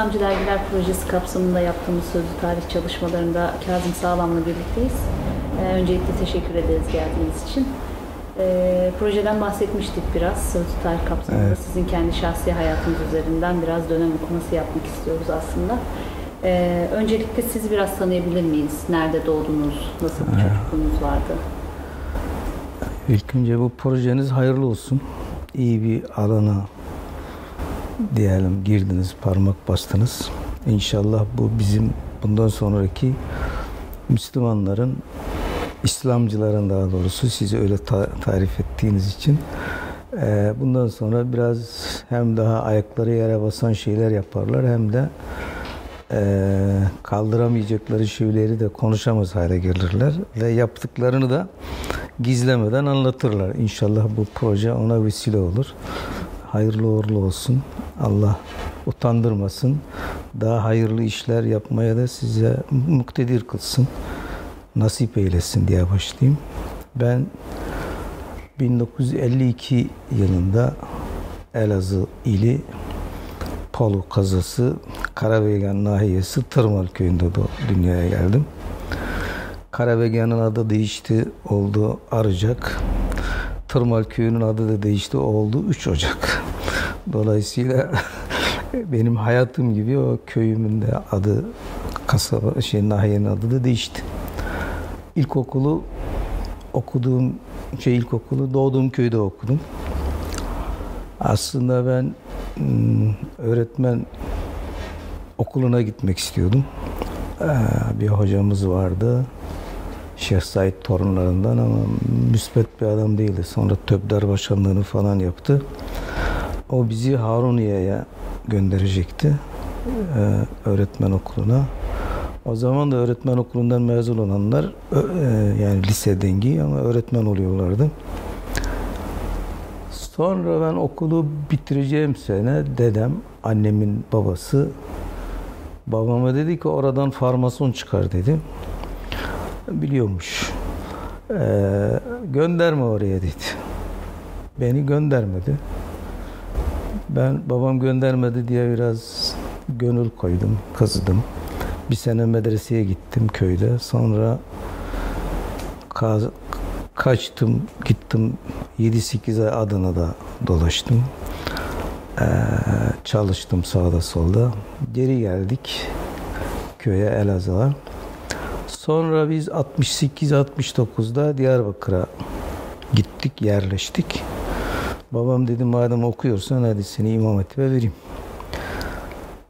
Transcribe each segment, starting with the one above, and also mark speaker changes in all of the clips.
Speaker 1: İslamcı Dergiler Projesi kapsamında yaptığımız sözlü tarih çalışmalarında Kazım Sağlam'la birlikteyiz. Ee, öncelikle teşekkür ederiz geldiğiniz için. Ee, projeden bahsetmiştik biraz. Sözlü tarih kapsamında
Speaker 2: Evet.
Speaker 1: sizin kendi şahsi hayatınız üzerinden biraz dönem okuması yapmak istiyoruz aslında. Ee, öncelikle sizi biraz tanıyabilir miyiz? Nerede doğdunuz? Nasıl bir çocukluğunuz vardı?
Speaker 2: İlk önce bu projeniz hayırlı olsun. İyi bir alana diyelim girdiniz, parmak bastınız. İnşallah bu bizim bundan sonraki Müslümanların, İslamcıların daha doğrusu sizi öyle ta- tarif ettiğiniz için eee, bundan sonra biraz hem daha ayakları yere basan şeyler yaparlar hem de eee, kaldıramayacakları şeyleri de konuşamaz hale gelirler ve yaptıklarını da gizlemeden anlatırlar. İnşallah bu proje ona vesile olur. Hayırlı uğurlu olsun. Allah utandırmasın. Daha hayırlı işler yapmaya da size muktedir kılsın. Nasip eylesin diye başlayayım. Ben 1952 yılında Elazığ ili Palu kazası Karabeygan nahiyesi Tırmal köyünde doğ- dünyaya geldim. Karabegan'ın adı değişti, oldu Arıcak. Tırmal köyünün adı da değişti, oldu 3 Ocak. Dolayısıyla benim hayatım gibi o köyümün de adı, kasaba, şey, nahiyenin adı da değişti. İlkokulu okuduğum şey ilkokulu doğduğum köyde okudum. Aslında ben ım, öğretmen okuluna gitmek istiyordum. Ee, bir hocamız vardı. Şeyh Said torunlarından ama müsbet bir adam değildi. Sonra Töbder Başkanlığını falan yaptı. O bizi Haruniye'ye gönderecekti. Ee, öğretmen okuluna. O zaman da öğretmen okulundan mezun olanlar e, yani lise dengi ama öğretmen oluyorlardı. Sonra ben okulu bitireceğim sene dedem, annemin babası babama dedi ki oradan farmason çıkar dedi. Biliyormuş. Ee, gönderme oraya dedi. Beni göndermedi. Ben babam göndermedi diye biraz gönül koydum, kızdım. Bir sene medreseye gittim köyde. Sonra kaz- kaçtım, gittim 7-8 ay Adana'da dolaştım. Ee, çalıştım sağda solda. Geri geldik köye Elazığ'a. Sonra biz 68-69'da Diyarbakır'a gittik, yerleştik. Babam dedi madem okuyorsan hadi seni İmam Hatip'e vereyim.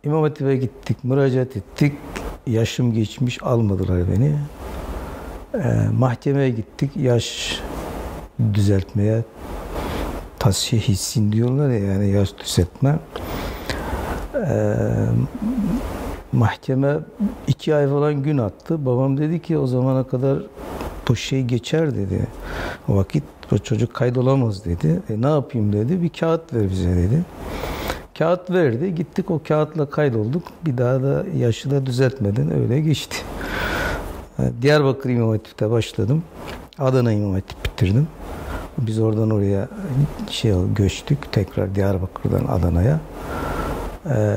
Speaker 2: İmam Hatip'e gittik, müracaat ettik. Yaşım geçmiş, almadılar beni. Ee, mahkemeye gittik, yaş düzeltmeye tasih hissin diyorlar ya yani yaş düzeltme. Ee, mahkeme iki ay falan gün attı. Babam dedi ki o zamana kadar bu şey geçer dedi. O vakit bu çocuk kaydolamaz dedi. E, ne yapayım dedi. Bir kağıt ver bize dedi. Kağıt verdi. Gittik o kağıtla kaydolduk. Bir daha da yaşı da düzeltmeden öyle geçti. E, Diyarbakır İmam Hatip'te başladım. Adana İmam Hatip bitirdim. Biz oradan oraya şey göçtük. Tekrar Diyarbakır'dan Adana'ya. Ee,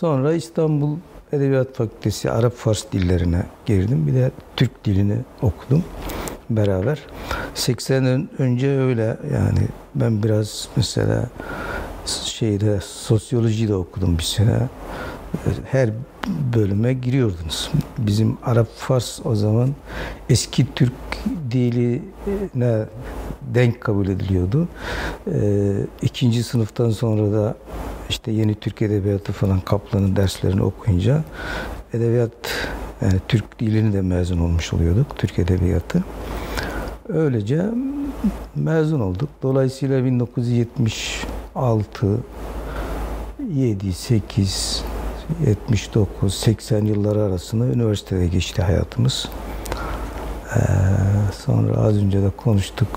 Speaker 2: sonra İstanbul Edebiyat Fakültesi Arap Fars dillerine girdim. Bir de Türk dilini okudum beraber. 80'den önce öyle yani ben biraz mesela şeyde sosyoloji de okudum bir sene. Her bölüme giriyordunuz. Bizim Arap Fars o zaman eski Türk diline denk kabul ediliyordu. Ee, ikinci sınıftan sonra da işte yeni Türk Edebiyatı falan Kaplan'ın derslerini okuyunca edebiyat yani Türk dilini de mezun olmuş oluyorduk. Türk Edebiyatı. Öylece mezun olduk. Dolayısıyla 1976 7, 8, 79, 80 yılları arasında üniversitede geçti hayatımız. Ee, sonra az önce de konuştuk.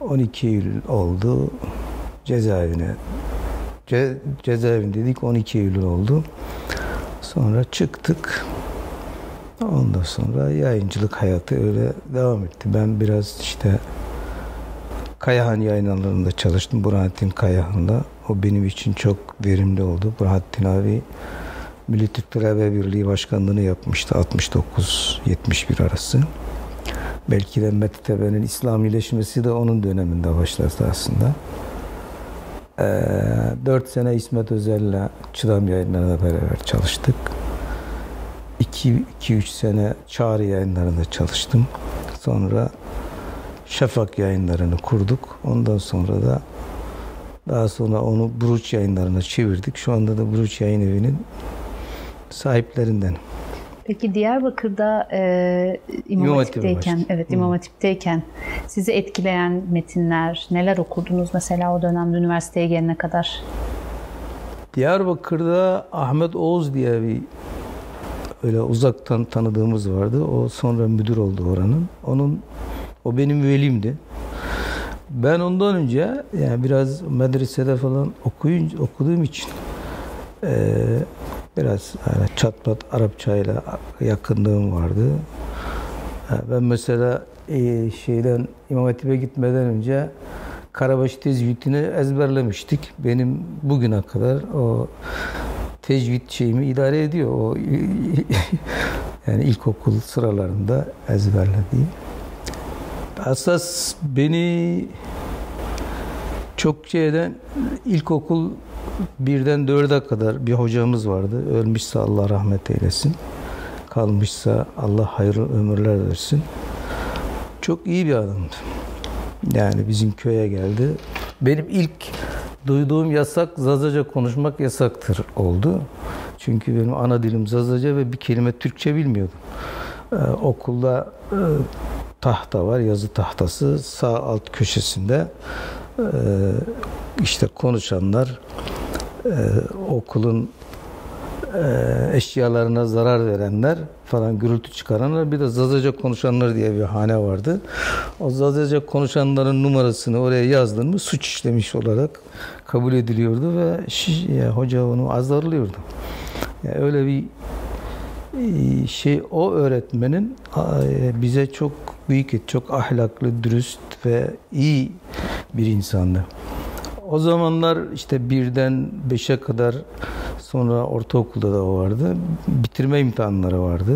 Speaker 2: 12 Eylül oldu. Cezaevine Ce, cezaevinde dedik 12 Eylül oldu. Sonra çıktık. Ondan sonra yayıncılık hayatı öyle devam etti. Ben biraz işte Kayahan yayınlarında çalıştım. Burhanettin Kayahan'la. O benim için çok verimli oldu. Burhanettin abi Milli Türk Talebe Birliği Başkanlığı'nı yapmıştı 69-71 arası. Belki de Meditebe'nin İslamileşmesi de onun döneminde başladı aslında. Ee, 4 sene İsmet Özel'le Çıdam yayınlarında beraber çalıştık. 2-3 sene Çağrı yayınlarında çalıştım. Sonra Şafak yayınlarını kurduk. Ondan sonra da daha sonra onu Buruç yayınlarına çevirdik. Şu anda da Buruç Yayın Evi'nin sahiplerindenim.
Speaker 1: Peki Diyarbakır'da e, İmam, Hatip'teyken, evet İmam Hatip'teyken sizi etkileyen metinler, neler okudunuz mesela o dönemde üniversiteye gelene kadar?
Speaker 2: Diyarbakır'da Ahmet Oğuz diye bir öyle uzaktan tanıdığımız vardı. O sonra müdür oldu oranın. Onun o benim velimdi. Ben ondan önce yani biraz medresede falan okuyunca okuduğum için e, biraz yani çatpat Arapça ile yakınlığım vardı. Ben mesela e, şeyden İmam Hatip'e gitmeden önce Karabaş tezvitini ezberlemiştik. Benim bugüne kadar o tecvid şeyimi idare ediyor. O yani ilkokul sıralarında ezberlediğim. Asas beni çok şeyden ilkokul birden dörde kadar bir hocamız vardı. Ölmüşse Allah rahmet eylesin. Kalmışsa Allah hayırlı ömürler versin. Çok iyi bir adamdı. Yani bizim köye geldi. Benim ilk duyduğum yasak Zazaca konuşmak yasaktır oldu. Çünkü benim ana dilim Zazaca ve bir kelime Türkçe bilmiyordum. Ee, okulda e, tahta var, yazı tahtası. Sağ alt köşesinde e, işte konuşanlar e, okulun e, eşyalarına zarar verenler falan gürültü çıkaranlar bir de Zazaca konuşanlar diye bir hane vardı. O Zazaca konuşanların numarasını oraya yazdın mı suç işlemiş olarak kabul ediliyordu ve şiş, ya, hoca onu azarlıyordu. Yani öyle bir şey o öğretmenin e, bize çok büyük, çok ahlaklı, dürüst ve iyi bir insandı. O zamanlar işte birden beşe kadar sonra ortaokulda da vardı. Bitirme imtihanları vardı.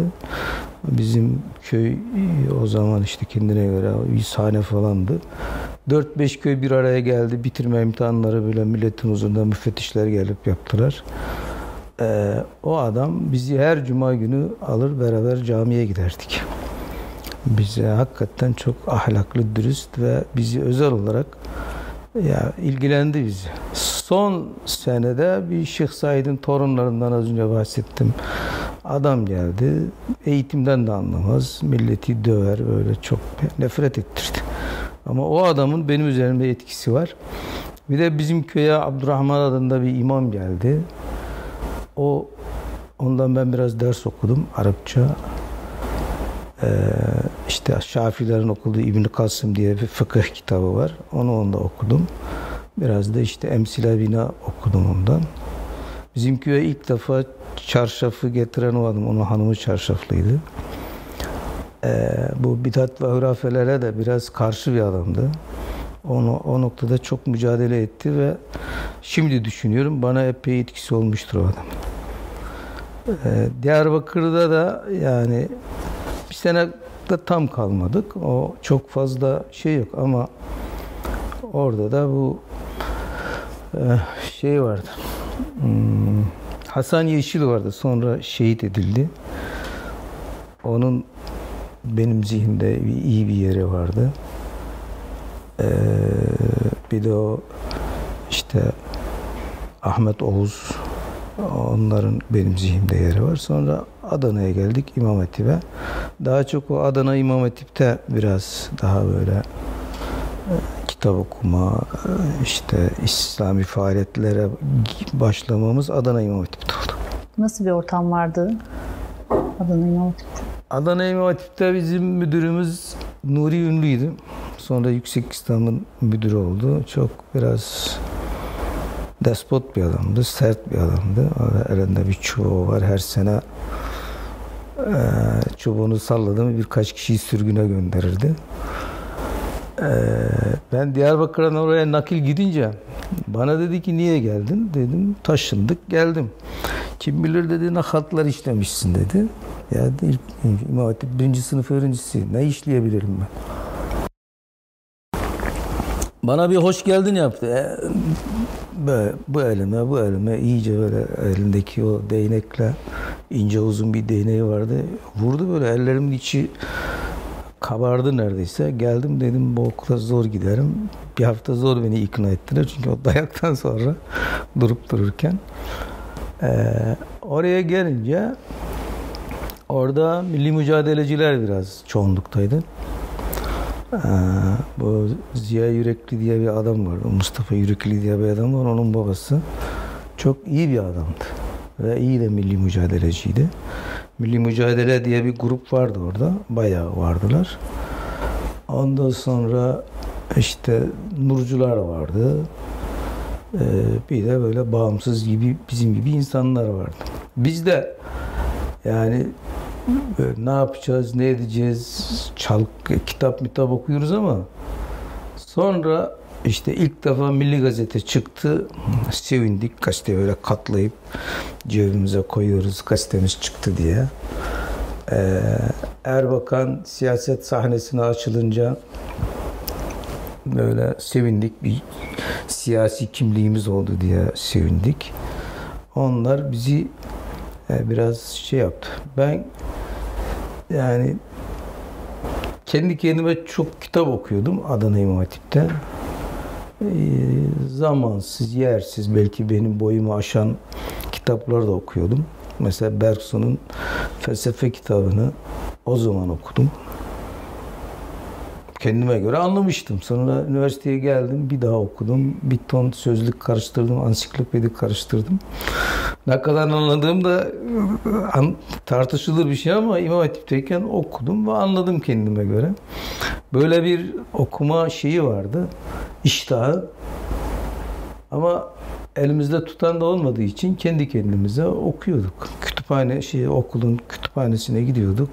Speaker 2: Bizim köy o zaman işte kendine göre yüz hane falandı. 4-5 köy bir araya geldi. Bitirme imtihanları böyle milletin huzurunda müfettişler gelip yaptılar. Ee, o adam bizi her cuma günü alır beraber camiye giderdik. Bize hakikaten çok ahlaklı, dürüst ve bizi özel olarak ya ilgilendi bizi. Son senede bir Şeyh Said'in torunlarından az önce bahsettim. Adam geldi. Eğitimden de anlamaz. Milleti döver böyle çok nefret ettirdi. Ama o adamın benim üzerimde etkisi var. Bir de bizim köye Abdurrahman adında bir imam geldi. O ondan ben biraz ders okudum Arapça. Ee, işte Şafilerin okuduğu İbn Kasım diye bir fıkıh kitabı var. Onu onda okudum. Biraz da işte Emsile Bina okudum ondan. Bizim köye ilk defa çarşafı getiren o adam. Onun hanımı çarşaflıydı. Ee, bu bidat ve hurafelere de biraz karşı bir adamdı. Onu o noktada çok mücadele etti ve şimdi düşünüyorum bana epey etkisi olmuştur o adam. Ee, Diyarbakır'da da yani bir sene de tam kalmadık. O çok fazla şey yok ama orada da bu e, şey vardı. Hmm, Hasan Yeşil vardı. Sonra şehit edildi. Onun benim zihnimde iyi bir yeri vardı. Ee, bir de o işte Ahmet Oğuz onların benim zihnimde yeri var. Sonra Adana'ya geldik İmam Hatip'e. Daha çok o Adana İmam Hatip'te biraz daha böyle e, kitap okuma, e, işte İslami faaliyetlere başlamamız Adana İmam Hatip'te oldu.
Speaker 1: Nasıl bir ortam vardı Adana İmam Hatip'te?
Speaker 2: Adana İmam Hatip'te bizim müdürümüz Nuri Ünlü'ydü. Sonra Yüksek İslam'ın müdürü oldu. Çok biraz despot bir adamdı, sert bir adamdı. Elinde bir çubuğu var. Her sene e, çubuğunu salladı mı birkaç kişiyi sürgüne gönderirdi. Ee, ben Diyarbakır'dan oraya nakil gidince bana dedi ki niye geldin? Dedim taşındık geldim. Kim bilir dedi ne hatlar işlemişsin dedi. Ya ilk İmam Hatip birinci sınıf öğrencisi ne işleyebilirim ben? Bana bir hoş geldin yaptı. E, böyle, bu elime bu elime iyice böyle elindeki o değnekle ince uzun bir değneği vardı. Vurdu böyle ellerimin içi kabardı neredeyse. Geldim dedim bu okula zor giderim. Bir hafta zor beni ikna ettiler. Çünkü o dayaktan sonra durup dururken. Ee, oraya gelince orada milli mücadeleciler biraz çoğunluktaydı. Ee, bu Ziya Yürekli diye bir adam vardı. Mustafa Yürekli diye bir adam var. Onun babası çok iyi bir adamdı. Ve iyi de milli mücadeleciydi. Milli Mücadele diye bir grup vardı orada. Bayağı vardılar. Ondan sonra işte Nurcular vardı. Ee, bir de böyle bağımsız gibi bizim gibi insanlar vardı. Biz de yani ne yapacağız, ne edeceğiz, çalk, kitap mitap okuyoruz ama sonra işte ilk defa Milli Gazete çıktı. Sevindik. Gazete böyle katlayıp cebimize koyuyoruz. Gazetemiz çıktı diye. Ee, Erbakan siyaset sahnesine açılınca böyle sevindik. Bir siyasi kimliğimiz oldu diye sevindik. Onlar bizi e, biraz şey yaptı. Ben yani kendi kendime çok kitap okuyordum Adana İmam Hatip'te. E, zamansız, yersiz belki benim boyumu aşan kitaplar da okuyordum. Mesela Bergson'un felsefe kitabını o zaman okudum kendime göre anlamıştım. Sonra üniversiteye geldim, bir daha okudum. Bir ton sözlük karıştırdım, ansiklopedi karıştırdım. Ne kadar anladığım da tartışılır bir şey ama İmam Hatip'teyken okudum ve anladım kendime göre. Böyle bir okuma şeyi vardı, iştahı. Ama elimizde tutan da olmadığı için kendi kendimize okuyorduk. Kütüphane şey okulun kütüphanesine gidiyorduk.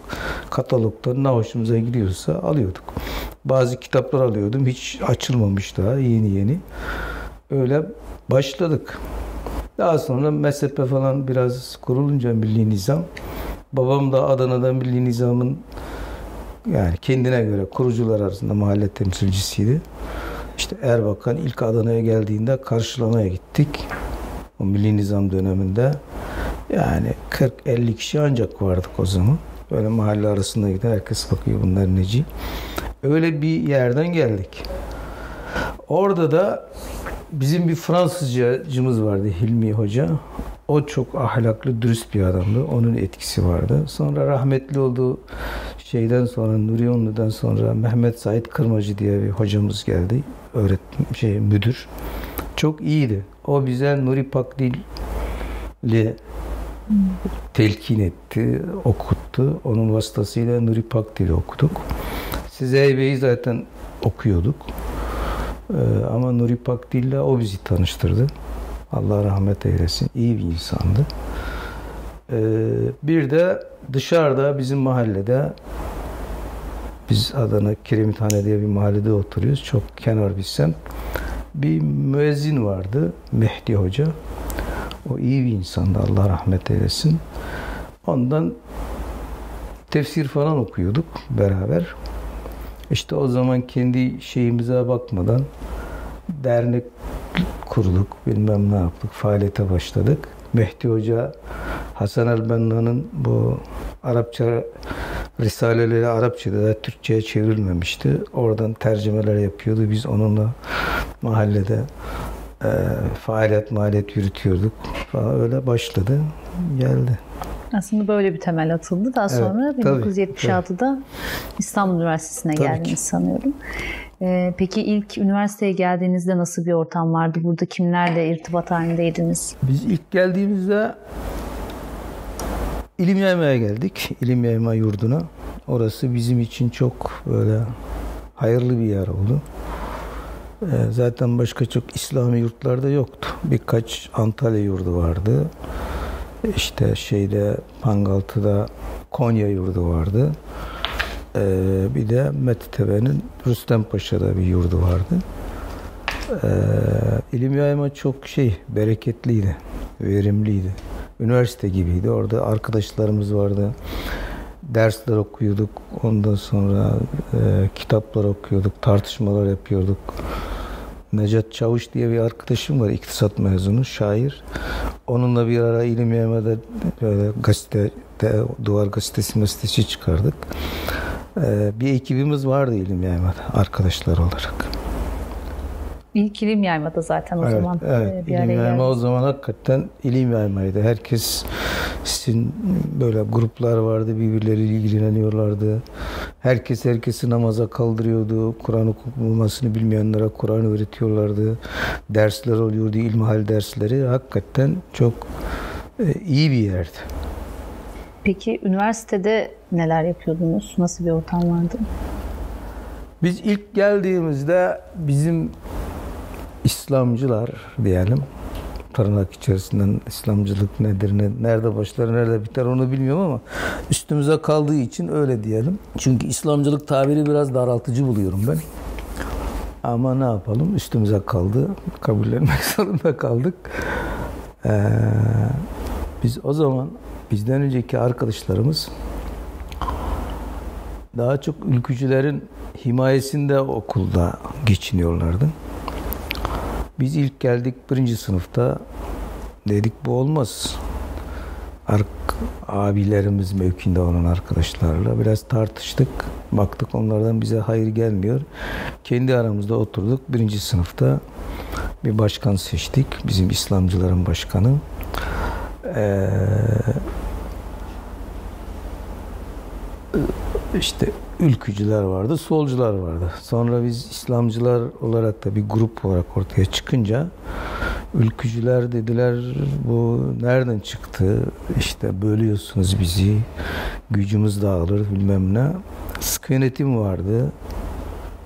Speaker 2: Katalogdan ne hoşumuza gidiyorsa alıyorduk. Bazı kitaplar alıyordum. Hiç açılmamış daha yeni yeni. Öyle başladık. Daha sonra mezhepe falan biraz kurulunca milli nizam. Babam da Adana'da milli nizamın yani kendine göre kurucular arasında mahalle temsilcisiydi. İşte Erbakan ilk Adana'ya geldiğinde karşılamaya gittik. O milli nizam döneminde. Yani 40-50 kişi ancak vardık o zaman. Böyle mahalle arasında gider herkes bakıyor bunlar neci. Öyle bir yerden geldik. Orada da bizim bir Fransızcacımız vardı Hilmi Hoca. O çok ahlaklı, dürüst bir adamdı. Onun etkisi vardı. Sonra rahmetli olduğu şeyden sonra, Nuri Onlu'dan sonra Mehmet Said Kırmacı diye bir hocamız geldi. Öğretmen, şey, müdür. Çok iyiydi. O bize Nuri Pakdil'le telkin etti, okuttu. Onun vasıtasıyla Nuri Pakdil'i okuduk. Size Bey'i zaten okuyorduk. Ee, ama Nuri Pakdil'le o bizi tanıştırdı. Allah rahmet eylesin. İyi bir insandı. Ee, bir de dışarıda bizim mahallede biz Adana Kiremithane diye bir mahallede oturuyoruz. Çok kenar bir semt. Bir müezzin vardı. Mehdi Hoca. O iyi bir insandı. Allah rahmet eylesin. Ondan tefsir falan okuyorduk beraber. İşte o zaman kendi şeyimize bakmadan dernek kurduk, bilmem ne yaptık, faaliyete başladık. Mehdi Hoca, Hasan el-Benna'nın bu Arapça Risaleleri Arapçada da Türkçe'ye çevrilmemişti. Oradan tercümeler yapıyordu. Biz onunla mahallede e, faaliyet maliyet yürütüyorduk falan öyle başladı geldi.
Speaker 1: Aslında böyle bir temel atıldı. Daha sonra evet, 1976'da tabii. İstanbul Üniversitesi'ne tabii geldiniz ki. sanıyorum. Ee, peki ilk üniversiteye geldiğinizde nasıl bir ortam vardı? Burada kimlerle irtibat halindeydiniz?
Speaker 2: Biz ilk geldiğimizde ilim yaymaya geldik. İlim yayma yurduna. Orası bizim için çok böyle hayırlı bir yer oldu. Ee, zaten başka çok İslami yurtlarda yoktu. Birkaç Antalya yurdu vardı. İşte şeyde Pangaltı'da Konya yurdu vardı. Ee, bir de Metitepe'nin Rüstem Paşa'da bir yurdu vardı. Ee, ilim yayma çok şey, bereketliydi, verimliydi. Üniversite gibiydi. Orada arkadaşlarımız vardı. Dersler okuyorduk. Ondan sonra e, kitaplar okuyorduk, tartışmalar yapıyorduk. Necat Çavuş diye bir arkadaşım var, iktisat mezunu, şair. Onunla bir ara ilim yaymada böyle gazete, Duvar Gazetesi gazetesi çıkardık. Ee, bir ekibimiz vardı ilim yaymada arkadaşlar olarak.
Speaker 1: İlk ilim yaymada zaten o
Speaker 2: evet,
Speaker 1: zaman.
Speaker 2: Evet,
Speaker 1: e, bir
Speaker 2: ilim yayma o
Speaker 1: geldi.
Speaker 2: zaman hakikaten ilim yaymaydı. Herkes sizin böyle gruplar vardı, birbirleriyle ilgileniyorlardı. Herkes herkesi namaza kaldırıyordu. Kur'an okumasını bilmeyenlere Kur'an öğretiyorlardı. Dersler oluyordu, ilmihal dersleri. Hakikaten çok e, iyi bir yerdi.
Speaker 1: Peki üniversitede neler yapıyordunuz? Nasıl bir ortam vardı?
Speaker 2: Biz ilk geldiğimizde bizim İslamcılar diyelim tırnak içerisinden İslamcılık nedir, ne, nerede başlar, nerede biter onu bilmiyorum ama üstümüze kaldığı için öyle diyelim. Çünkü İslamcılık tabiri biraz daraltıcı buluyorum ben. Ama ne yapalım üstümüze kaldı. Kabullenmek zorunda kaldık. Ee, biz o zaman bizden önceki arkadaşlarımız daha çok ülkücülerin himayesinde okulda geçiniyorlardı. Biz ilk geldik birinci sınıfta dedik bu olmaz. Ark, abilerimiz mevkinde olan arkadaşlarla biraz tartıştık. Baktık onlardan bize hayır gelmiyor. Kendi aramızda oturduk. Birinci sınıfta bir başkan seçtik. Bizim İslamcıların başkanı. Ee, işte ülkücüler vardı, solcular vardı. Sonra biz İslamcılar olarak da bir grup olarak ortaya çıkınca ülkücüler dediler bu nereden çıktı? İşte bölüyorsunuz bizi, gücümüz dağılır bilmem ne. Sıkı yönetim vardı.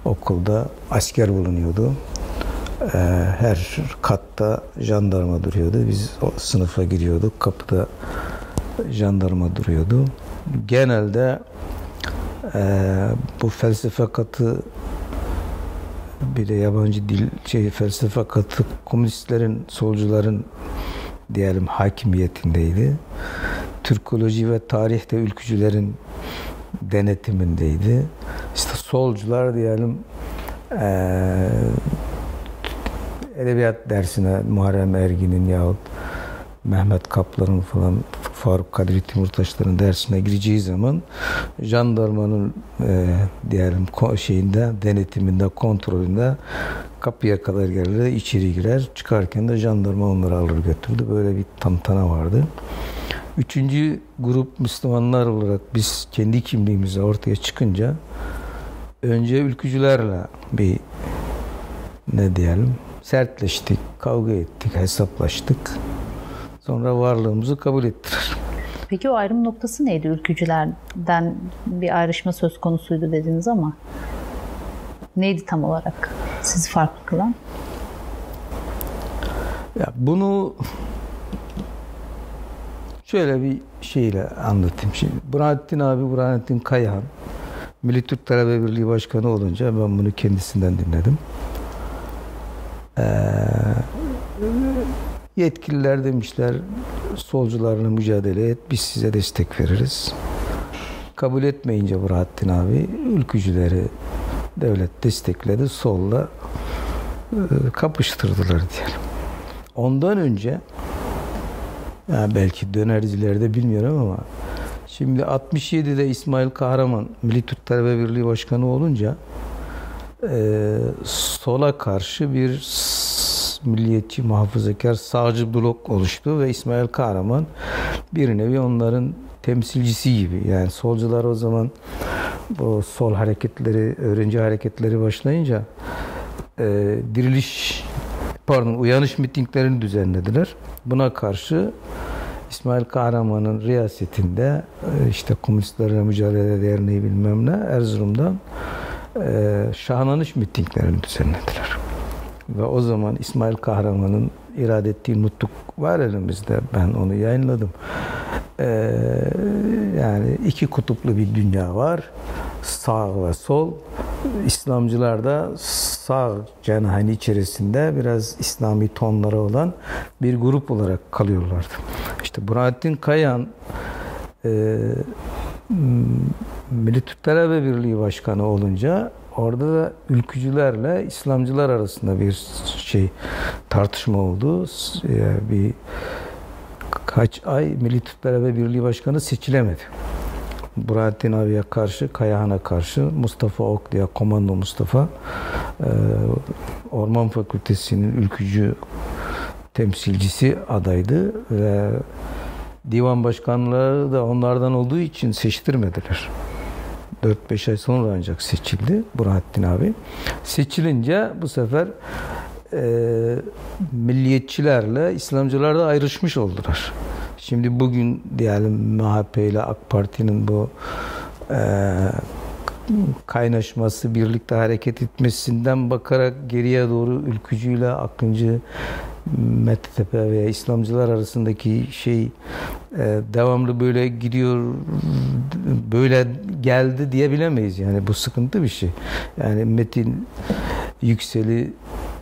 Speaker 2: Okulda asker bulunuyordu. Ee, her katta jandarma duruyordu. Biz o sınıfa giriyorduk. Kapıda jandarma duruyordu. Genelde ee, bu felsefe katı bir de yabancı dil şey felsefe katı komünistlerin, solcuların diyelim hakimiyetindeydi. Türkoloji ve tarihte ülkücülerin denetimindeydi. İşte solcular diyelim ee, edebiyat dersine Muharrem Ergin'in yahut Mehmet Kaplan'ın falan Faruk Kadri Timurtaşların dersine gireceği zaman jandarmanın e, diyelim şeyinde denetiminde kontrolünde kapıya kadar gelir içeri girer çıkarken de jandarma onları alır götürdü böyle bir tantana vardı. Üçüncü grup Müslümanlar olarak biz kendi kimliğimizle ortaya çıkınca önce ülkücülerle bir ne diyelim sertleştik, kavga ettik, hesaplaştık. Sonra varlığımızı kabul ettiler.
Speaker 1: Peki o ayrım noktası neydi? Ülkücülerden bir ayrışma söz konusuydu dediniz ama neydi tam olarak sizi farklı kılan?
Speaker 2: Ya bunu şöyle bir şeyle anlatayım. Şimdi Burhanettin abi, Burhanettin Kayahan Milli Türk Talebe Birliği Başkanı olunca ben bunu kendisinden dinledim. Ee, yetkililer demişler solcularla mücadele et biz size destek veririz. Kabul etmeyince Burhattin abi ülkücüleri devlet destekledi solla e, kapıştırdılar diyelim. Ondan önce ya belki dönercilerde bilmiyorum ama şimdi 67'de İsmail Kahraman Milli Türk Talebe Birliği Başkanı olunca e, sola karşı bir milliyetçi, muhafazakar, sağcı blok oluştu ve İsmail Kahraman bir nevi onların temsilcisi gibi. Yani solcular o zaman bu sol hareketleri, öğrenci hareketleri başlayınca e, diriliş pardon uyanış mitinglerini düzenlediler. Buna karşı İsmail Kahraman'ın riyasetinde e, işte Komünistlerle Mücadele Derneği bilmem ne Erzurum'dan e, şahlanış mitinglerini düzenlediler. Ve o zaman İsmail Kahraman'ın irade ettiği nutuk var elimizde. Ben onu yayınladım. Ee, yani iki kutuplu bir dünya var. sağ ve sol. İslamcılar da sağ cenahın içerisinde biraz İslami tonları olan bir grup olarak kalıyorlardı. İşte Burhanettin Kayan e, Milli Türk Talebe Birliği Başkanı olunca orada da ülkücülerle İslamcılar arasında bir şey tartışma oldu. Bir kaç ay Milli Türk Talebe Birliği Başkanı seçilemedi. Burhanettin abiye karşı, Kayahan'a karşı Mustafa Oklu'ya, Komando Mustafa e, Orman Fakültesi'nin ülkücü temsilcisi adaydı ve divan başkanları da onlardan olduğu için seçtirmediler. 4-5 ay sonra ancak seçildi Burhanettin abi. Seçilince bu sefer e, milliyetçilerle İslamcılar da ayrışmış oldular. Şimdi bugün diyelim MHP ile AK Parti'nin bu e, kaynaşması, birlikte hareket etmesinden bakarak geriye doğru ülkücüyle Akıncı MTTP veya İslamcılar arasındaki şey e, devamlı böyle gidiyor böyle geldi diyebilemeyiz yani bu sıkıntı bir şey. Yani Metin Yüksel'i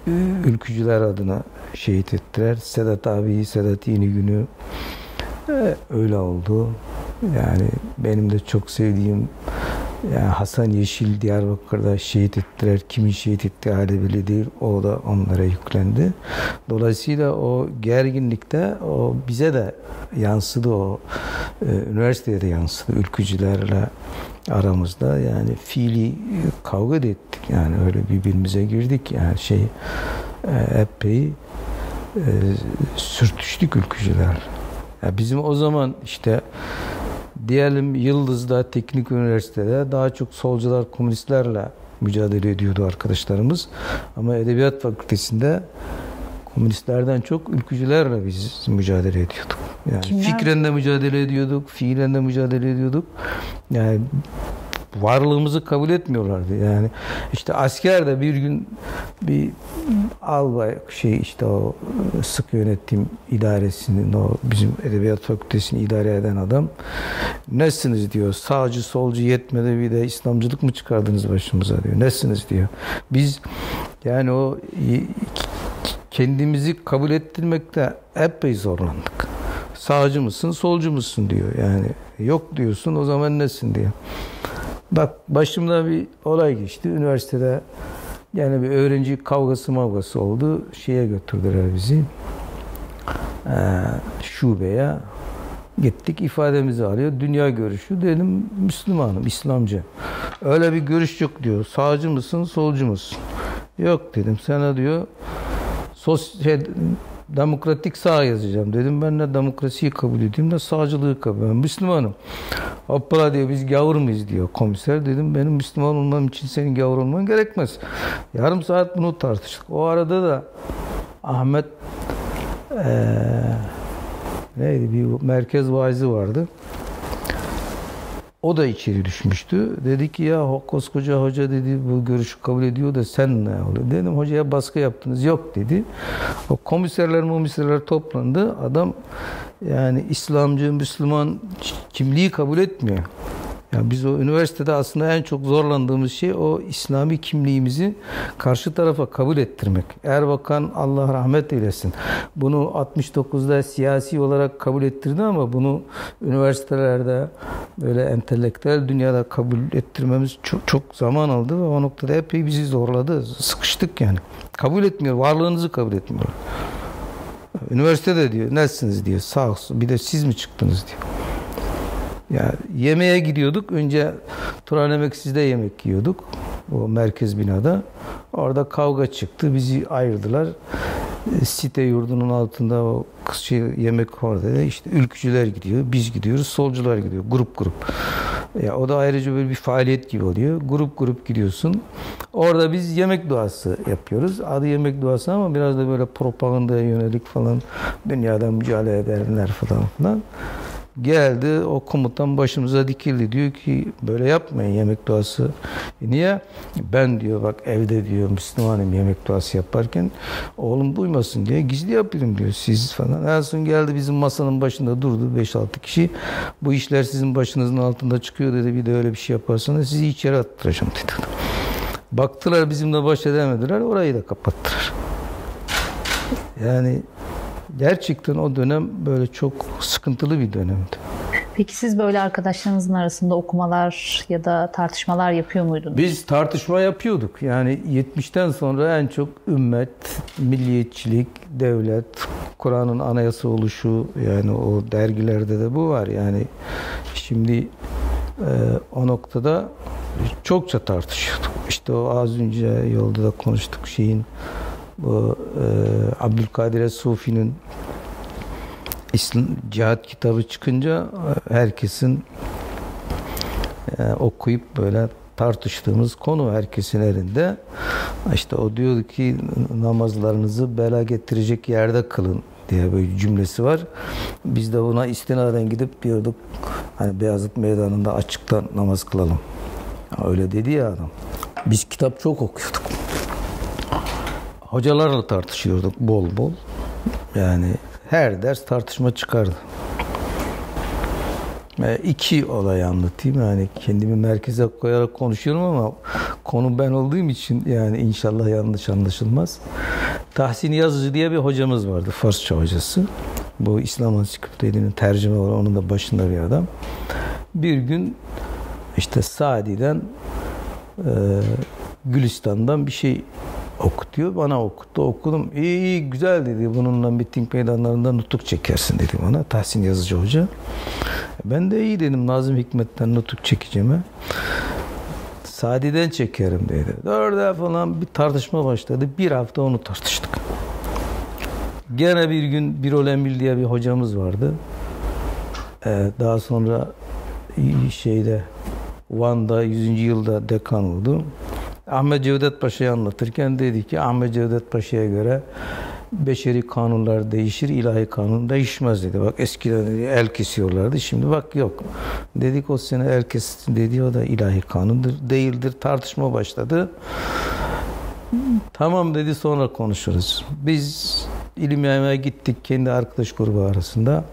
Speaker 2: e, ülkücüler adına şehit ettiler. Sedat abi, Sedat Yeni Günü e, öyle oldu. Yani benim de çok sevdiğim yani Hasan Yeşil Diyarbakır'da şehit ettiler. Kimin şehit ettiği hali belli değil. O da onlara yüklendi. Dolayısıyla o gerginlikte o bize de yansıdı o. E, üniversiteye de yansıdı. Ülkücülerle aramızda yani fiili kavga da ettik. Yani öyle birbirimize girdik. Yani şey e, epey e, sürtüştük ülkücüler. Yani bizim o zaman işte diyelim Yıldız'da Teknik Üniversitede daha çok solcular komünistlerle mücadele ediyordu arkadaşlarımız. Ama Edebiyat Fakültesi'nde komünistlerden çok ülkücülerle biz mücadele ediyorduk. Yani Kimler? fikren de mücadele ediyorduk, fiilen de mücadele ediyorduk. Yani varlığımızı kabul etmiyorlardı. Yani işte asker de bir gün bir albay şey işte o sık yönetim idaresinin o bizim edebiyat fakültesini idare eden adam nesiniz diyor sağcı solcu yetmedi bir de İslamcılık mı çıkardınız başımıza diyor. Nesiniz diyor. Biz yani o kendimizi kabul ettirmekte epey zorlandık. Sağcı mısın, solcu musun diyor. Yani yok diyorsun o zaman nesin diyor. Bak başımda bir olay geçti. Üniversitede yani bir öğrenci kavgası mavgası oldu. Şeye götürdüler bizi. Ee, şubeye gittik ifademizi alıyor. Dünya görüşü dedim Müslümanım, İslamcı. Öyle bir görüş yok diyor. Sağcı mısın, solcu musun? Yok dedim. Sana diyor şey, demokratik sağ yazacağım. Dedim ben ne demokrasiyi kabul edeyim ne sağcılığı kabul ediyorum. Müslümanım. Hoppala diyor biz gavur muyuz diyor komiser. Dedim benim Müslüman olmam için senin gavur olman gerekmez. Yarım saat bunu tartıştık. O arada da Ahmet ee, neydi bir merkez vaizi vardı. O da içeri düşmüştü. Dedi ki ya koskoca hoca dedi bu görüşü kabul ediyor da sen ne oluyor? Dedim hocaya baskı yaptınız. Yok dedi. O komiserler komiserler toplandı. Adam yani İslamcı, Müslüman kimliği kabul etmiyor. Yani biz o üniversitede aslında en çok zorlandığımız şey o İslami kimliğimizi karşı tarafa kabul ettirmek. Erbakan Allah rahmet eylesin. Bunu 69'da siyasi olarak kabul ettirdi ama bunu üniversitelerde böyle entelektüel dünyada kabul ettirmemiz çok, çok zaman aldı ve o noktada epey bizi zorladı. Sıkıştık yani. Kabul etmiyor. Varlığınızı kabul etmiyor. Üniversitede diyor nesiniz diyor sağ olsun bir de siz mi çıktınız diyor. Ya yemeğe gidiyorduk. Önce Turan Emeksiz'de yemek yiyorduk. O merkez binada. Orada kavga çıktı. Bizi ayırdılar. E, site yurdunun altında o şey, yemek orada. İşte ülkücüler gidiyor. Biz gidiyoruz. Solcular gidiyor. Grup grup. Ya o da ayrıca böyle bir faaliyet gibi oluyor. Grup grup gidiyorsun. Orada biz yemek duası yapıyoruz. Adı yemek duası ama biraz da böyle propagandaya yönelik falan dünyadan mücadele edenler falan filan. Geldi o komutan başımıza dikildi. Diyor ki böyle yapmayın yemek duası. E niye? Ben diyor bak evde diyor Müslümanım yemek duası yaparken oğlum duymasın diye gizli yapıyorum diyor siz falan. En son geldi bizim masanın başında durdu 5-6 kişi. Bu işler sizin başınızın altında çıkıyor dedi. Bir de öyle bir şey yaparsanız sizi içeri attıracağım dedi. Baktılar bizimle baş edemediler orayı da kapattılar. Yani gerçekten o dönem böyle çok sıkıntılı bir dönemdi.
Speaker 3: Peki siz böyle arkadaşlarınızın arasında okumalar ya da tartışmalar yapıyor muydunuz?
Speaker 2: Biz tartışma yapıyorduk. Yani 70'ten sonra en çok ümmet, milliyetçilik, devlet, Kur'an'ın anayasa oluşu yani o dergilerde de bu var. Yani şimdi e, o noktada çokça tartışıyorduk. İşte o az önce yolda da konuştuk şeyin bu e, Abdülkadir Sufi'nin İslam cihat kitabı çıkınca e, herkesin e, okuyup böyle tartıştığımız konu herkesin elinde. İşte o diyordu ki namazlarınızı bela getirecek yerde kılın diye böyle cümlesi var. Biz de buna istinaden gidip diyorduk hani Beyazıt Meydanı'nda açıktan namaz kılalım. Öyle dedi ya adam. Biz kitap çok okuyorduk. Hocalarla tartışıyorduk bol bol. Yani her ders tartışma çıkardı. E, iki olay anlatayım yani kendimi merkeze koyarak konuşuyorum ama konu ben olduğum için yani inşallah yanlış anlaşılmaz. Tahsin Yazıcı diye bir hocamız vardı Farsça hocası. Bu İslam Ansiklopedinin tercüme var onun da başında bir adam. Bir gün işte Sadi'den e, Gülistan'dan bir şey okutuyor. Bana okuttu. Okudum. İyi iyi güzel dedi. Bununla miting meydanlarında nutuk çekersin dedi bana. Tahsin Yazıcı Hoca. Ben de iyi dedim. Nazım Hikmet'ten nutuk çekeceğime. Sadi'den çekerim dedi. Dörde falan bir tartışma başladı. Bir hafta onu tartıştık. Gene bir gün Birol Emil diye bir hocamız vardı. Ee, daha sonra şeyde Van'da 100. yılda dekan oldu. Ahmet Cevdet Paşa'yı anlatırken dedi ki Ahmet Cevdet Paşa'ya göre beşeri kanunlar değişir, ilahi kanun değişmez dedi. Bak eskiden dedi, el kesiyorlardı, şimdi bak yok. Dedik o sene el kesin dedi, o da ilahi kanundur, değildir. Tartışma başladı. Tamam dedi sonra konuşuruz. Biz ilim yaymaya gittik kendi arkadaş grubu arasında.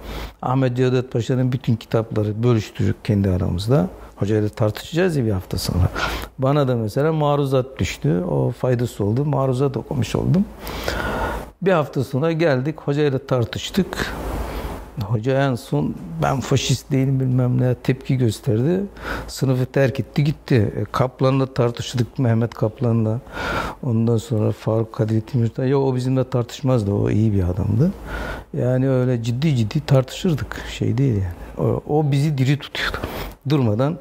Speaker 2: Ahmet Cevdet Paşa'nın bütün kitapları bölüştürdük kendi aramızda. Hocayla tartışacağız ya bir hafta sonra. Bana da mesela maruzat düştü. O faydası oldu. Maruzat okumuş oldum. Bir hafta sonra geldik. Hocayla tartıştık. Hoca en son ben faşist değilim bilmem ne tepki gösterdi. Sınıfı terk etti gitti. E, Kaplan'la tartıştık Mehmet Kaplan'la. Ondan sonra Faruk Kadir Timirtay. Yok o bizimle tartışmazdı. O iyi bir adamdı. Yani öyle ciddi ciddi tartışırdık. Şey değil yani. O, bizi diri tutuyordu. Durmadan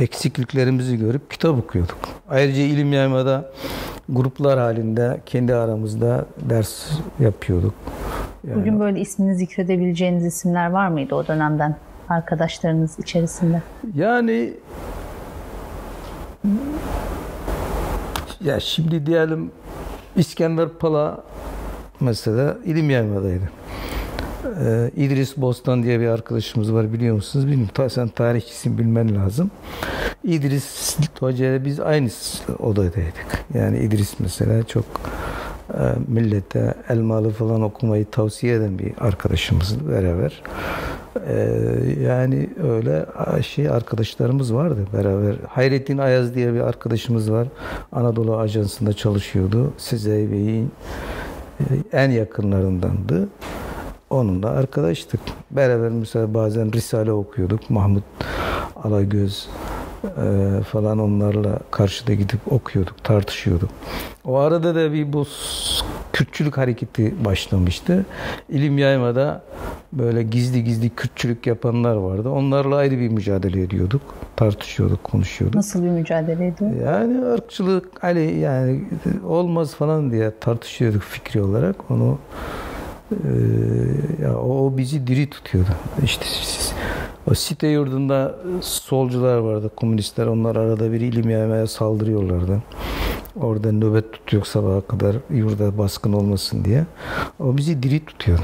Speaker 2: eksikliklerimizi görüp kitap okuyorduk. Ayrıca ilim yaymada gruplar halinde kendi aramızda ders yapıyorduk.
Speaker 3: Yani, Bugün böyle ismini zikredebileceğiniz isimler var mıydı o dönemden arkadaşlarınız içerisinde?
Speaker 2: Yani ya şimdi diyelim İskender Pala mesela ilim yaymadaydı. Ee, İdris Bostan diye bir arkadaşımız var biliyor musunuz? Bilmiyorum. Sen tarihçisin bilmen lazım. İdris Hoca ile biz aynı odadaydık. Yani İdris mesela çok e, millete elmalı falan okumayı tavsiye eden bir arkadaşımız beraber. Ee, yani öyle şey arkadaşlarımız vardı beraber. Hayrettin Ayaz diye bir arkadaşımız var. Anadolu Ajansı'nda çalışıyordu. Size Bey'in e, en yakınlarındandı. Onunla arkadaştık. Beraber mesela bazen Risale okuyorduk. Mahmut Alagöz e, falan onlarla karşıda gidip okuyorduk, tartışıyorduk. O arada da bir bu Kürtçülük hareketi başlamıştı. İlim yaymada böyle gizli gizli Kürtçülük yapanlar vardı. Onlarla ayrı bir mücadele ediyorduk. Tartışıyorduk, konuşuyorduk.
Speaker 3: Nasıl bir mücadele ediyor?
Speaker 2: Yani ırkçılık hani yani olmaz falan diye tartışıyorduk fikri olarak. Onu ee, ya o bizi diri tutuyordu. İşte o site yurdunda solcular vardı, komünistler. Onlar arada bir ilim yaymaya saldırıyorlardı. Orada nöbet tutuyor sabaha kadar yurda baskın olmasın diye. O bizi diri tutuyordu.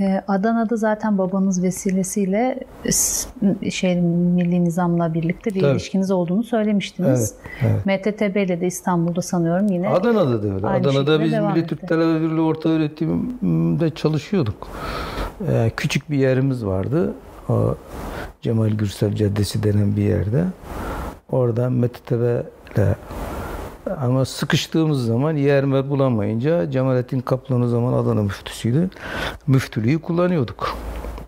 Speaker 3: Ee, Adana'da zaten babanız vesilesiyle şey milli nizamla birlikte bir
Speaker 2: Tabii.
Speaker 3: ilişkiniz olduğunu söylemiştiniz.
Speaker 2: Evet,
Speaker 3: MTTB ile de İstanbul'da sanıyorum yine
Speaker 2: Adana'da da öyle. Adana'da biz Milli
Speaker 3: etti.
Speaker 2: Türk Talebe Birliği Orta Öğretim'de çalışıyorduk. Ee, küçük bir yerimiz vardı. O Cemal Gürsel Caddesi denen bir yerde. Oradan MTTB ile ama sıkıştığımız zaman yer bulamayınca Cemalettin Kaplan o zaman Adana müftüsüydü. Müftülüğü kullanıyorduk.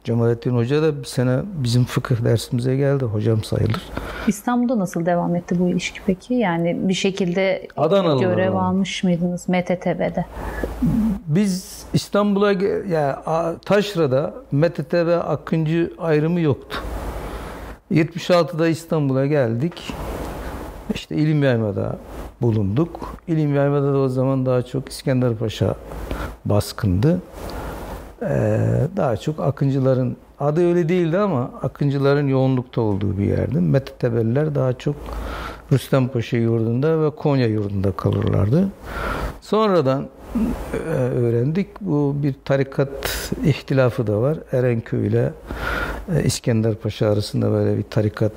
Speaker 2: Cemalettin Hoca da bir sene bizim fıkıh dersimize geldi. Hocam sayılır.
Speaker 3: İstanbul'da nasıl devam etti bu ilişki peki? Yani bir şekilde
Speaker 2: Adanalılar
Speaker 3: görev
Speaker 2: var.
Speaker 3: almış mıydınız MTTB'de?
Speaker 2: Biz İstanbul'a ge- ya A- Taşra'da MTT ve Akıncı ayrımı yoktu. 76'da İstanbul'a geldik. İşte İlim Yayma'da bulunduk. İlim Yayma'da da o zaman daha çok İskender Paşa baskındı. Ee, daha çok Akıncıların adı öyle değildi ama Akıncıların yoğunlukta olduğu bir yerdi. Methetebeliler daha çok Rüstem Paşa yurdunda ve Konya yurdunda kalırlardı. Sonradan e, öğrendik. Bu bir tarikat ihtilafı da var. Erenköy ile e, İskender Paşa arasında böyle bir tarikat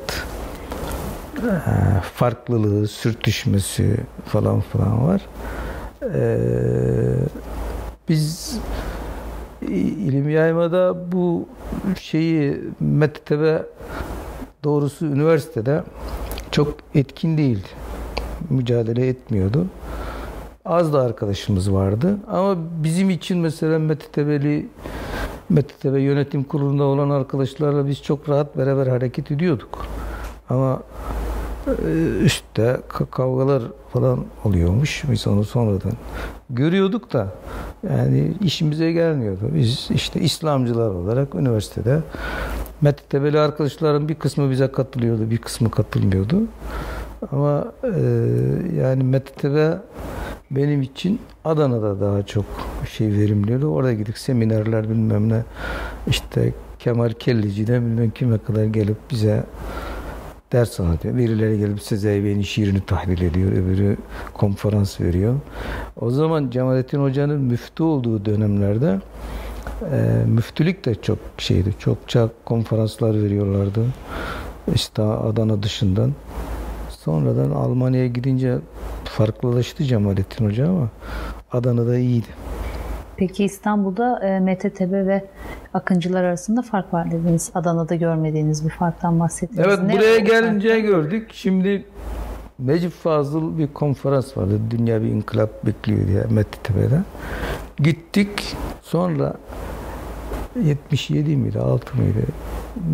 Speaker 2: farklılığı, sürtüşmesi falan falan var. E, Biz ilim yaymada bu şeyi mektebe doğrusu üniversitede çok etkin değildi. Mücadele etmiyordu. Az da arkadaşımız vardı. Ama bizim için mesela Metitebeli Metitebe yönetim kurulunda olan arkadaşlarla biz çok rahat beraber hareket ediyorduk. Ama üstte ka- kavgalar falan oluyormuş. Biz onu sonradan görüyorduk da yani işimize gelmiyordu. Biz işte İslamcılar olarak üniversitede Metitebeli arkadaşların bir kısmı bize katılıyordu, bir kısmı katılmıyordu. Ama e, yani Metitebe benim için Adana'da daha çok şey verimliyordu. Orada gidip seminerler bilmem ne işte Kemal Kellici'den bilmem kime kadar gelip bize ders anlatıyor. Birileri gelip Sezai şiirini tahlil ediyor. Öbürü konferans veriyor. O zaman Cemalettin Hoca'nın müftü olduğu dönemlerde e, müftülük de çok şeydi. Çokça konferanslar veriyorlardı. İşte Adana dışından. Sonradan Almanya'ya gidince farklılaştı Cemalettin Hoca ama Adana'da iyiydi.
Speaker 3: Peki İstanbul'da e, MTTB ve Akıncılar arasında fark var dediniz. Adana'da görmediğiniz bir farktan bahsettiniz.
Speaker 2: Evet
Speaker 3: Ne
Speaker 2: buraya gelince
Speaker 3: fark?
Speaker 2: gördük. Şimdi Necip Fazıl bir konferans vardı. Dünya bir inkılap bekliyor diye Mettepe'de. Gittik. Sonra 77 miydi 6 mıydı?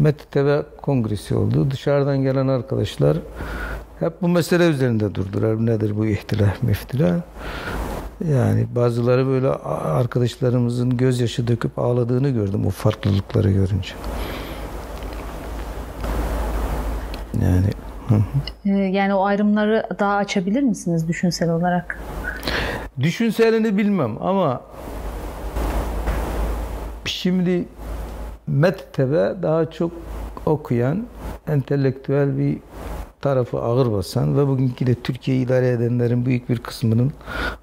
Speaker 2: Mettepe kongresi oldu. Dışarıdan gelen arkadaşlar hep bu mesele üzerinde durdular. Nedir bu ihtilaf meftilaf? Yani bazıları böyle arkadaşlarımızın gözyaşı döküp ağladığını gördüm o farklılıkları görünce. Yani
Speaker 3: E, Yani o ayrımları daha açabilir misiniz düşünsel olarak?
Speaker 2: Düşünselini bilmem ama şimdi mektebe daha çok okuyan, entelektüel bir tarafı ağır basan ve bugünkü de Türkiye'yi idare edenlerin büyük bir kısmının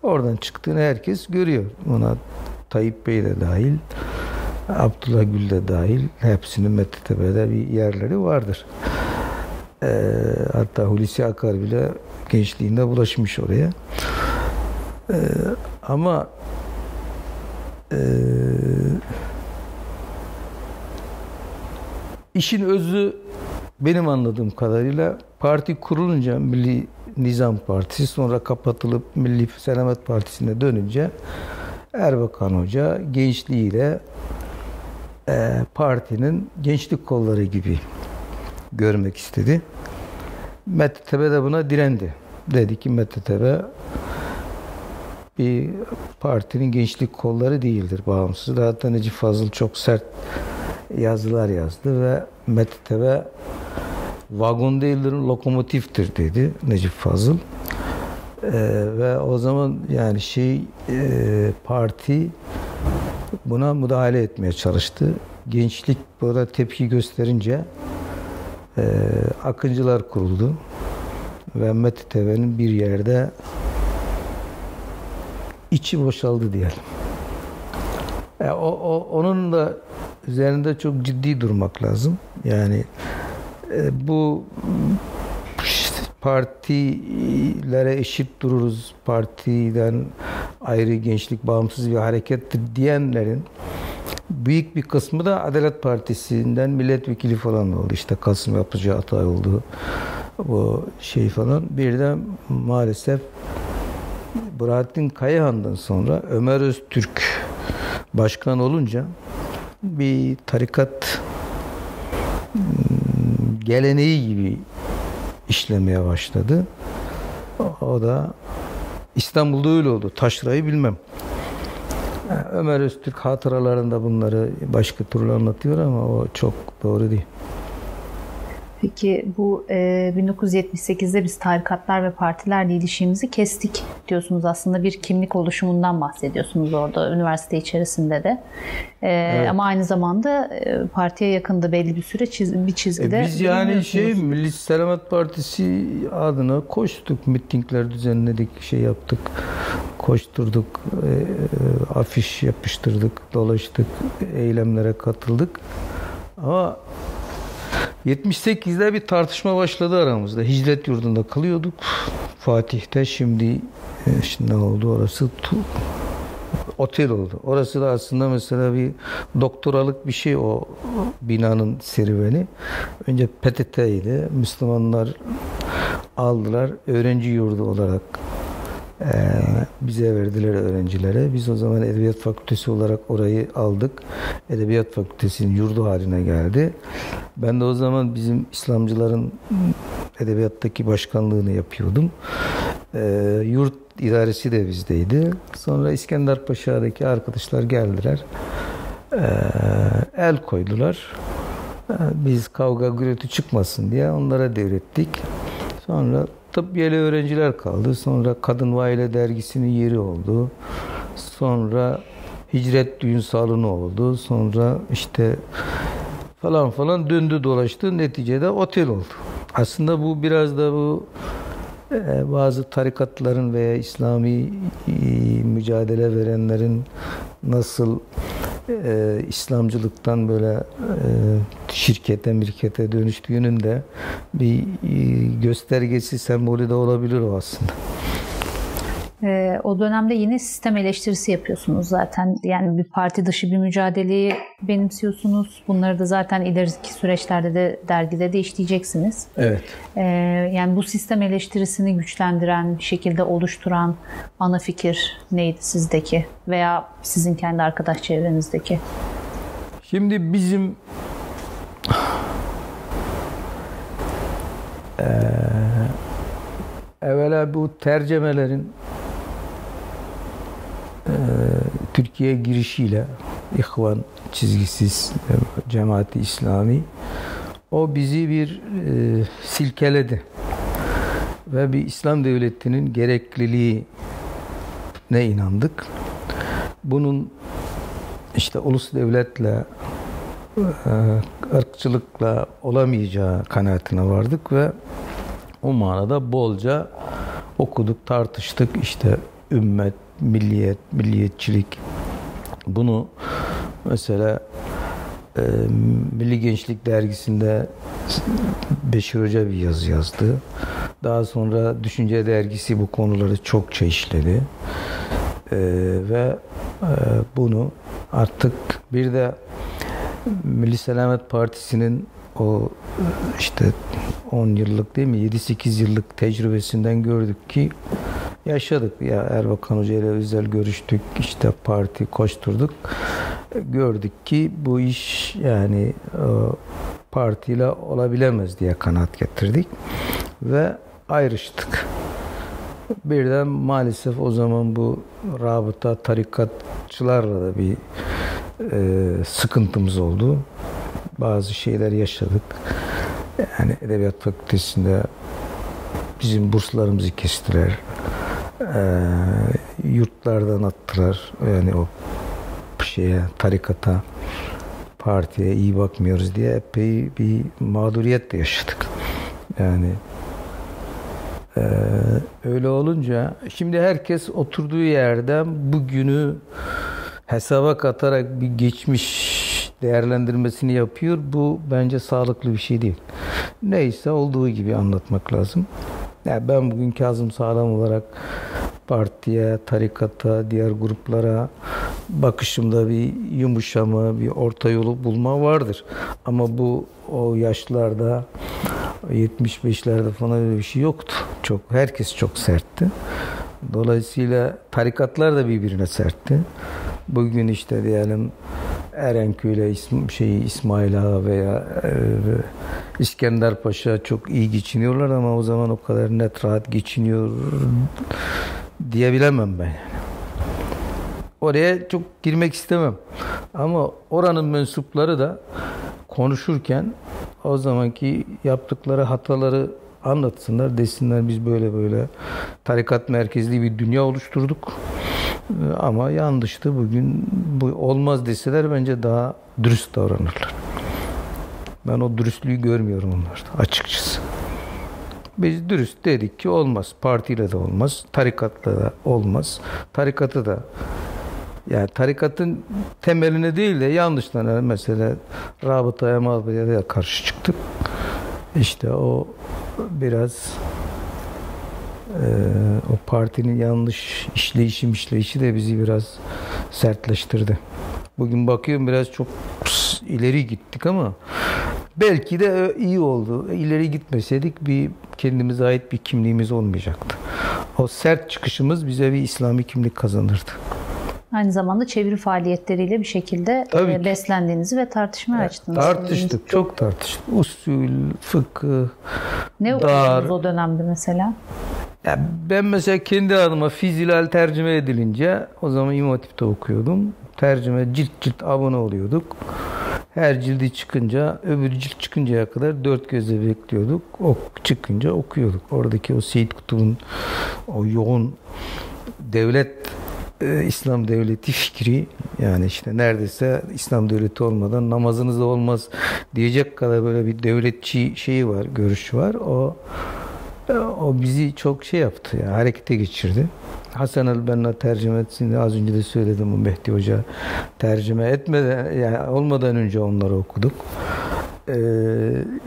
Speaker 2: oradan çıktığını herkes görüyor. Buna Tayyip Bey de dahil, Abdullah Gül de dahil hepsinin Mettepe'de bir yerleri vardır. Ee, hatta Hulusi Akar bile gençliğinde bulaşmış oraya. Ee, ama e, işin özü benim anladığım kadarıyla parti kurulunca Milli Nizam Partisi sonra kapatılıp Milli Selamet Partisi'ne dönünce Erbakan Hoca gençliğiyle e, partinin gençlik kolları gibi görmek istedi. Mettepe de buna direndi. Dedi ki Mettepe bir partinin gençlik kolları değildir bağımsız. Zaten Necip Fazıl çok sert yazılar yazdı ve Mettepe vagon değildir, lokomotiftir dedi Necip Fazıl. Ee, ve o zaman yani şey e, parti buna müdahale etmeye çalıştı. Gençlik burada tepki gösterince e, Akıncılar kuruldu ve Mettepe'nin bir yerde içi boşaldı diyelim. E, o, o, onun da üzerinde çok ciddi durmak lazım. Yani bu partilere eşit dururuz, partiden ayrı gençlik bağımsız bir harekettir diyenlerin büyük bir kısmı da Adalet Partisi'nden milletvekili falan oldu. İşte Kasım Yapıcı Atay oldu. Bu şey falan. Bir de maalesef Burhattin Kayahan'dan sonra Ömer Öztürk başkan olunca bir tarikat geleneği gibi işlemeye başladı. O da İstanbul'da öyle oldu. Taşra'yı bilmem. Ömer Öztürk hatıralarında bunları başka türlü anlatıyor ama o çok doğru değil.
Speaker 3: Peki bu e, 1978'de biz tarikatlar ve partilerle ilişkimizi kestik diyorsunuz. Aslında bir kimlik oluşumundan bahsediyorsunuz orada üniversite içerisinde de. E, evet. Ama aynı zamanda e, partiye yakında belli bir süre çiz, bir çizgide.
Speaker 2: E biz yani şey Milli Selamet Partisi adına koştuk, mitingler düzenledik, şey yaptık, koşturduk, e, e afiş yapıştırdık, dolaştık, eylemlere katıldık. Ama 78'de bir tartışma başladı aramızda. Hicret yurdunda kalıyorduk. Fatih'te şimdi, e, şimdi ne oldu orası? Otel oldu. Orası da aslında mesela bir doktoralık bir şey o binanın serüveni. Önce PTT'ydi. Müslümanlar aldılar. Öğrenci yurdu olarak ee, bize verdiler öğrencilere. Biz o zaman Edebiyat Fakültesi olarak orayı aldık. Edebiyat Fakültesi'nin yurdu haline geldi. Ben de o zaman bizim İslamcıların edebiyattaki başkanlığını yapıyordum. Ee, yurt idaresi de bizdeydi. Sonra İskender Paşa'daki arkadaşlar geldiler. Ee, el koydular. Ee, biz kavga gürültü çıkmasın diye onlara devrettik. Sonra tıbbiyeli öğrenciler kaldı. Sonra Kadın ve Aile Dergisi'nin yeri oldu. Sonra Hicret Düğün Salonu oldu. Sonra işte falan falan döndü dolaştı. Neticede otel oldu. Aslında bu biraz da bu e, bazı tarikatların veya İslami e, mücadele verenlerin nasıl e, İslamcılıktan böyle e, şirkete mirkete dönüştüğünün de bir e, göstergesi sembolü de olabilir o aslında.
Speaker 3: E, o dönemde yine sistem eleştirisi yapıyorsunuz zaten. Yani bir parti dışı bir mücadeleyi benimsiyorsunuz. Bunları da zaten ileriki süreçlerde de dergide de işleyeceksiniz.
Speaker 2: Evet.
Speaker 3: E, yani bu sistem eleştirisini güçlendiren, bir şekilde oluşturan ana fikir neydi sizdeki? Veya sizin kendi arkadaş çevrenizdeki?
Speaker 2: Şimdi bizim ee, evvela bu tercemelerin Türkiye girişiyle İhvan çizgisiz e, cemaati İslami o bizi bir e, silkeledi ve bir İslam devletinin gerekliliği ne inandık. Bunun işte ulus devletle e, ırkçılıkla olamayacağı kanaatine vardık ve o manada bolca okuduk, tartıştık. işte ümmet, milliyet, milliyetçilik bunu mesela e, Milli Gençlik Dergisi'nde Beşir Hoca bir yazı yazdı. Daha sonra Düşünce Dergisi bu konuları çokça işledi. E, ve e, bunu artık bir de Milli Selamet Partisi'nin o işte 10 yıllık değil mi 7-8 yıllık tecrübesinden gördük ki yaşadık. Ya Erbakan Hoca ile özel görüştük. işte parti koşturduk. Gördük ki bu iş yani partiyle olabilemez diye kanaat getirdik. Ve ayrıştık. Birden maalesef o zaman bu rabıta tarikatçılarla da bir e, sıkıntımız oldu. Bazı şeyler yaşadık. Yani Edebiyat Fakültesi'nde bizim burslarımızı kestiler e, yurtlardan attılar. Yani o şeye, tarikata, partiye iyi bakmıyoruz diye epey bir mağduriyet de yaşadık. Yani ee, öyle olunca şimdi herkes oturduğu yerden bugünü hesaba katarak bir geçmiş değerlendirmesini yapıyor. Bu bence sağlıklı bir şey değil. Neyse olduğu gibi anlatmak lazım. Yani ben bugün Kazım Sağlam olarak partiye, tarikata, diğer gruplara bakışımda bir yumuşama, bir orta yolu bulma vardır. Ama bu o yaşlarda 75'lerde falan öyle bir şey yoktu. Çok herkes çok sertti. Dolayısıyla tarikatlar da birbirine sertti. Bugün işte diyelim Erenköy'le İsm şey İsmail Ağa veya e, İskender Paşa çok iyi geçiniyorlar ama o zaman o kadar net rahat geçiniyor diyebilemem ben. Oraya çok girmek istemem. Ama oranın mensupları da konuşurken o zamanki yaptıkları hataları anlatsınlar, desinler biz böyle böyle tarikat merkezli bir dünya oluşturduk. Ama yanlıştı bugün bu olmaz deseler bence daha dürüst davranırlar. Ben o dürüstlüğü görmüyorum onlarda açıkçası. Biz dürüst dedik ki olmaz. Partiyle de olmaz. Tarikatla da olmaz. Tarikatı da yani tarikatın temeline değil de yanlışlarına mesela rabıtaya de karşı çıktık. İşte o biraz o partinin yanlış işleyişi işleyişi de bizi biraz sertleştirdi. Bugün bakıyorum biraz çok ileri gittik ama belki de iyi oldu. İleri gitmeseydik bir kendimize ait bir kimliğimiz olmayacaktı. O sert çıkışımız bize bir İslami kimlik kazanırdı.
Speaker 3: Aynı zamanda çeviri faaliyetleriyle bir şekilde Tabii e, beslendiğinizi ve tartışmaya açtınız.
Speaker 2: Tartıştık, çok tartıştık. Usul, fıkıh,
Speaker 3: Ne okudunuz o dönemde mesela?
Speaker 2: Ya ben mesela kendi adıma fizilal tercüme edilince o zaman İmam Hatip'te okuyordum. Tercüme cilt cilt abone oluyorduk. Her cildi çıkınca öbür cilt çıkıncaya kadar dört gözle bekliyorduk. Ok çıkınca okuyorduk. Oradaki o Seyit Kutub'un o yoğun devlet e, İslam devleti fikri yani işte neredeyse İslam devleti olmadan namazınız da olmaz diyecek kadar böyle bir devletçi şeyi var, görüşü var. O o bizi çok şey yaptı ya, harekete geçirdi. Hasan el Benna tercüme etsin az önce de söyledim bu Mehdi Hoca tercüme etmeden yani olmadan önce onları okuduk. Ee,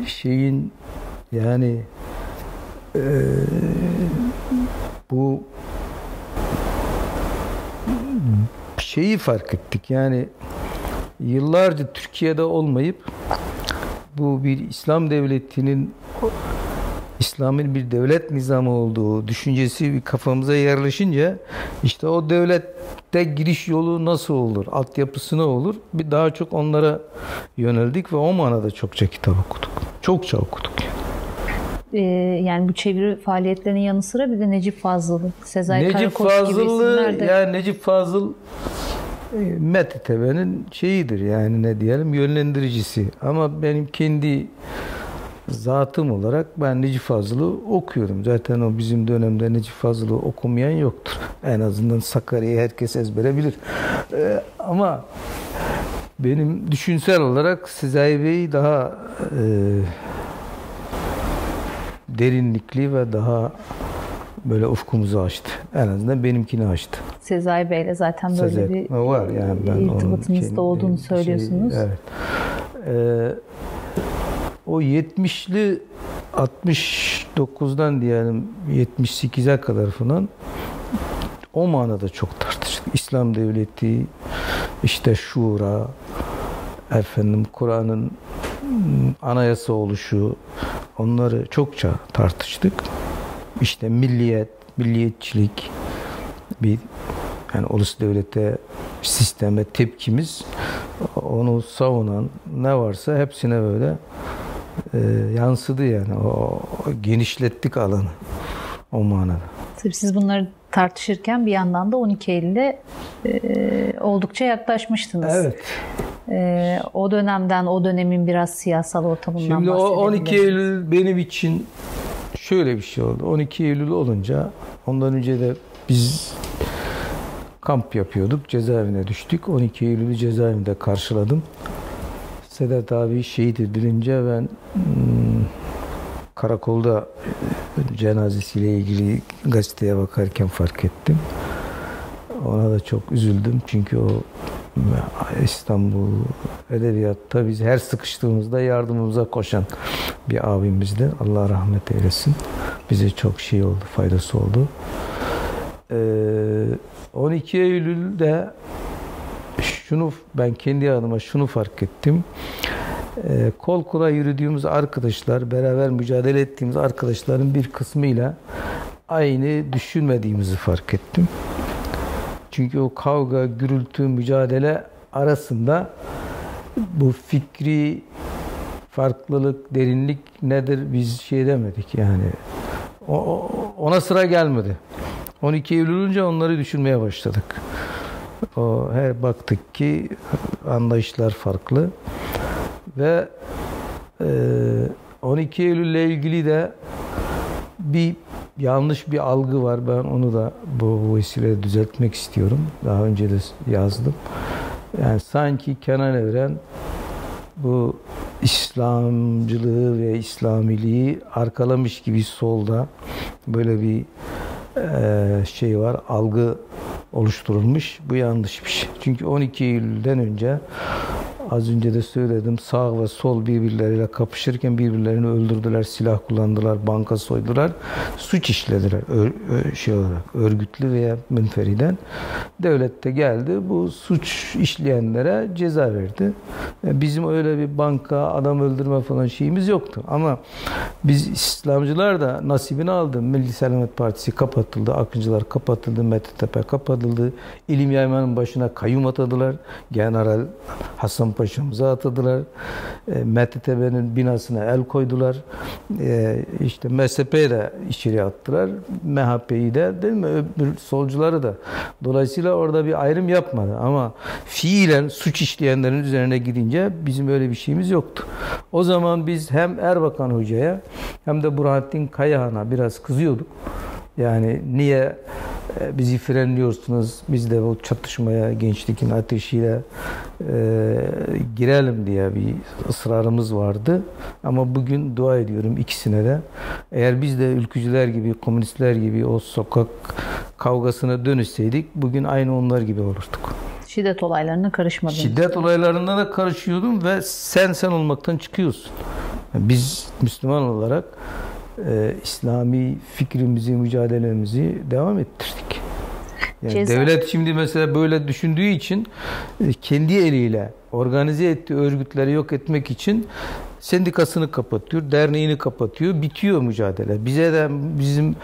Speaker 2: şeyin yani e, bu şeyi fark ettik yani yıllarca Türkiye'de olmayıp bu bir İslam devletinin İslam'ın bir devlet nizamı olduğu düşüncesi bir kafamıza yerleşince işte o devlette giriş yolu nasıl olur, altyapısı ne olur? Bir daha çok onlara yöneldik ve o manada çokça kitap okuduk. Çokça okuduk
Speaker 3: yani ee, yani bu çeviri faaliyetlerinin yanı sıra bir de Necip Fazıl, Sezai
Speaker 2: Necip
Speaker 3: Karakoç
Speaker 2: Fazıl'ı,
Speaker 3: gibi de...
Speaker 2: yani Necip Fazıl e, Metitebe'nin şeyidir yani ne diyelim yönlendiricisi. Ama benim kendi zatım olarak ben Necip Fazıl'ı okuyorum. Zaten o bizim dönemde Necip Fazıl'ı okumayan yoktur. En azından Sakarya'yı herkes ezbere bilir. Ee, ama benim düşünsel olarak Sezai Bey daha e, derinlikli ve daha böyle ufkumuzu açtı. En azından benimkini açtı.
Speaker 3: Sezai Bey'le zaten böyle Sezai, bir var yani ben irtibatınızda olduğunu şey, söylüyorsunuz. Evet.
Speaker 2: Ee, o 70'li 69'dan diyelim 78'e kadar falan o manada çok tartıştık. İslam devleti, işte şura, efendim Kur'an'ın anayasa oluşu, onları çokça tartıştık. İşte milliyet, milliyetçilik, bir yani ulus devlete sisteme tepkimiz onu savunan ne varsa hepsine böyle e, yansıdı yani. O, o genişlettik alanı o manada.
Speaker 3: Tabii siz bunları tartışırken bir yandan da 12 Eylül'e e, oldukça yaklaşmıştınız.
Speaker 2: Evet.
Speaker 3: E, o dönemden, o dönemin biraz siyasal ortamından
Speaker 2: Şimdi o 12 Eylül benim için şöyle bir şey oldu. 12 Eylül olunca ondan önce de biz kamp yapıyorduk. Cezaevine düştük. 12 Eylül'ü cezaevinde karşıladım. Sedat abi şehit edilince ben hmm, karakolda cenazesiyle ilgili gazeteye bakarken fark ettim. Ona da çok üzüldüm çünkü o İstanbul Edebiyat'ta biz her sıkıştığımızda yardımımıza koşan bir abimizdi. Allah rahmet eylesin. Bize çok şey oldu, faydası oldu. Ee, 12 Eylül'de şunu ben kendi adıma şunu fark ettim. Ee, kol kola yürüdüğümüz arkadaşlar, beraber mücadele ettiğimiz arkadaşların bir kısmıyla aynı düşünmediğimizi fark ettim. Çünkü o kavga, gürültü, mücadele arasında bu fikri farklılık, derinlik nedir biz şey demedik yani. O, ona sıra gelmedi. 12 Eylül olunca onları düşünmeye başladık. O, her baktık ki anlayışlar farklı ve e, 12 Eylül ile ilgili de bir yanlış bir algı var. Ben onu da bu, vesileyle düzeltmek istiyorum. Daha önce de yazdım. Yani sanki Kenan Evren bu İslamcılığı ve İslamiliği arkalamış gibi solda böyle bir şey var, algı oluşturulmuş. Bu yanlış bir şey. Çünkü 12 Eylül'den önce Az önce de söyledim sağ ve sol birbirleriyle kapışırken birbirlerini öldürdüler, silah kullandılar, banka soydular, suç işlediler ör, şey olarak örgütlü veya münferiden. Devlet de geldi bu suç işleyenlere ceza verdi. E, bizim öyle bir banka, adam öldürme falan şeyimiz yoktu. Ama biz İslamcılar da nasibini aldı. Milli Selamet Partisi kapatıldı, Akıncılar kapatıldı, MTTP kapatıldı. İlim yaymanın başına kayyum atadılar. General Hasan Paşa'mıza atadılar. E, MTTB'nin binasına el koydular. E, işte MSP'yi de içeri attılar. MHP'yi de değil mi? Öbür solcuları da. Dolayısıyla orada bir ayrım yapmadı. Ama fiilen suç işleyenlerin üzerine gidince bizim öyle bir şeyimiz yoktu. O zaman biz hem Erbakan Hoca'ya hem de Burhanettin Kayahan'a biraz kızıyorduk. Yani niye e, bizi frenliyorsunuz? Biz de bu çatışmaya gençlikin ateşiyle e, girelim diye bir ısrarımız vardı. Ama bugün dua ediyorum ikisine de. Eğer biz de ülkücüler gibi, komünistler gibi o sokak kavgasına dönüşseydik bugün aynı onlar gibi olurduk.
Speaker 3: Şiddet olaylarına karışmadın.
Speaker 2: Şiddet olaylarına da karışıyordum ve sen sen olmaktan çıkıyorsun. Biz Müslüman olarak e, İslami fikrimizi, mücadelemizi devam ettirdik. Yani Ceza. devlet şimdi mesela böyle düşündüğü için e, kendi eliyle organize ettiği örgütleri yok etmek için sendikasını kapatıyor, derneğini kapatıyor, bitiyor mücadele. Bize de bizim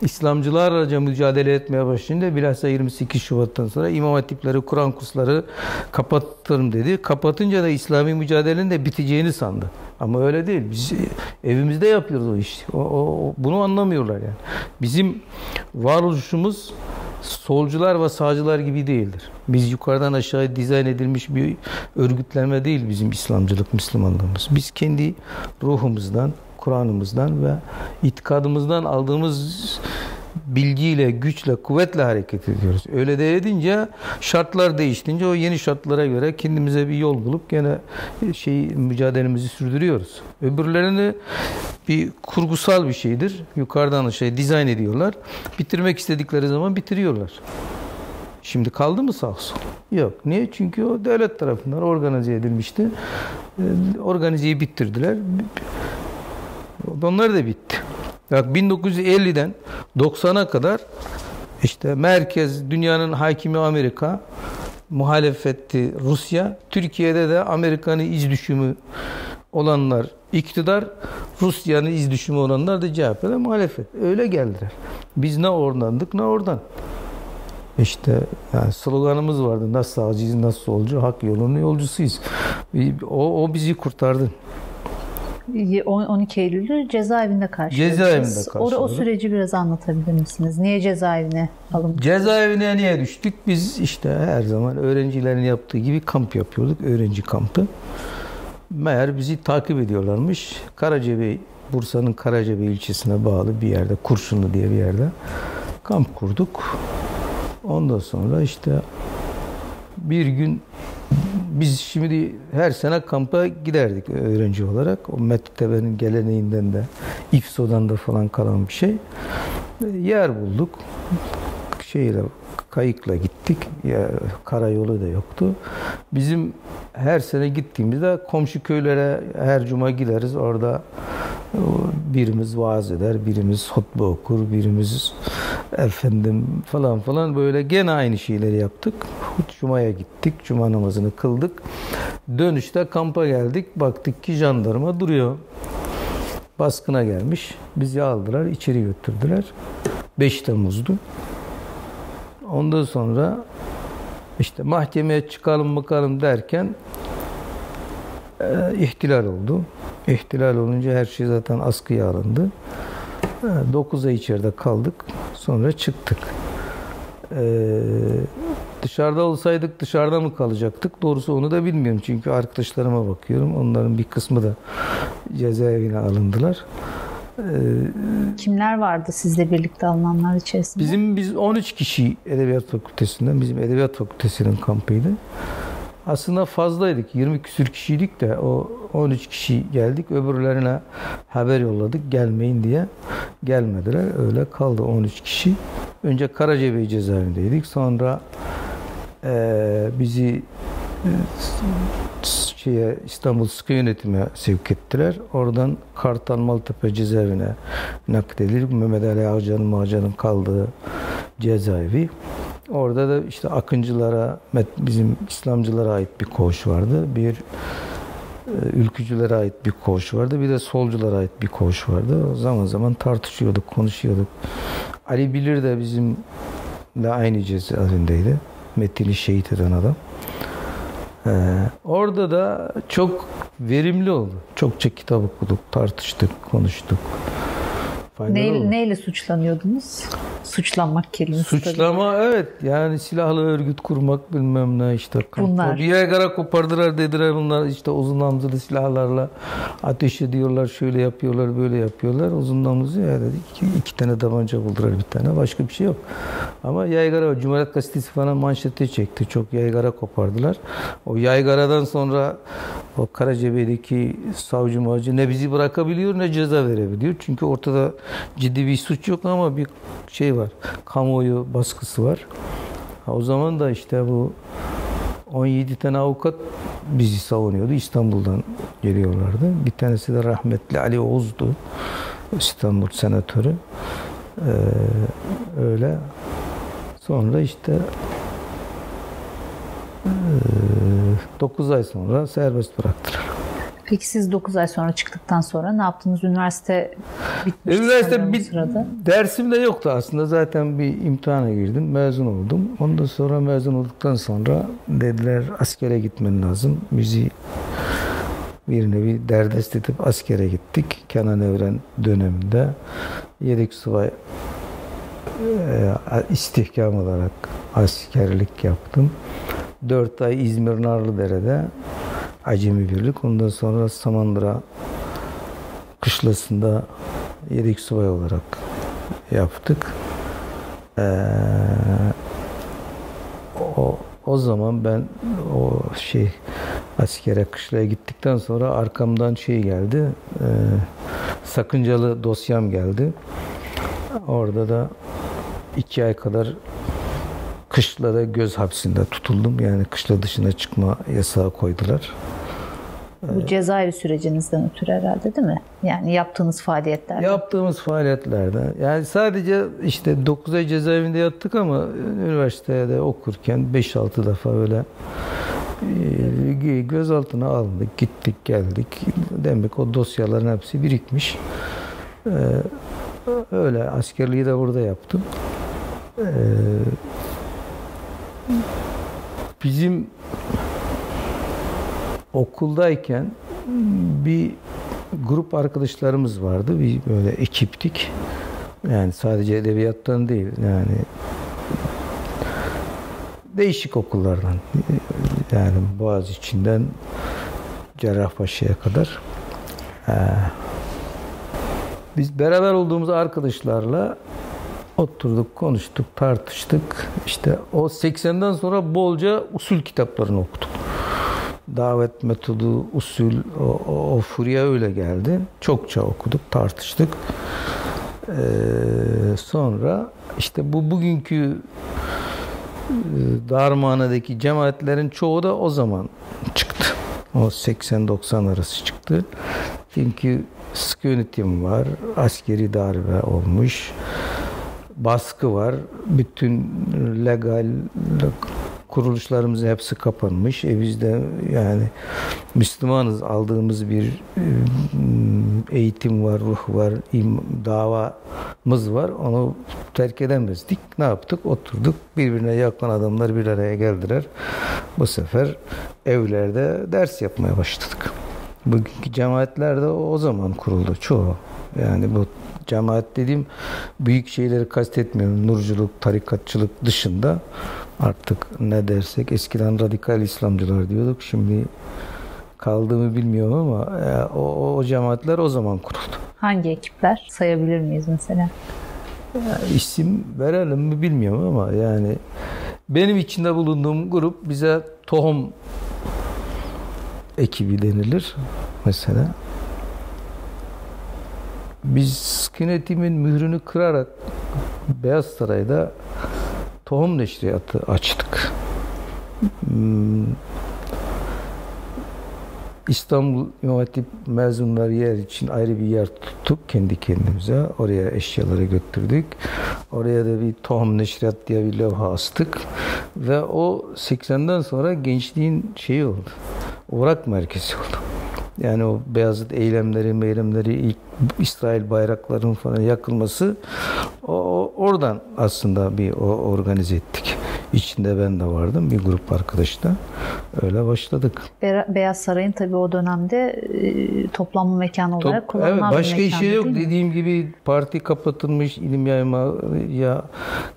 Speaker 2: İslamcılarla mücadele etmeye başlayınca bilhassa 28 Şubat'tan sonra imam hatipleri, Kur'an kursları kapattırım dedi. Kapatınca da İslami mücadelenin de biteceğini sandı. Ama öyle değil. Biz evimizde yapıyoruz o işi. O, o, bunu anlamıyorlar yani. Bizim varoluşumuz solcular ve sağcılar gibi değildir. Biz yukarıdan aşağı dizayn edilmiş bir örgütlenme değil bizim İslamcılık, Müslümanlığımız. Biz kendi ruhumuzdan, Kur'an'ımızdan ve itikadımızdan aldığımız bilgiyle, güçle, kuvvetle hareket ediyoruz. Öyle de edince şartlar değiştince o yeni şartlara göre kendimize bir yol bulup gene şey mücadelemizi sürdürüyoruz. Öbürlerini bir kurgusal bir şeydir. Yukarıdan şey dizayn ediyorlar. Bitirmek istedikleri zaman bitiriyorlar. Şimdi kaldı mı sağ sol? Yok. Niye? Çünkü o devlet tarafından organize edilmişti. Ee, organizeyi bitirdiler. Onlar da bitti. Bak 1950'den 90'a kadar işte merkez dünyanın hakimi Amerika, muhalefetti Rusya, Türkiye'de de Amerika'nın iz düşümü olanlar iktidar, Rusya'nın iz düşümü olanlar da CHP'de muhalefet. Öyle geldiler. Biz ne oradandık ne oradan. İşte yani sloganımız vardı. Nasıl sağcıyız, nasıl solcu, hak yolunun yolcusuyuz. O, o bizi kurtardı.
Speaker 3: 12 Eylül'ü cezaevinde karşıladınız.
Speaker 2: Cezaevinde karşıladık.
Speaker 3: O, süreci biraz anlatabilir misiniz? Niye cezaevine alındınız?
Speaker 2: Cezaevine niye düştük? Biz işte her zaman öğrencilerin yaptığı gibi kamp yapıyorduk. Öğrenci kampı. Meğer bizi takip ediyorlarmış. Karacabey, Bursa'nın Karacabey ilçesine bağlı bir yerde, Kurşunlu diye bir yerde kamp kurduk. Ondan sonra işte bir gün biz şimdi her sene kampa giderdik öğrenci olarak. O Mettebe'nin geleneğinden de İFSO'dan da falan kalan bir şey. Yer bulduk. Şeyle kayıkla gittik. Ya, karayolu da yoktu. Bizim her sene gittiğimizde komşu köylere her cuma gideriz. Orada birimiz vaaz eder, birimiz hutbe okur, birimiz efendim falan falan böyle gene aynı şeyleri yaptık. Cuma'ya gittik, cuma namazını kıldık. Dönüşte kampa geldik, baktık ki jandarma duruyor. Baskına gelmiş. Bizi aldılar, içeri götürdüler. 5 Temmuz'du. Ondan sonra işte mahkemeye çıkalım bakalım derken e, ihtilal oldu. İhtilal olunca her şey zaten askıya alındı. 9 ay içeride kaldık. Sonra çıktık. Ee, dışarıda olsaydık dışarıda mı kalacaktık? Doğrusu onu da bilmiyorum. Çünkü arkadaşlarıma bakıyorum. Onların bir kısmı da cezaevine alındılar.
Speaker 3: Ee, Kimler vardı sizle birlikte alınanlar içerisinde?
Speaker 2: Bizim biz 13 kişi Edebiyat Fakültesinden, bizim Edebiyat Fakültesinin kampıydı. Aslında fazlaydık. 20 küsür kişiydik de o 13 kişi geldik. Öbürlerine haber yolladık gelmeyin diye. Gelmediler. Öyle kaldı 13 kişi. Önce Karacabey cezaevindeydik. Sonra e, bizi e, şeye İstanbul Sıkı Yönetime sevk ettiler. Oradan Kartal Maltepe cezaevine nakledildik. Mehmet Ali Ağcan'ın Mağcan'ın kaldığı cezaevi. Orada da işte akıncılara, bizim İslamcılara ait bir koğuş vardı. Bir e, ülkücülere ait bir koğuş vardı. Bir de solculara ait bir koğuş vardı. O zaman zaman tartışıyorduk, konuşuyorduk. Ali Bilir de bizimle aynı cezaevindeydi. Metin'i şehit eden adam. Ee, orada da çok verimli oldu. Çokça kitap okuduk, tartıştık, konuştuk.
Speaker 3: Neyle, neyle suçlanıyordunuz? Suçlanmak kelimesi.
Speaker 2: Suçlama tabii. evet yani silahlı örgüt kurmak bilmem ne işte.
Speaker 3: Bunlar.
Speaker 2: Bir yaygara kopardılar dediler bunlar işte uzun namzılı silahlarla ateş ediyorlar şöyle yapıyorlar böyle yapıyorlar. Uzun namzı ya dedik iki, iki tane tabanca buldular bir tane başka bir şey yok. Ama yaygara Cumhuriyet Gazetesi falan manşete çekti. Çok yaygara kopardılar. O yaygaradan sonra o Karacabey'deki savcı mağacı ne bizi bırakabiliyor ne ceza verebiliyor. Çünkü ortada ciddi bir suç yok ama bir şey var. Kamuoyu baskısı var. Ha, o zaman da işte bu 17 tane avukat bizi savunuyordu. İstanbul'dan geliyorlardı. Bir tanesi de rahmetli Ali Oğuz'du. İstanbul senatörü. Ee, öyle. Sonra işte 9 ay sonra serbest bıraktılar.
Speaker 3: Peki siz 9 ay sonra çıktıktan sonra ne yaptınız? Üniversite bitmiş.
Speaker 2: Üniversite bit sırada. Dersim de yoktu aslında. Zaten bir imtihana girdim. Mezun oldum. Ondan sonra mezun olduktan sonra dediler askere gitmen lazım. Bizi bir nevi derdest edip askere gittik. Kenan Evren döneminde yedek subay e, istihkam olarak askerlik yaptım. 4 ay İzmir Narlıdere'de Acemi Birlik. Ondan sonra Samandıra kışlasında yedek subay olarak yaptık. Ee, o, o zaman ben o şey askere kışlaya gittikten sonra arkamdan şey geldi. E, sakıncalı dosyam geldi. Orada da iki ay kadar kışlada göz hapsinde tutuldum. Yani kışla dışına çıkma yasağı koydular.
Speaker 3: Bu cezaevi sürecinizden ötürü herhalde değil mi? Yani yaptığınız faaliyetler.
Speaker 2: Yaptığımız faaliyetlerde. Yani sadece işte 9 ay cezaevinde yattık ama üniversitede okurken 5-6 defa öyle e, gözaltına alındık, gittik, geldik. Demek o dosyaların hepsi birikmiş. E, öyle askerliği de burada yaptım. E, bizim okuldayken bir grup arkadaşlarımız vardı. Bir böyle ekiptik. Yani sadece edebiyattan değil. Yani değişik okullardan. Yani Boğaz içinden Cerrahpaşa'ya kadar. Ee, biz beraber olduğumuz arkadaşlarla oturduk, konuştuk, tartıştık. İşte o 80'den sonra bolca usul kitaplarını okuduk davet metodu, usul, o, o, o furya öyle geldi. Çokça okuduk, tartıştık. Ee, sonra işte bu bugünkü Darmana'daki cemaatlerin çoğu da o zaman çıktı. O 80-90 arası çıktı. Çünkü sıkı yönetim var, askeri darbe olmuş, baskı var. Bütün legal kuruluşlarımız hepsi kapanmış. E biz de yani Müslümanız aldığımız bir e, eğitim var, ruh var, davamız var. Onu terk edemezdik. Ne yaptık? Oturduk. Birbirine yakın adamlar bir araya geldiler. Bu sefer evlerde ders yapmaya başladık. Bugünkü cemaatler de o zaman kuruldu çoğu. Yani bu cemaat dediğim büyük şeyleri kastetmiyorum. Nurculuk, tarikatçılık dışında artık ne dersek eskiden radikal İslamcılar diyorduk. Şimdi kaldığımı bilmiyorum ama e, o, o, cemaatler o zaman kuruldu.
Speaker 3: Hangi ekipler sayabilir miyiz mesela?
Speaker 2: Ya, isim verelim mi bilmiyorum ama yani benim içinde bulunduğum grup bize tohum ekibi denilir mesela. Biz yönetimin mührünü kırarak Beyaz Saray'da tohum neşriyatı açtık. Hmm. İstanbul İmam Hatip mezunları yer için ayrı bir yer tuttuk kendi kendimize. Oraya eşyaları götürdük. Oraya da bir tohum neşriyat diye bir levha astık. Ve o 80'den sonra gençliğin şeyi oldu. Uğrak merkezi oldu. Yani o Beyazıt eylemleri, meylemleri, ilk İsrail bayraklarının falan yakılması o, oradan aslında bir o, organize ettik. İçinde ben de vardım bir grup arkadaşla. Öyle başladık.
Speaker 3: Beyaz Saray'ın tabii o dönemde e, toplanma mekanı olarak Top, kullanılan
Speaker 2: evet, başka
Speaker 3: bir
Speaker 2: mekan. Başka işi yok. Dediğim gibi parti kapatılmış, ilim yayma ya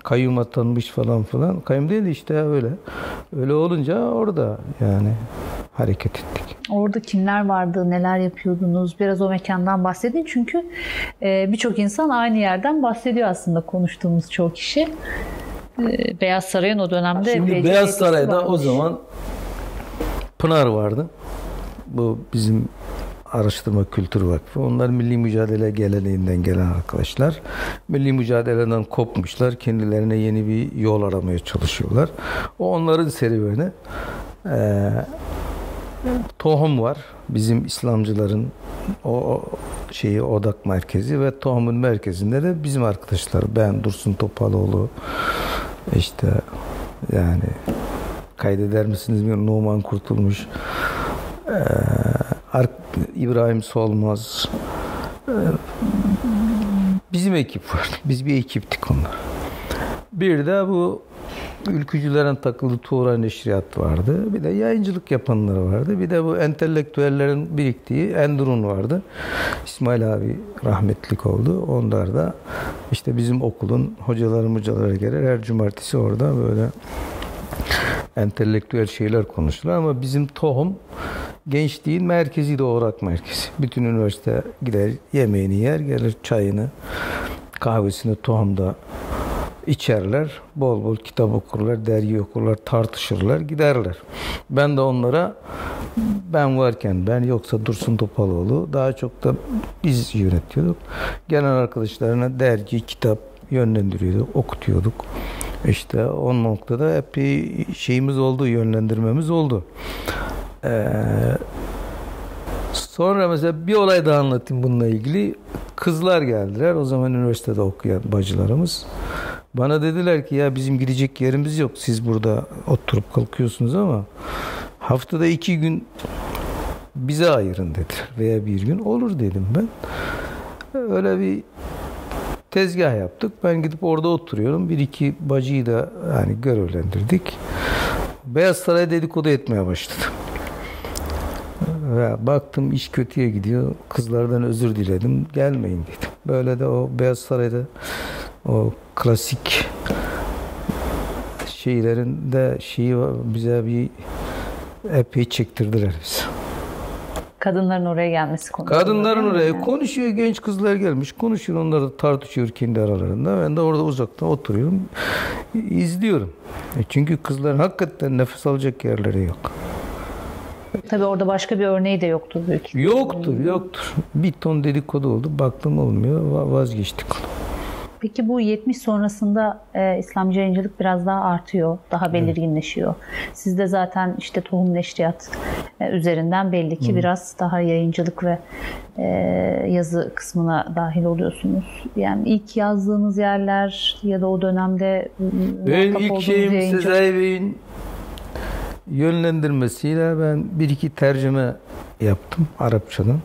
Speaker 2: kayyum atanmış falan filan. Kayyum değil işte öyle. Öyle olunca orada yani hareket ettik.
Speaker 3: Orada kimler vardı, neler yapıyordunuz? Biraz o mekandan bahsedin. Çünkü e, birçok insan aynı yerden bahsediyor aslında konuştuğumuz çoğu kişi. E, Beyaz Saray'ın o dönemde...
Speaker 2: Şimdi Beyaz Saray'da varmış. o zaman Pınar vardı. Bu bizim Araştırma Kültür Vakfı. Onlar milli mücadele geleneğinden gelen arkadaşlar. Milli mücadeleden kopmuşlar. Kendilerine yeni bir yol aramaya çalışıyorlar. O onların serüveni. Ee, Tohum var. Bizim İslamcıların o şeyi odak merkezi ve tohumun merkezinde de bizim arkadaşlar. Ben Dursun Topaloğlu işte yani kaydeder misiniz bilmiyorum. Numan Kurtulmuş ee, İbrahim Solmaz ee, bizim ekip var. Biz bir ekiptik onlar. Bir de bu ülkücülerin takıldığı Tuğra Neşriyat vardı. Bir de yayıncılık yapanlar vardı. Bir de bu entelektüellerin biriktiği Endurun vardı. İsmail abi rahmetlik oldu. Onlar da işte bizim okulun hocaları hocalara gelir. Her cumartesi orada böyle entelektüel şeyler konuşurlar ama bizim tohum gençliğin merkezi de olarak merkezi. Bütün üniversite gider yemeğini yer gelir çayını kahvesini tohumda içerler. Bol bol kitap okurlar, dergi okurlar, tartışırlar, giderler. Ben de onlara ben varken ben yoksa Dursun Topaloğlu daha çok da biz yönetiyorduk. Gelen arkadaşlarına dergi, kitap yönlendiriyorduk, okutuyorduk. İşte o noktada hep şeyimiz oldu, yönlendirmemiz oldu. Ee, sonra mesela bir olay daha anlatayım bununla ilgili. Kızlar geldiler. O zaman üniversitede okuyan bacılarımız. Bana dediler ki ya bizim gidecek yerimiz yok. Siz burada oturup kalkıyorsunuz ama haftada iki gün bize ayırın dediler. Veya bir gün olur dedim ben. Öyle bir tezgah yaptık. Ben gidip orada oturuyorum. Bir iki bacıyı da yani görevlendirdik. Beyaz Saray dedikodu etmeye başladım. Ve baktım iş kötüye gidiyor. Kızlardan özür diledim. Gelmeyin dedim. Böyle de o Beyaz Saray'da o klasik şeylerin de şeyi bize bir epey çektirdiler biz.
Speaker 3: Kadınların oraya gelmesi konusunda.
Speaker 2: Kadınların oraya yani. konuşuyor genç kızlar gelmiş konuşuyor onlar da tartışıyor kendi aralarında. Ben de orada uzakta oturuyorum izliyorum. E çünkü kızların hakikaten nefes alacak yerleri yok.
Speaker 3: Tabii orada başka bir örneği de yoktur büyük.
Speaker 2: Yoktur, yoktur. Bir ton dedikodu oldu. Baktım olmuyor. Vazgeçtik onu.
Speaker 3: Peki bu 70 sonrasında e, İslamcı yayıncılık biraz daha artıyor, daha belirginleşiyor. Siz de zaten işte tohum neşriyat e, üzerinden belli ki biraz daha yayıncılık ve e, yazı kısmına dahil oluyorsunuz. Yani ilk yazdığınız yerler ya da o dönemde
Speaker 2: Ben
Speaker 3: muhatap
Speaker 2: ilk şeyim
Speaker 3: yayıncı-
Speaker 2: Sezai Bey'in yönlendirmesiyle ben bir iki tercüme yaptım Arapçadan.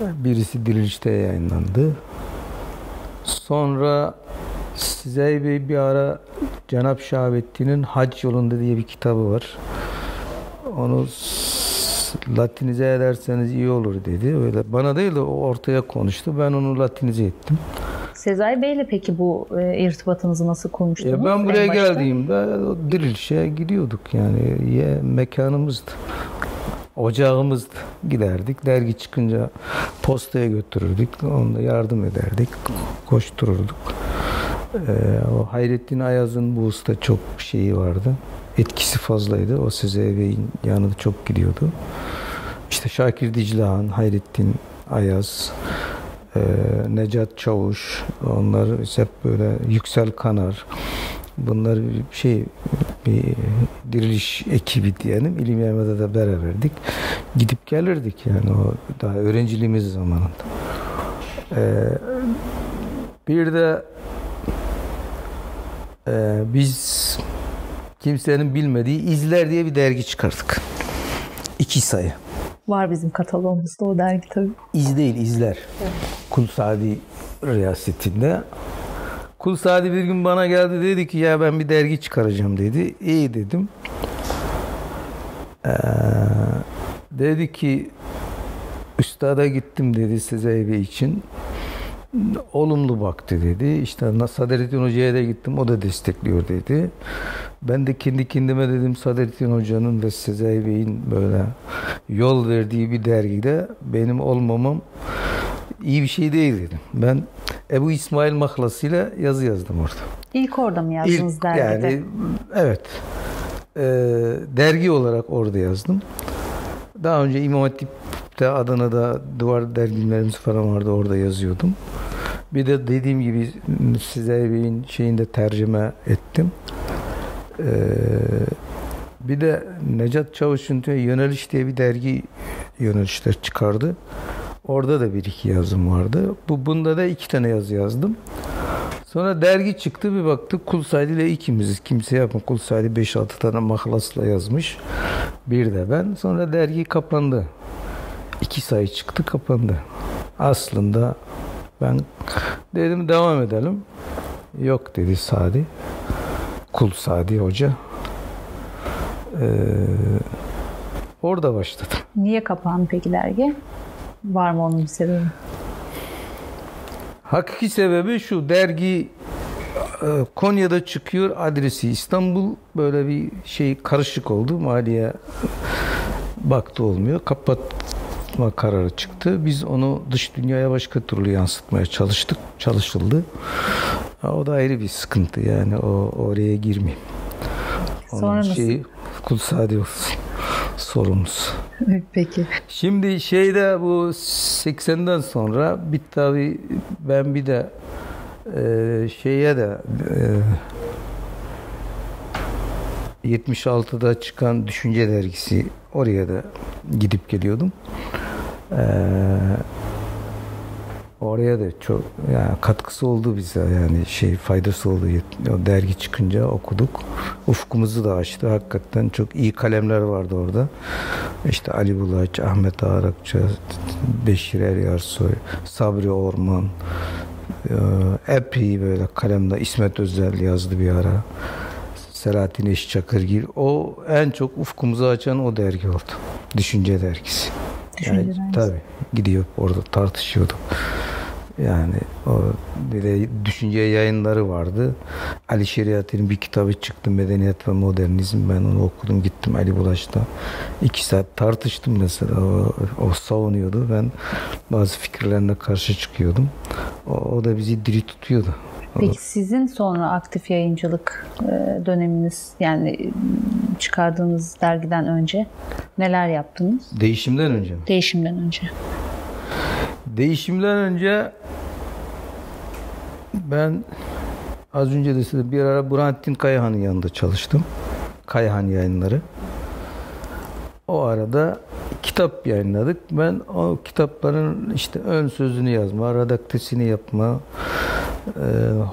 Speaker 2: Birisi Diriliş'te yayınlandı. Sonra Sezai Bey bir ara Cenab Şahabettin'in Hac Yolunda diye bir kitabı var. Onu Latinize ederseniz iyi olur dedi. Öyle bana değil de o ortaya konuştu. Ben onu Latinize ettim.
Speaker 3: Sezai Bey'le peki bu e, irtibatınızı nasıl kurmuştunuz?
Speaker 2: Ya ben
Speaker 3: en
Speaker 2: buraya geldiğimde o dirilişe gidiyorduk yani ye, mekanımızdı. Ocağımızdı. Giderdik. Dergi çıkınca postaya götürürdük. Onunla yardım ederdik. Koştururduk. Ee, o Hayrettin Ayaz'ın bu usta çok şeyi vardı. Etkisi fazlaydı. O Sezai Bey'in yanında çok gidiyordu. İşte Şakir Diclehan, Hayrettin Ayaz, e, Necat Çavuş, onlar hep böyle Yüksel Kanar. Bunlar bir şey bir diriliş ekibi diyelim. İlim Yayınma'da da beraberdik. Gidip gelirdik yani o daha öğrenciliğimiz zamanında. Ee, bir de e, biz kimsenin bilmediği İzler diye bir dergi çıkardık. İki sayı.
Speaker 3: Var bizim kataloğumuzda o dergi tabii.
Speaker 2: İz değil izler. Kul Sadi riyasetinde. Kul Sadi bir gün bana geldi dedi ki ya ben bir dergi çıkaracağım dedi. İyi dedim. Ee, dedi ki üstada gittim dedi Bey için. Olumlu baktı dedi. İşte Sadrettin Hoca'ya da gittim. O da destekliyor dedi. Ben de kendi kendime dedim Sadrettin Hoca'nın ve Sezai Bey'in böyle yol verdiği bir dergide benim olmamam iyi bir şey değil dedim. Ben Ebu İsmail mahlasıyla yazı yazdım orada.
Speaker 3: İlk orada mı yazdınız
Speaker 2: İlk,
Speaker 3: dergide?
Speaker 2: yani evet. Ee, dergi olarak orada yazdım. Daha önce İmam Hatip'te Adana'da duvar dergilerimiz falan vardı orada yazıyordum. Bir de dediğim gibi size Bey'in şeyinde tercüme ettim. Ee, bir de Necat Çavuş'un Yöneliş diye bir dergi yönelişler çıkardı. Orada da bir iki yazım vardı. Bu bunda da iki tane yazı yazdım. Sonra dergi çıktı bir baktık Kul Said ile ikimiziz. Kimse yapma. Kul Said 5-6 tane mahlasla yazmış. Bir de ben. Sonra dergi kapandı. İki sayı çıktı kapandı. Aslında ben dedim devam edelim. Yok dedi Sadi. Kul Sadi Hoca. Ee, orada başladım.
Speaker 3: Niye kapandı peki dergi? Var mı onun bir sebebi?
Speaker 2: Hakiki sebebi şu dergi e, Konya'da çıkıyor adresi İstanbul. Böyle bir şey karışık oldu maliye baktı olmuyor. Kapatma kararı çıktı. Biz onu dış dünyaya başka türlü yansıtmaya çalıştık çalışıldı. O da ayrı bir sıkıntı yani o oraya girmeyeyim. Onun
Speaker 3: Sonra nasıl?
Speaker 2: Kul sadi olsun sorumuz.
Speaker 3: Peki.
Speaker 2: Şimdi şeyde bu 80'den sonra bir tabi ben bir de e, şeye de e, 76'da çıkan Düşünce dergisi oraya da gidip geliyordum. E, oraya da çok yani katkısı oldu bize yani şey faydası oldu. O dergi çıkınca okuduk. Ufkumuzu da açtı. Hakikaten çok iyi kalemler vardı orada. İşte Ali Bulaç, Ahmet Ağrakçı, Beşir Eryarsoy, Sabri Orman, e, epey böyle kalemle İsmet Özel yazdı bir ara. Selahattin Eşçakırgil. O en çok ufkumuzu açan o dergi oldu. Düşünce dergisi.
Speaker 3: Düşünce
Speaker 2: yani,
Speaker 3: dergisi.
Speaker 2: Tabii gidiyor orada tartışıyorduk. Yani o de düşünce yayınları vardı. Ali Şeriat'ın bir kitabı çıktı Medeniyet ve Modernizm. Ben onu okudum gittim Ali Bulaş'ta. iki saat tartıştım mesela. O, o savunuyordu. Ben bazı fikirlerine karşı çıkıyordum. O, o da bizi diri tutuyordu.
Speaker 3: Peki sizin sonra aktif yayıncılık e, döneminiz yani çıkardığınız dergiden önce neler yaptınız?
Speaker 2: Değişimden önce mi?
Speaker 3: Değişimden önce.
Speaker 2: Değişimden önce ben az önce de size bir ara Burhanettin Kayahan'ın yanında çalıştım. Kayahan yayınları. O arada kitap yayınladık. Ben o kitapların işte ön sözünü yazma, redaktesini yapma, e,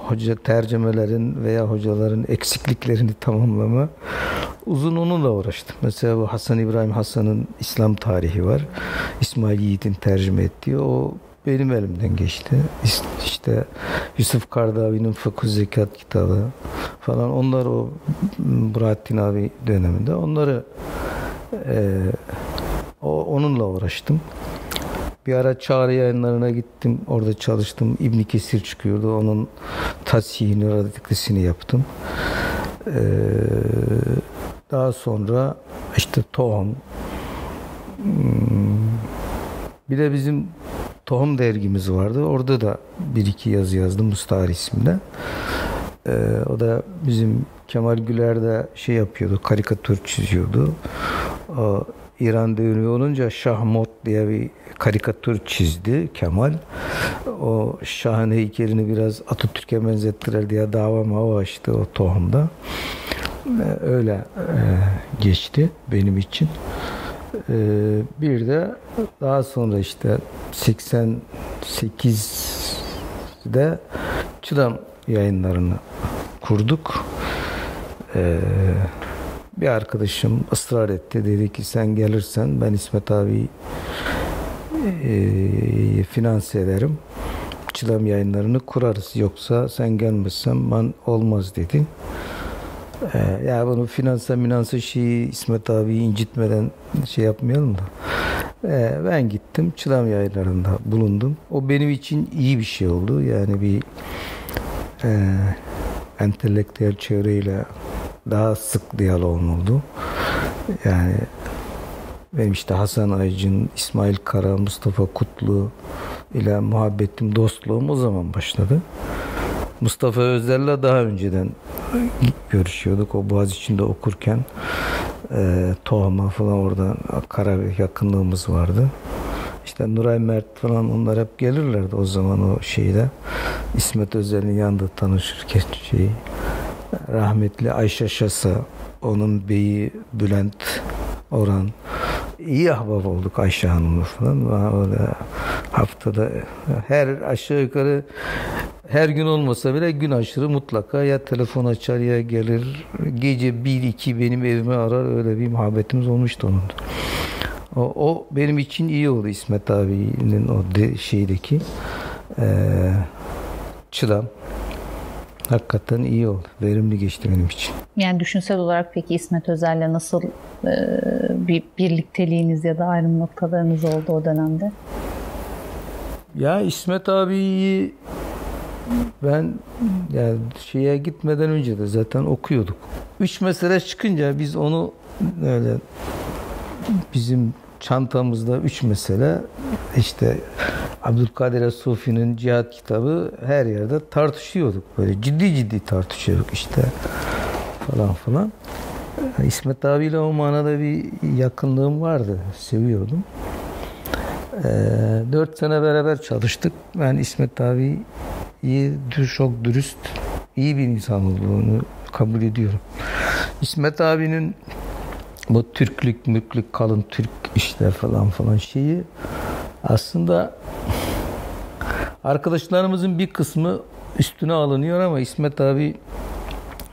Speaker 2: hoca tercümelerin veya hocaların eksikliklerini tamamlama uzun onunla uğraştım. Mesela bu Hasan İbrahim Hasan'ın İslam tarihi var. İsmail Yiğit'in tercüme ettiği o benim elimden geçti. İşte Yusuf Kardavi'nin Fıkıh Zekat kitabı falan onlar o Burhattin abi döneminde onları e, o, onunla uğraştım. Bir ara çağrı yayınlarına gittim. Orada çalıştım. İbn Kesir çıkıyordu. Onun tasihini, radiklisini yaptım. Ee, daha sonra işte Tohum. Hmm, bir de bizim Tohum dergimiz vardı. Orada da bir iki yazı yazdım Mustahar isminde. Ee, o da bizim Kemal Güler de şey yapıyordu, karikatür çiziyordu. O İran'da ünlü olunca Şahmot diye bir karikatür çizdi Kemal. O Şah'ın heykelini biraz Atatürk'e benzettiler diye dava mava açtı o tohumda. Öyle e, geçti benim için. Ee, bir de daha sonra işte 88'de Çıdam yayınlarını kurduk. Ee, bir arkadaşım ısrar etti. Dedi ki sen gelirsen ben İsmet abi e, finanse ederim. Çılam yayınlarını kurarız. Yoksa sen gelmezsen ben olmaz dedi. Ee, ya bunu finanse minanse şeyi İsmet abi incitmeden şey yapmayalım da. Ee, ben gittim Çılam yayınlarında bulundum. O benim için iyi bir şey oldu. Yani bir e, entelektüel çevreyle daha sık diyaloğum oldu. Yani benim işte Hasan Aycın, İsmail Kara, Mustafa Kutlu ile muhabbetim, dostluğum o zaman başladı. Mustafa Özler'le daha önceden görüşüyorduk. O Boğaz içinde okurken e, Tohma falan oradan kara bir yakınlığımız vardı. İşte Nuray Mert falan onlar hep gelirlerdi o zaman o şeyde. İsmet Özel'in yanında tanışırken şeyi rahmetli Ayşe Şasa, onun beyi Bülent Orhan. iyi ahbap olduk Ayşe Hanım'la falan. Öyle haftada her aşağı yukarı her gün olmasa bile gün aşırı mutlaka ya telefon açar ya gelir. Gece bir iki benim evime arar öyle bir muhabbetimiz olmuştu onun. O, o benim için iyi oldu İsmet abinin o de, şeydeki e, çılam hakikaten iyi oldu. Verimli geçti benim için.
Speaker 3: Yani düşünsel olarak peki İsmet Özel'le nasıl e, bir birlikteliğiniz ya da ayrım noktalarınız oldu o dönemde?
Speaker 2: Ya İsmet abiyi ben yani şeye gitmeden önce de zaten okuyorduk. Üç mesele çıkınca biz onu öyle bizim çantamızda üç mesele işte Abdülkadir Sufi'nin cihat kitabı her yerde tartışıyorduk. Böyle ciddi ciddi tartışıyorduk işte falan falan. İsmet abiyle o manada bir yakınlığım vardı. Seviyordum. Ee, dört sene beraber çalıştık. Ben İsmet abiyi çok dürüst, iyi bir insan olduğunu kabul ediyorum. İsmet abinin bu Türklük, mülklük, kalın Türk işte falan falan şeyi aslında arkadaşlarımızın bir kısmı üstüne alınıyor ama İsmet abi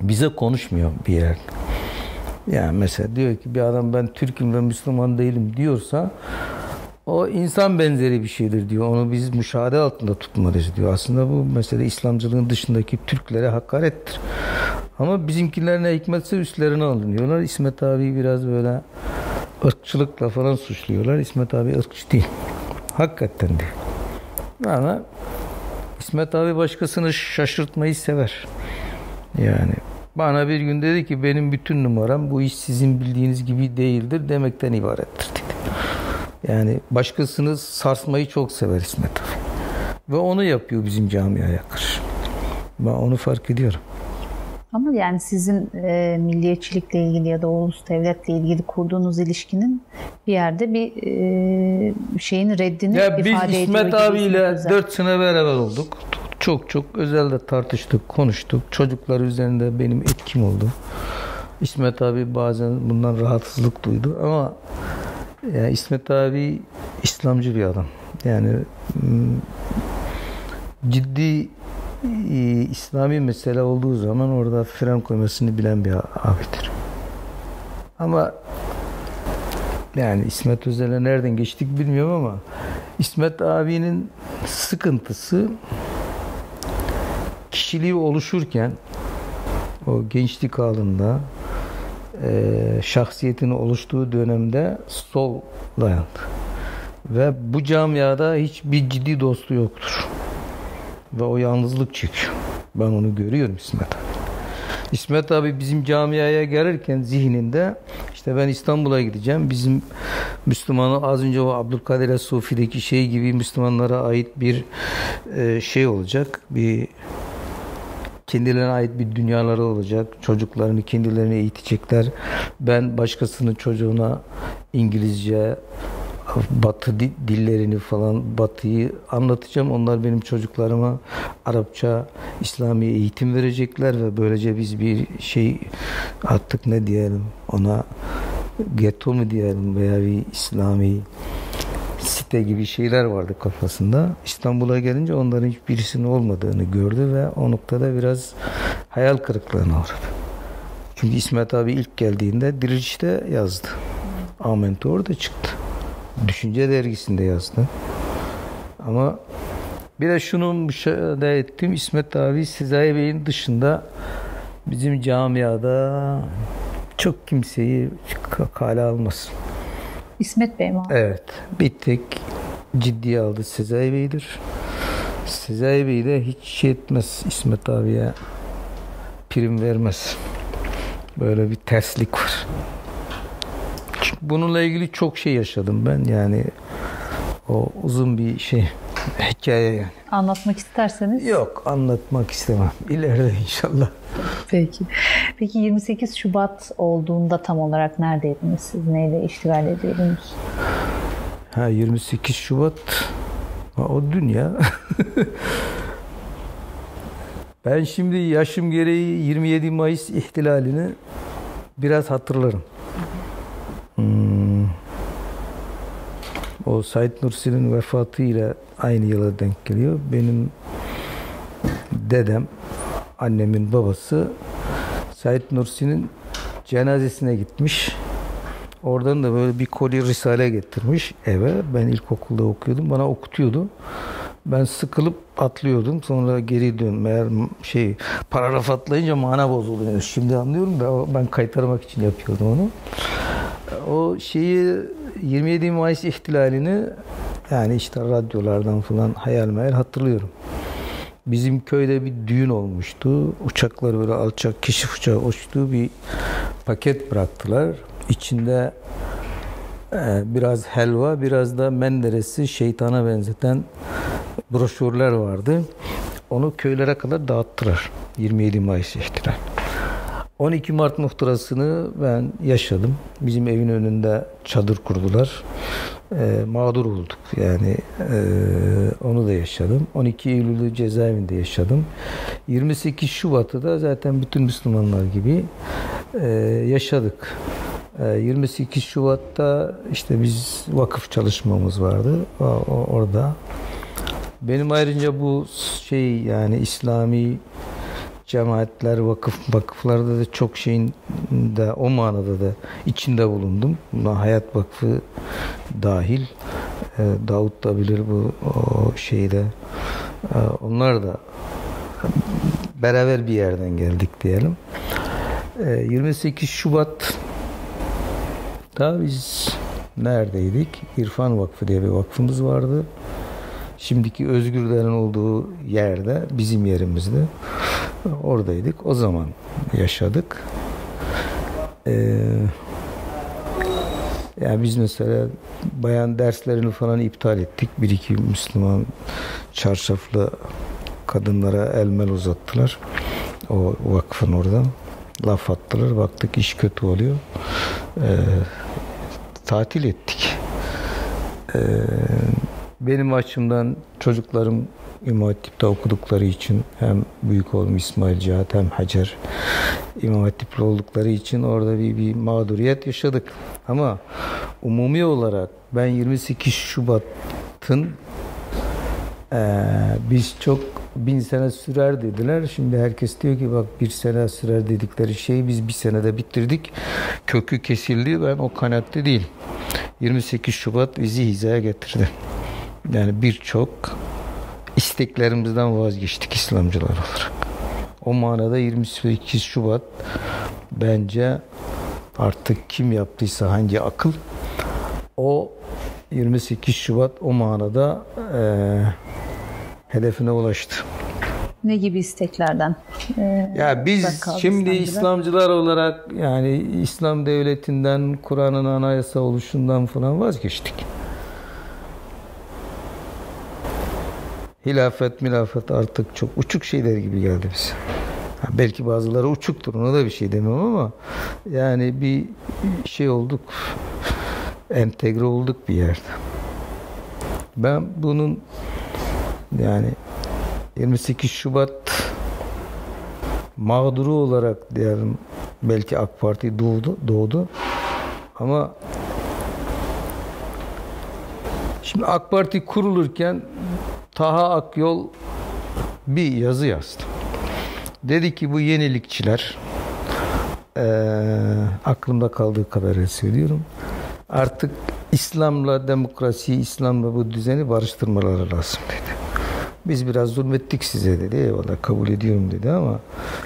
Speaker 2: bize konuşmuyor bir yer. Yani mesela diyor ki bir adam ben Türk'üm ve Müslüman değilim diyorsa o insan benzeri bir şeydir diyor. Onu biz müşahede altında tutmalıyız diyor. Aslında bu mesele İslamcılığın dışındaki Türklere hakarettir. Ama bizimkilerine hikmetse üstlerine alınıyorlar. İsmet abi biraz böyle ırkçılıkla falan suçluyorlar. İsmet abi ırkçı değil. Hakikaten değil. Ama İsmet abi başkasını şaşırtmayı sever. Yani bana bir gün dedi ki benim bütün numaram bu iş sizin bildiğiniz gibi değildir demekten ibarettir. Yani başkasını sarsmayı çok sever İsmet abi. Ve onu yapıyor bizim camiaya karşı. Ben onu fark ediyorum.
Speaker 3: Ama yani sizin e, milliyetçilikle ilgili ya da ulus devletle ilgili kurduğunuz ilişkinin bir yerde bir e, şeyin reddini
Speaker 2: ya
Speaker 3: ifade
Speaker 2: biz İsmet
Speaker 3: ediyor
Speaker 2: abiyle 4 sene beraber olduk. çok çok özelde tartıştık, konuştuk. Çocuklar üzerinde benim etkim oldu. İsmet abi bazen bundan rahatsızlık duydu ama yani İsmet abi İslamcı bir adam. Yani ciddi e, İslami mesele olduğu zaman orada fren koymasını bilen bir abidir. Ama yani İsmet Özel'e nereden geçtik bilmiyorum ama İsmet abinin sıkıntısı kişiliği oluşurken o gençlik halında e, şahsiyetini oluştuğu dönemde sol dayandı. Ve bu camiada hiçbir ciddi dostu yoktur. Ve o yalnızlık çekiyor. Ben onu görüyorum İsmet abi. İsmet abi bizim camiaya gelirken zihninde işte ben İstanbul'a gideceğim. Bizim Müslümanı az önce o Abdülkadir Sufi'deki şey gibi Müslümanlara ait bir e, şey olacak. Bir kendilerine ait bir dünyaları olacak. Çocuklarını kendilerine eğitecekler. Ben başkasının çocuğuna İngilizce, Batı dillerini falan Batı'yı anlatacağım. Onlar benim çocuklarıma Arapça, İslami eğitim verecekler ve böylece biz bir şey artık ne diyelim ona getto mu diyelim veya bir İslami site gibi şeyler vardı kafasında. İstanbul'a gelince onların hiçbirisinin olmadığını gördü ve o noktada biraz hayal kırıklığına uğradı. Çünkü İsmet abi ilk geldiğinde Dirici'de yazdı. Amentü orada çıktı. Düşünce dergisinde yazdı. Ama bir de şunu müşahede ettim. İsmet abi Sezai Bey'in dışında bizim camiada çok kimseyi kale almaz.
Speaker 3: İsmet Bey mi?
Speaker 2: Evet. Bir tek ciddiye aldı Sezai Bey'dir. Sezai Bey de hiç şey etmez İsmet abiye prim vermez. Böyle bir terslik var. Bununla ilgili çok şey yaşadım ben yani o uzun bir şey hikaye yani.
Speaker 3: Anlatmak isterseniz.
Speaker 2: Yok anlatmak istemem. İleride inşallah.
Speaker 3: Peki. Peki 28 Şubat olduğunda tam olarak neredeydiniz siz? Neyle iştigal ediyordunuz?
Speaker 2: Ha 28 Şubat ha, o dünya. ben şimdi yaşım gereği 27 Mayıs ihtilalini biraz hatırlarım. Hmm. O Said Nursi'nin vefatı ile aynı yıla denk geliyor. Benim dedem, annemin babası Said Nursi'nin cenazesine gitmiş. Oradan da böyle bir koli risale getirmiş eve. Ben ilkokulda okuyordum. Bana okutuyordu. Ben sıkılıp atlıyordum. Sonra geri dön. Meğer şey paragraf atlayınca mana bozuluyor. Şimdi anlıyorum da ben kaytarmak için yapıyordum onu. O şeyi 27 Mayıs ihtilalini yani işte radyolardan falan hayal meyal hatırlıyorum. Bizim köyde bir düğün olmuştu. Uçaklar böyle alçak keşif uçağı uçtu. Bir paket bıraktılar. İçinde e, biraz helva, biraz da menderesi şeytana benzeten broşürler vardı. Onu köylere kadar dağıttılar. 27 Mayıs ihtilal. 12 Mart muhtırasını ben yaşadım. Bizim evin önünde çadır kurdular. E, mağdur olduk yani e, onu da yaşadım. 12 Eylül'ü cezaevinde yaşadım. 28 Şubat'ı da zaten bütün Müslümanlar gibi e, yaşadık. E, 28 Şubat'ta işte biz vakıf çalışmamız vardı o, o, orada. Benim ayrıca bu şey yani İslami cemaatler, vakıf, vakıflarda da çok şeyin de o manada da içinde bulundum. Buna Hayat Vakfı dahil. E, Davut da bilir bu o şeyde. E, onlar da beraber bir yerden geldik diyelim. E, 28 Şubat da biz neredeydik? İrfan Vakfı diye bir vakfımız vardı. Şimdiki Özgürler'in olduğu yerde, bizim yerimizde. Oradaydık. O zaman yaşadık. Ee, yani biz mesela bayan derslerini falan iptal ettik. Bir iki Müslüman çarşaflı kadınlara elmel uzattılar. O vakfın orada. Laf attılar. Baktık iş kötü oluyor. Ee, tatil ettik. Ee, benim açımdan çocuklarım İmam Hatip'te okudukları için hem büyük oğlum İsmail Cihat hem Hacer İmam Hatip'li oldukları için orada bir, bir mağduriyet yaşadık. Ama umumi olarak ben 28 Şubat'ın ee, biz çok bin sene sürer dediler. Şimdi herkes diyor ki bak bir sene sürer dedikleri şeyi biz bir senede bitirdik. Kökü kesildi. Ben o kanatte değil. 28 Şubat bizi hizaya getirdi. Yani birçok isteklerimizden vazgeçtik İslamcılar olarak. O manada 28 Şubat bence artık kim yaptıysa hangi akıl o 28 Şubat o manada e, hedefine ulaştı.
Speaker 3: Ne gibi isteklerden?
Speaker 2: Ee, ya biz şimdi İslamcılar? İslamcılar olarak yani İslam devletinden, Kur'an'ın anayasa oluşundan falan vazgeçtik. Hilafet, milafet artık çok uçuk şeyler gibi geldi bize. Ha, belki bazıları uçuktur, ona da bir şey demem ama yani bir şey olduk, entegre olduk bir yerde. Ben bunun yani 28 Şubat mağduru olarak diyelim belki AK Parti doğdu, doğdu. Ama şimdi AK Parti kurulurken Taha Akyol bir yazı yazdı. Dedi ki bu yenilikçiler e, aklımda kaldığı kadarıyla söylüyorum. Artık İslam'la demokrasiyi, İslam'la bu düzeni barıştırmaları lazım dedi. Biz biraz zulmettik size dedi. Eyvallah kabul ediyorum dedi ama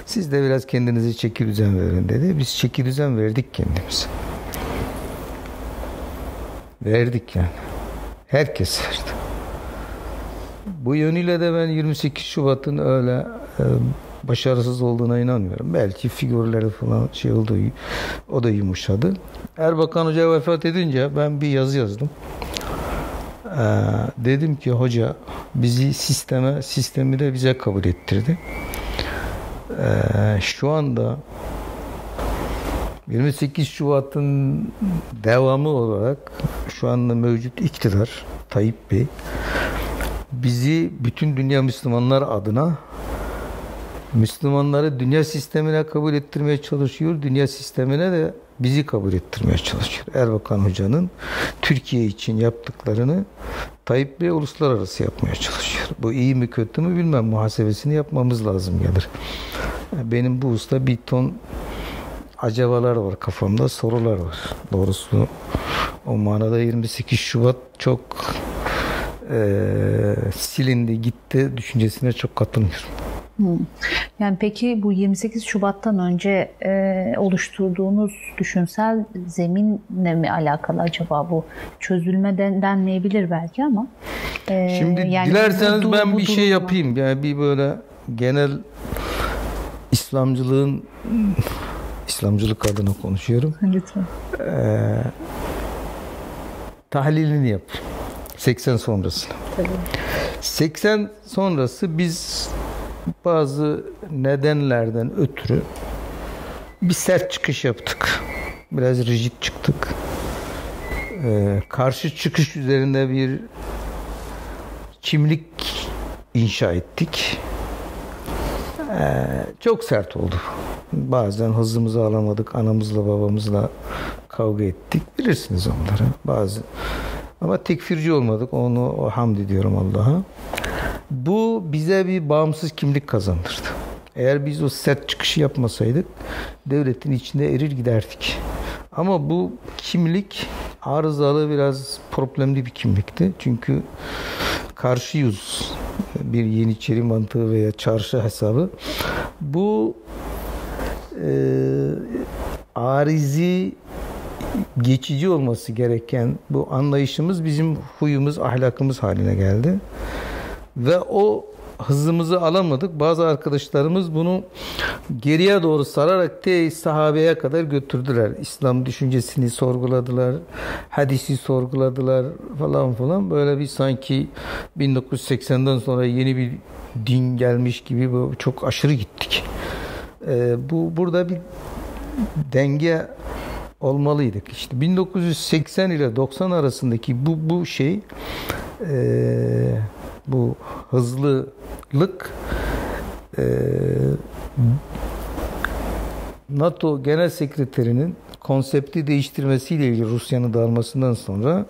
Speaker 2: siz de biraz kendinize çeki düzen verin dedi. Biz çeki düzen verdik kendimize. Verdik yani. Herkes verdi. Bu yönüyle de ben 28 Şubat'ın öyle e, başarısız olduğuna inanmıyorum. Belki figürleri falan şey oldu, o da yumuşadı. Erbakan Hoca vefat edince ben bir yazı yazdım. Ee, dedim ki hoca bizi sisteme, sistemi de bize kabul ettirdi. Ee, şu anda 28 Şubat'ın devamı olarak şu anda mevcut iktidar Tayyip Bey bizi bütün dünya Müslümanlar adına Müslümanları dünya sistemine kabul ettirmeye çalışıyor. Dünya sistemine de bizi kabul ettirmeye çalışıyor. Erbakan Hoca'nın Türkiye için yaptıklarını Tayyip Bey uluslararası yapmaya çalışıyor. Bu iyi mi kötü mü bilmem muhasebesini yapmamız lazım gelir. Benim bu usta bir ton acabalar var kafamda, sorular var. Doğrusu o manada 28 Şubat çok e, silindi gitti düşüncesine çok katılmıyorum.
Speaker 3: Yani peki bu 28 Şubat'tan önce e, oluşturduğunuz düşünsel zeminle mi alakalı acaba bu çözülme denmeyebilir belki ama
Speaker 2: e, Şimdi yani dilerseniz bu, ben bu bir şey yapayım. Yani bir böyle genel İslamcılığın İslamcılık adına konuşuyorum.
Speaker 3: Lütfen.
Speaker 2: Ee, tahlilini yap. 80 sonrasını. Tabii. 80 sonrası biz bazı nedenlerden ötürü bir sert çıkış yaptık. Biraz rigid çıktık. Ee, karşı çıkış üzerinde bir kimlik inşa ettik. Ee, çok sert oldu. Bazen hızımızı alamadık. Anamızla babamızla kavga ettik. Bilirsiniz onları. Bazı ama tekfirci olmadık. Onu hamd ediyorum Allah'a. Bu bize bir bağımsız kimlik kazandırdı. Eğer biz o sert çıkışı yapmasaydık devletin içinde erir giderdik. Ama bu kimlik arızalı biraz problemli bir kimlikti. Çünkü karşıyız bir Yeniçeri mantığı veya çarşı hesabı. Bu arizi geçici olması gereken bu anlayışımız bizim huyumuz, ahlakımız haline geldi. Ve o hızımızı alamadık. Bazı arkadaşlarımız bunu geriye doğru sararak te sahabeye kadar götürdüler. İslam düşüncesini sorguladılar. Hadisi sorguladılar falan falan. Böyle bir sanki 1980'den sonra yeni bir din gelmiş gibi çok aşırı gittik. Ee, bu burada bir denge olmalıydık. İşte 1980 ile 90 arasındaki bu bu şey e, bu hızlılık e, NATO Genel Sekreterinin konsepti değiştirmesiyle ilgili Rusya'nın dağılmasından sonra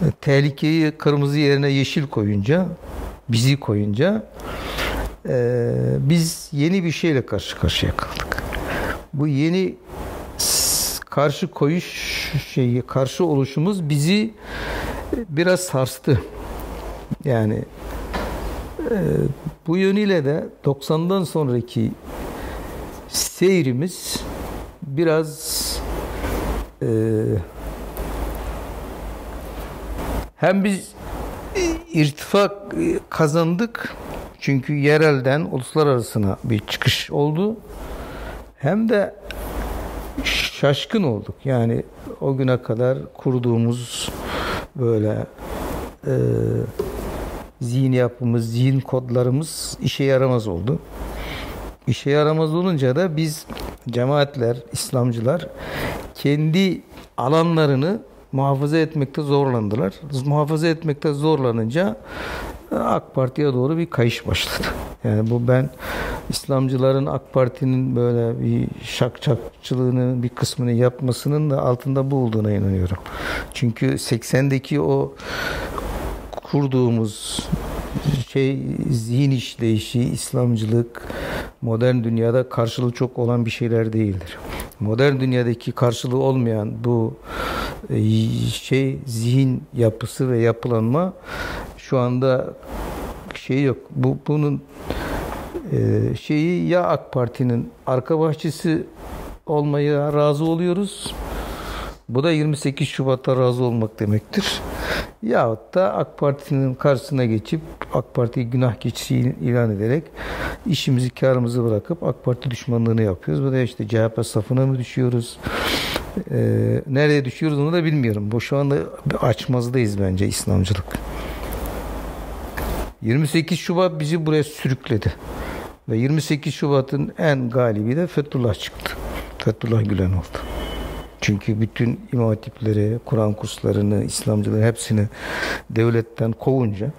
Speaker 2: e, tehlikeyi kırmızı yerine yeşil koyunca bizi koyunca e, biz yeni bir şeyle karşı karşıya kaldık. Bu yeni karşı koyuş şeyi karşı oluşumuz bizi biraz sarstı. Yani e, bu yönüyle de 90'dan sonraki seyrimiz biraz e, hem biz irtifak kazandık çünkü yerelden uluslararasına bir çıkış oldu. Hem de şaşkın olduk. Yani o güne kadar kurduğumuz böyle e, zihin yapımız, zihin kodlarımız işe yaramaz oldu. İşe yaramaz olunca da biz cemaatler, İslamcılar kendi alanlarını muhafaza etmekte zorlandılar. Muhafaza etmekte zorlanınca AK Parti'ye doğru bir kayış başladı. Yani bu ben İslamcıların AK Parti'nin böyle bir şakçakçılığını bir kısmını yapmasının da altında bu olduğuna inanıyorum. Çünkü 80'deki o kurduğumuz şey zihin işleyişi, İslamcılık modern dünyada karşılığı çok olan bir şeyler değildir. Modern dünyadaki karşılığı olmayan bu e, şey zihin yapısı ve yapılanma şu anda şey yok. Bu bunun e, şeyi ya AK Parti'nin arka bahçesi olmaya razı oluyoruz. Bu da 28 Şubat'ta razı olmak demektir. Yahut da AK Parti'nin karşısına geçip AK Parti'yi günah keçisi ilan ederek işimizi karımızı bırakıp AK Parti düşmanlığını yapıyoruz. Bu da işte CHP safına mı düşüyoruz? Ee, nereye düşüyoruz onu da bilmiyorum. Bu şu anda açmazdayız bence İslamcılık. 28 Şubat bizi buraya sürükledi. Ve 28 Şubat'ın en galibi de Fethullah çıktı. Fethullah Gülen oldu. Çünkü bütün imam hatipleri, Kur'an kurslarını, İslamcıları hepsini devletten kovunca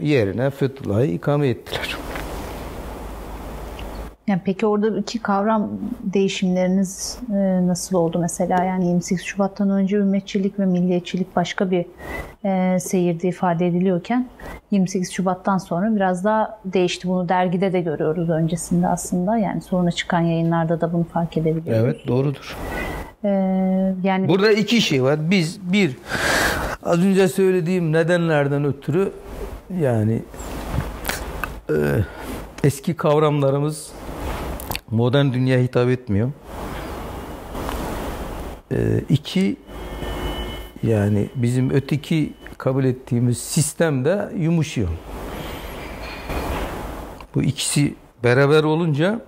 Speaker 2: yerine Fethullah'ı ikame ettiler.
Speaker 3: Yani peki orada iki kavram değişimleriniz e, nasıl oldu mesela? Yani 28 Şubat'tan önce ümmetçilik ve milliyetçilik başka bir e, seyirde ifade ediliyorken 28 Şubat'tan sonra biraz daha değişti. Bunu dergide de görüyoruz öncesinde aslında. Yani sonra çıkan yayınlarda da bunu fark edebiliyoruz.
Speaker 2: Evet doğrudur.
Speaker 3: Ee, yani
Speaker 2: Burada iki şey var. Biz bir az önce söylediğim nedenlerden ötürü yani e, eski kavramlarımız modern dünyaya hitap etmiyor. E, iki yani bizim öteki kabul ettiğimiz sistemde yumuşuyor. Bu ikisi beraber olunca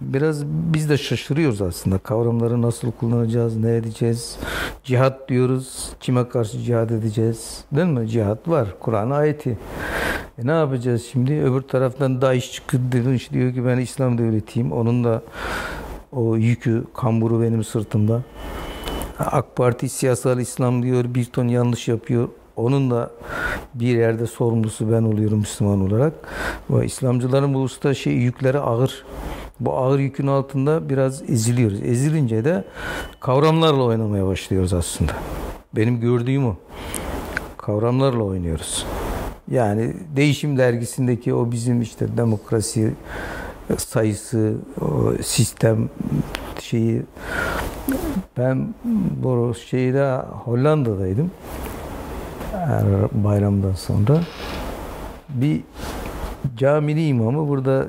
Speaker 2: biraz biz de şaşırıyoruz aslında. Kavramları nasıl kullanacağız, ne edeceğiz? Cihat diyoruz. Kime karşı cihat edeceğiz? Değil mi? Cihat var. Kur'an ayeti. E ne yapacağız şimdi? Öbür taraftan DAEŞ çıktı diyor ki ben İslam devletiyim. Onun da o yükü, kamburu benim sırtımda. AK Parti siyasal İslam diyor, bir ton yanlış yapıyor. Onun da bir yerde sorumlusu ben oluyorum Müslüman olarak. Ve İslamcıların bu usta şey yükleri ağır. Bu ağır yükün altında biraz eziliyoruz. Ezilince de kavramlarla oynamaya başlıyoruz aslında. Benim gördüğüm o. Kavramlarla oynuyoruz. Yani Değişim dergisindeki o bizim işte demokrasi sayısı, o sistem şeyi ben bu şeyde Hollanda'daydım. bayramdan sonra bir caminin imamı burada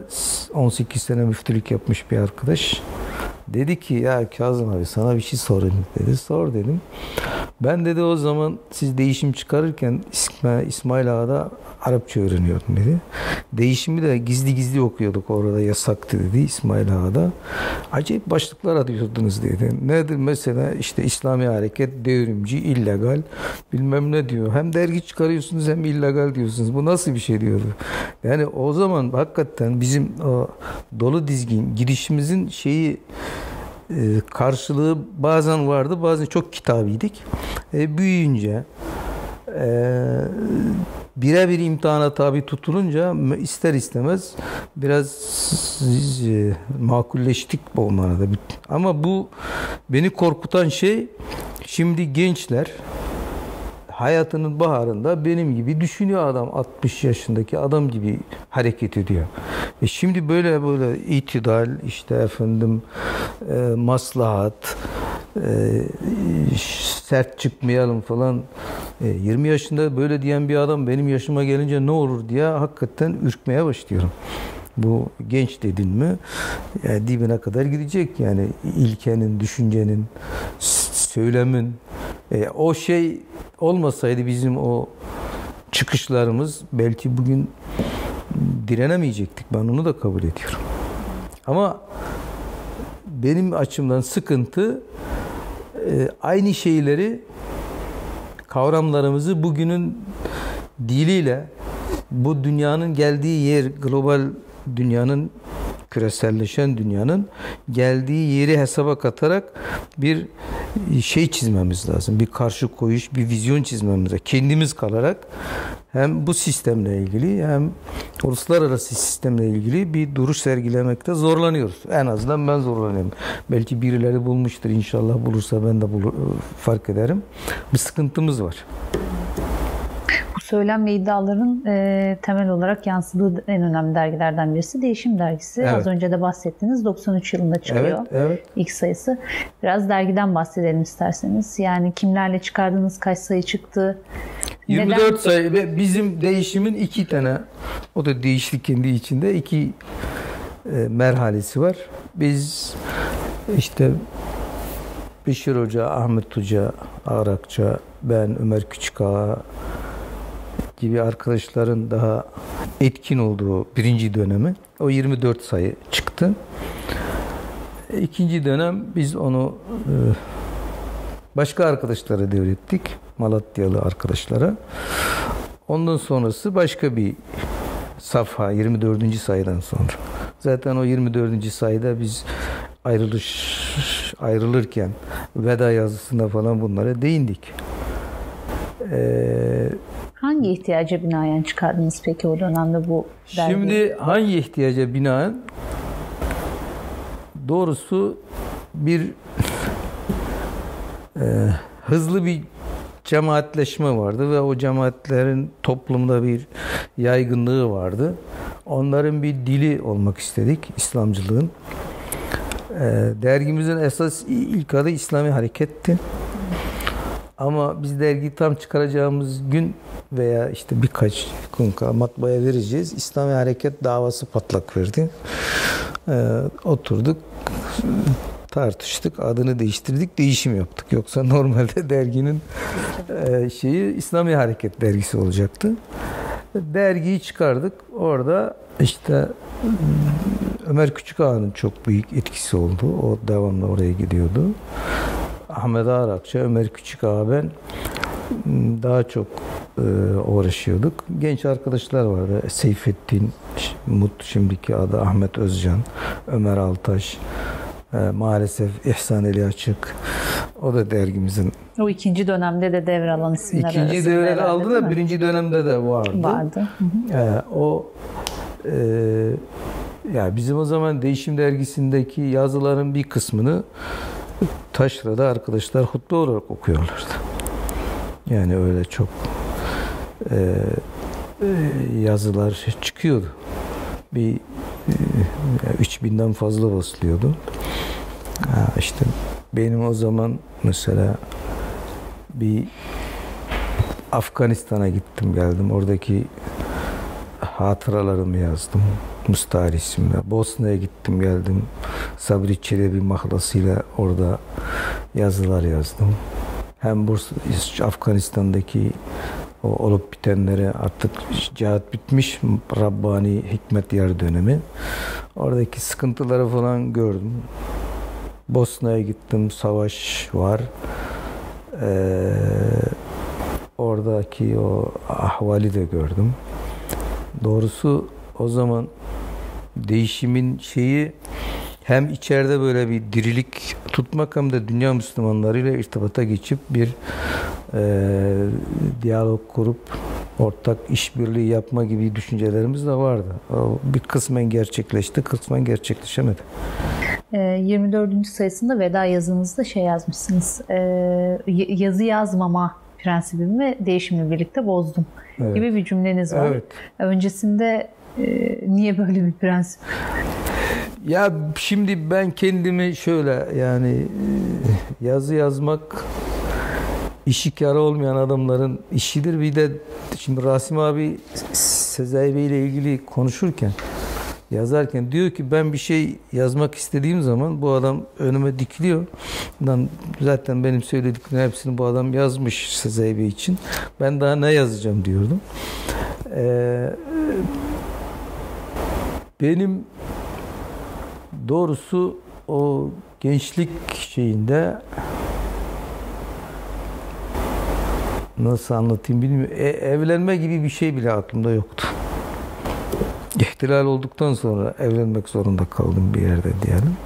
Speaker 2: 18 sene müftülük yapmış bir arkadaş. Dedi ki ya Kazım abi sana bir şey sorayım dedi. Sor dedim. Ben dedi o zaman siz değişim çıkarırken İsmail Ağa'da Arapça öğreniyordum dedi. Değişimi de gizli gizli okuyorduk orada yasaktı dedi İsmail Ağa'da. Acayip başlıklar atıyordunuz dedi. Nedir mesela işte İslami hareket, devrimci, illegal bilmem ne diyor. Hem dergi çıkarıyorsunuz hem illegal diyorsunuz. Bu nasıl bir şey diyordu. Yani o zaman hakikaten bizim o dolu dizgin girişimizin şeyi e, karşılığı bazen vardı bazen çok kitabiydik. E, büyüyünce e, birebir imtihana tabi tutulunca ister istemez biraz e, makulleştik bu manada. Ama bu beni korkutan şey şimdi gençler hayatının baharında benim gibi düşünüyor adam 60 yaşındaki adam gibi hareket ediyor. E şimdi böyle böyle itidal işte efendim e, maslahat e, sert çıkmayalım falan. E, 20 yaşında böyle diyen bir adam benim yaşıma gelince ne olur diye hakikaten ürkmeye başlıyorum. Bu genç dedin mi yani dibine kadar gidecek yani ilkenin, düşüncenin, söylemin. E, o şey olmasaydı bizim o çıkışlarımız belki bugün direnemeyecektik. Ben onu da kabul ediyorum. Ama benim açımdan sıkıntı e, aynı şeyleri kavramlarımızı bugünün diliyle bu dünyanın geldiği yer global dünyanın küreselleşen dünyanın geldiği yeri hesaba katarak bir şey çizmemiz lazım. Bir karşı koyuş, bir vizyon çizmemiz lazım. Kendimiz kalarak hem bu sistemle ilgili hem uluslararası sistemle ilgili bir duruş sergilemekte zorlanıyoruz. En azından ben zorlanıyorum. Belki birileri bulmuştur inşallah bulursa ben de bulur, fark ederim. Bir sıkıntımız var
Speaker 3: söylem ve iddiaların e, temel olarak yansıdığı en önemli dergilerden birisi Değişim Dergisi. Evet. Az önce de bahsettiniz 93 yılında çıkıyor evet, evet. ilk sayısı. Biraz dergiden bahsedelim isterseniz. Yani kimlerle çıkardınız, kaç sayı çıktı?
Speaker 2: 24 Neden? sayı ve bizim değişimin iki tane o da değişlik kendi içinde iki e, merhalesi var. Biz işte Beşir Hoca, Ahmet Hoca, Arakça, ben Ömer Küçükağa, gibi arkadaşların daha etkin olduğu birinci dönemi o 24 sayı çıktı. İkinci dönem biz onu e, başka arkadaşlara devrettik. Malatyalı arkadaşlara. Ondan sonrası başka bir safha 24. sayıdan sonra. Zaten o 24. sayıda biz ayrılış ayrılırken veda yazısında falan bunlara değindik.
Speaker 3: Ee, Hangi ihtiyaca binaen çıkardınız peki o dönemde bu
Speaker 2: dergiyi? Şimdi hangi ihtiyaca binaen? Doğrusu bir e, hızlı bir cemaatleşme vardı ve o cemaatlerin toplumda bir yaygınlığı vardı. Onların bir dili olmak istedik İslamcılığın. E, dergimizin esas ilk adı İslami Hareket'ti. Ama biz dergiyi tam çıkaracağımız gün veya işte birkaç gün matbaaya vereceğiz. İslami Hareket davası patlak verdi. Ee, oturduk tartıştık, adını değiştirdik, değişim yaptık. Yoksa normalde derginin e, şeyi İslami Hareket dergisi olacaktı. Dergiyi çıkardık. Orada işte Ömer Küçük Ağa'nın çok büyük etkisi oldu. O devamlı oraya gidiyordu. Ahmet Arakça, Ömer Küçük Ağa ben daha çok e, uğraşıyorduk. Genç arkadaşlar vardı. Seyfettin Mut şimdiki adı Ahmet Özcan, Ömer Altaş, e, maalesef İhsan Eli Açık. O da dergimizin.
Speaker 3: O ikinci dönemde de devralan isimler
Speaker 2: İkinci devre aldı da birinci dönemde de vardı.
Speaker 3: Vardı.
Speaker 2: Hı hı. E, o e, yani bizim o zaman Değişim Dergisi'ndeki yazıların bir kısmını Taşra'da arkadaşlar hutbe olarak okuyorlardı. Yani öyle çok e, yazılar çıkıyordu. Bir e, 3000'den fazla basılıyordu. Ha, işte benim o zaman mesela bir Afganistan'a gittim geldim. Oradaki hatıralarımı yazdım. Mustari isimle. Bosna'ya gittim geldim. Sabri Çelebi mahlasıyla orada yazılar yazdım. Hem Bursa, Afganistan'daki o olup bitenlere artık cihat bitmiş Rabbani hikmet yer dönemi. Oradaki sıkıntıları falan gördüm. Bosna'ya gittim, savaş var. Ee, oradaki o ahvali de gördüm. Doğrusu o zaman değişimin şeyi hem içeride böyle bir dirilik tutmak hem de dünya Müslümanlarıyla irtibata geçip bir e, diyalog kurup ortak işbirliği yapma gibi düşüncelerimiz de vardı. O bir kısmen gerçekleşti, kısmen gerçekleşemedi.
Speaker 3: 24. Ee, sayısında veda yazınızda şey yazmışsınız. Yazı yazmama prensibimi değişimle birlikte bozdum evet. gibi bir cümleniz var. Evet. Öncesinde niye böyle bir prensip?
Speaker 2: Ya şimdi ben kendimi şöyle yani e, yazı yazmak işi kârı olmayan adamların işidir. Bir de şimdi Rasim abi Sezai Bey ile ilgili konuşurken yazarken diyor ki ben bir şey yazmak istediğim zaman bu adam önüme dikiliyor. Zaten benim söylediklerim hepsini bu adam yazmış Sezai Bey için. Ben daha ne yazacağım diyordum. Ee, benim doğrusu o gençlik şeyinde nasıl anlatayım bilmiyorum. E, evlenme gibi bir şey bile aklımda yoktu. İhtilal olduktan sonra evlenmek zorunda kaldım bir yerde diyelim.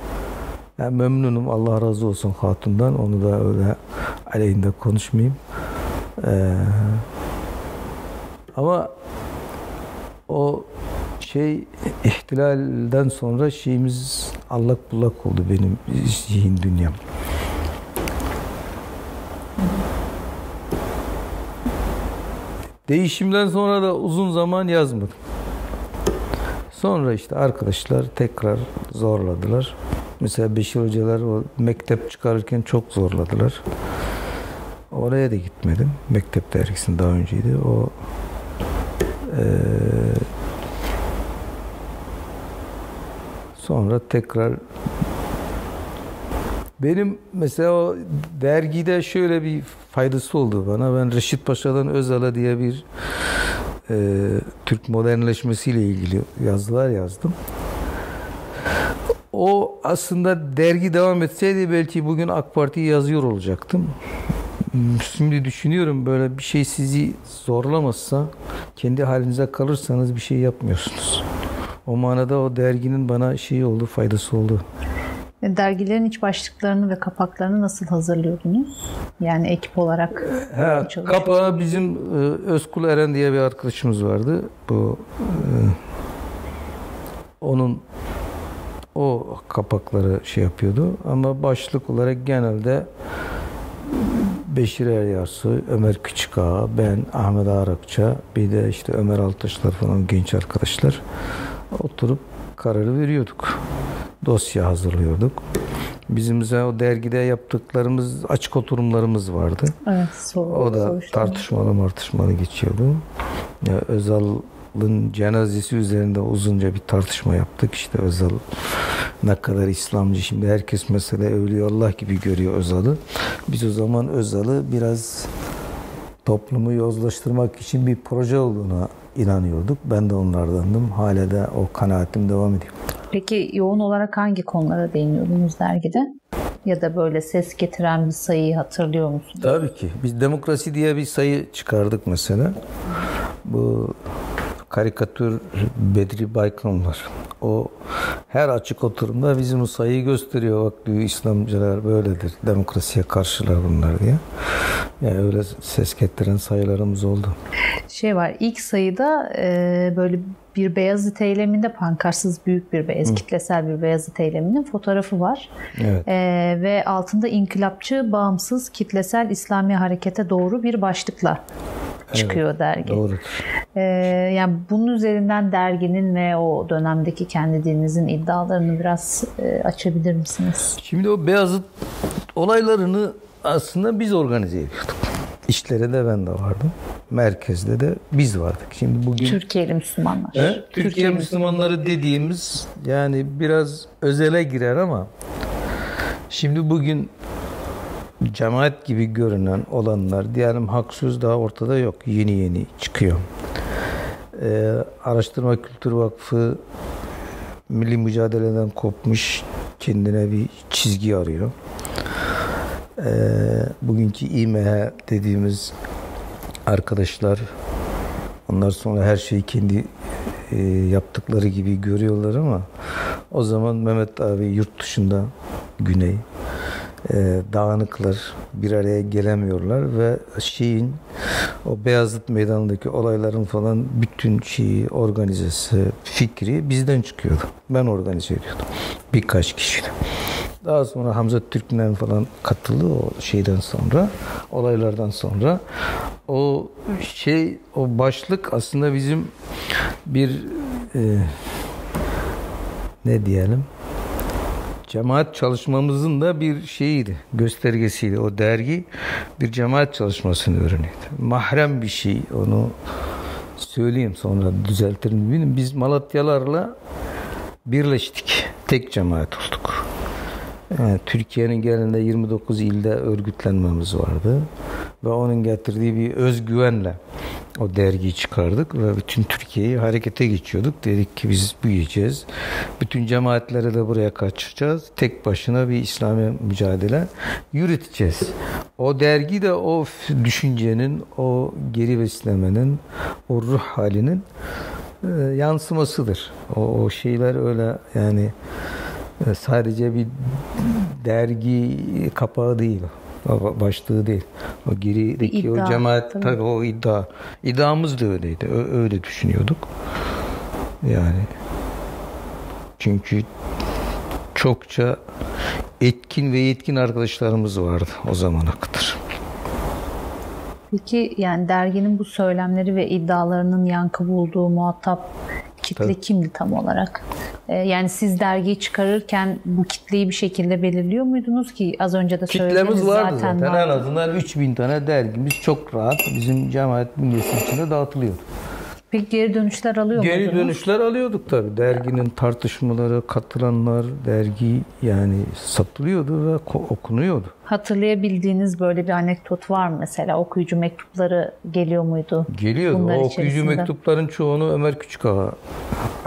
Speaker 2: Yani memnunum Allah razı olsun hatundan. Onu da öyle aleyhinde konuşmayayım. Ee, ama o şey ihtilalden sonra şeyimiz allak bullak oldu benim zihin dünyam. Değişimden sonra da uzun zaman yazmadım. Sonra işte arkadaşlar tekrar zorladılar. Mesela Beşir hocalar o mektep çıkarırken çok zorladılar. Oraya da gitmedim. Mektep dergisinin daha önceydi. O e, sonra tekrar benim mesela o dergide şöyle bir faydası oldu bana. Ben Reşit Paşa'dan Özal'a diye bir e, Türk modernleşmesiyle ilgili yazılar yazdım. O aslında dergi devam etseydi belki bugün AK Parti'yi yazıyor olacaktım. Şimdi düşünüyorum böyle bir şey sizi zorlamazsa kendi halinize kalırsanız bir şey yapmıyorsunuz. O manada o derginin bana şeyi oldu, faydası oldu.
Speaker 3: Dergilerin iç başlıklarını ve kapaklarını nasıl hazırlıyordunuz? Yani ekip olarak
Speaker 2: He, Kapağı bizim e, Özkul Eren diye bir arkadaşımız vardı. Bu e, onun o kapakları şey yapıyordu ama başlık olarak genelde Beşir Eryarsı, Ömer Küçükağa, ben, Ahmet Arakça, bir de işte Ömer Altaşlar falan genç arkadaşlar oturup kararı veriyorduk dosya hazırlıyorduk. Bizim o dergide yaptıklarımız açık oturumlarımız vardı.
Speaker 3: Evet, soru,
Speaker 2: o da tartışmalı martışmalı geçiyordu. Ya, Özal'ın cenazesi üzerinde uzunca bir tartışma yaptık. İşte Özal ne kadar İslamcı. Şimdi herkes mesela Evliyullah gibi görüyor Özal'ı. Biz o zaman Özal'ı biraz toplumu yozlaştırmak için bir proje olduğuna inanıyorduk. Ben de onlardandım. Hala da o kanaatim devam ediyor.
Speaker 3: Peki yoğun olarak hangi konulara değiniyordunuz dergide? Ya da böyle ses getiren bir sayıyı hatırlıyor musunuz?
Speaker 2: Tabii ki. Biz demokrasi diye bir sayı çıkardık mesela. Bu karikatür Bedri Baykan var. O her açık oturumda bizim o sayıyı gösteriyor. Bak diyor İslamcılar böyledir. Demokrasiye karşılar bunlar diye. Yani öyle ses getiren sayılarımız oldu.
Speaker 3: Şey var ilk sayıda e, böyle bir Beyazıt eyleminde pankarsız büyük bir beyaz, Hı. kitlesel bir Beyazıt eyleminin fotoğrafı var. Evet. Ee, ve altında inkılapçı, bağımsız, kitlesel İslami harekete doğru bir başlıkla çıkıyor evet, dergi. Doğru. Ee, yani bunun üzerinden derginin ve o dönemdeki kendi dininizin iddialarını biraz e, açabilir misiniz?
Speaker 2: Şimdi o Beyazıt olaylarını aslında biz organize ediyorduk. İşlere de ben de vardım. Merkezde de biz vardık. Şimdi bugün
Speaker 3: Türkiye'li Müslümanlar.
Speaker 2: He? Türkiye, Türkiye Müslümanları dediğimiz yani biraz özele girer ama şimdi bugün cemaat gibi görünen olanlar diyelim haksız daha ortada yok. Yeni yeni çıkıyor. Ee, Araştırma Kültür Vakfı milli mücadeleden kopmuş kendine bir çizgi arıyor. Ee, bugünkü İMH dediğimiz arkadaşlar onlar sonra her şeyi kendi e, yaptıkları gibi görüyorlar ama o zaman Mehmet abi yurt dışında güney e, dağınıklar bir araya gelemiyorlar ve şeyin o Beyazıt Meydanı'ndaki olayların falan bütün şeyi, organizesi, fikri bizden çıkıyordu. Ben organize ediyordum. Birkaç kişiyle. Daha sonra Hamza Türkmen falan katıldı o şeyden sonra, olaylardan sonra. O şey, o başlık aslında bizim bir e, ne diyelim cemaat çalışmamızın da bir şeyiydi, göstergesiydi. O dergi bir cemaat çalışmasını öğreniyordu. Mahrem bir şey, onu söyleyeyim sonra düzeltirim. Biz Malatyalarla birleştik. Tek cemaat olduk. Yani Türkiye'nin genelinde 29 ilde örgütlenmemiz vardı. Ve onun getirdiği bir özgüvenle o dergiyi çıkardık ve bütün Türkiye'yi harekete geçiyorduk. Dedik ki biz büyüyeceğiz. Bütün cemaatleri de buraya kaçıracağız. Tek başına bir İslami mücadele yürüteceğiz. O dergi de o düşüncenin, o geri beslemenin, o ruh halinin e, yansımasıdır. O, o şeyler öyle yani sadece bir dergi kapağı değil. Başlığı değil. O gerideki
Speaker 3: iddia,
Speaker 2: o cemaat
Speaker 3: tabii.
Speaker 2: tabii o iddia. İddiamız da öyleydi. Ö- öyle düşünüyorduk. Yani çünkü çokça etkin ve yetkin arkadaşlarımız vardı o zamana kadar.
Speaker 3: Peki yani derginin bu söylemleri ve iddialarının yankı bulduğu muhatap kitle
Speaker 2: Tabii.
Speaker 3: kimdi tam olarak? Ee, yani siz dergiyi çıkarırken bu kitleyi bir şekilde belirliyor muydunuz ki az önce de
Speaker 2: Kitlemiz
Speaker 3: söylediğiniz
Speaker 2: vardı
Speaker 3: zaten,
Speaker 2: zaten. En
Speaker 3: vardı.
Speaker 2: azından 3000 tane dergimiz çok rahat bizim cemaat bünyesi içinde dağıtılıyordu.
Speaker 3: Peki geri dönüşler alıyor
Speaker 2: Geri
Speaker 3: muydunuz?
Speaker 2: dönüşler alıyorduk tabii. Derginin tartışmaları, katılanlar, dergi yani satılıyordu ve okunuyordu.
Speaker 3: Hatırlayabildiğiniz böyle bir anekdot var mı mesela? Okuyucu mektupları geliyor muydu?
Speaker 2: Geliyordu.
Speaker 3: Bunlar
Speaker 2: o okuyucu
Speaker 3: içerisinde.
Speaker 2: mektupların çoğunu Ömer Küçükağa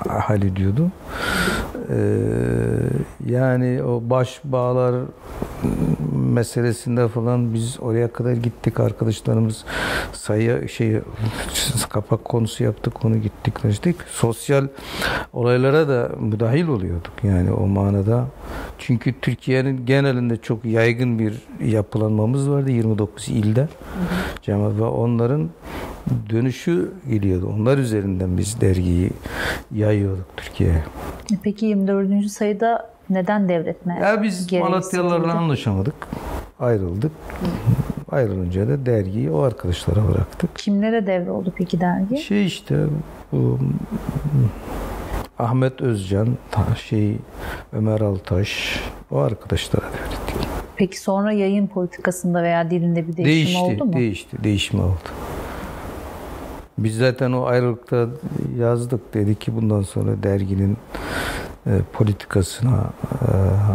Speaker 2: hallediyordu. Ee, yani o baş bağlar meselesinde falan biz oraya kadar gittik arkadaşlarımız sayı şey kapak konusu yaptık onu gittik konuştuk. Sosyal olaylara da müdahil oluyorduk yani o manada. Çünkü Türkiye'nin genelinde çok yaygın bir yapılanmamız vardı 29 ilde. Cemaat ve onların dönüşü geliyordu. Onlar üzerinden biz dergiyi yayıyorduk Türkiye'ye.
Speaker 3: Peki 24. sayıda neden devretme?
Speaker 2: Ya biz Malatyalılarla anlaşamadık. Ayrıldık. Ayrılınca da dergiyi o arkadaşlara bıraktık.
Speaker 3: Kimlere devroldu peki dergi?
Speaker 2: Şey işte bu Ahmet Özcan, şey Ömer Altaş o arkadaşlara devrettik.
Speaker 3: Peki sonra yayın politikasında veya dilinde bir değişim
Speaker 2: Değişti,
Speaker 3: oldu mu?
Speaker 2: değişti, değişme oldu. Biz zaten o ayrılıkta yazdık dedik ki bundan sonra derginin e, politikasına e,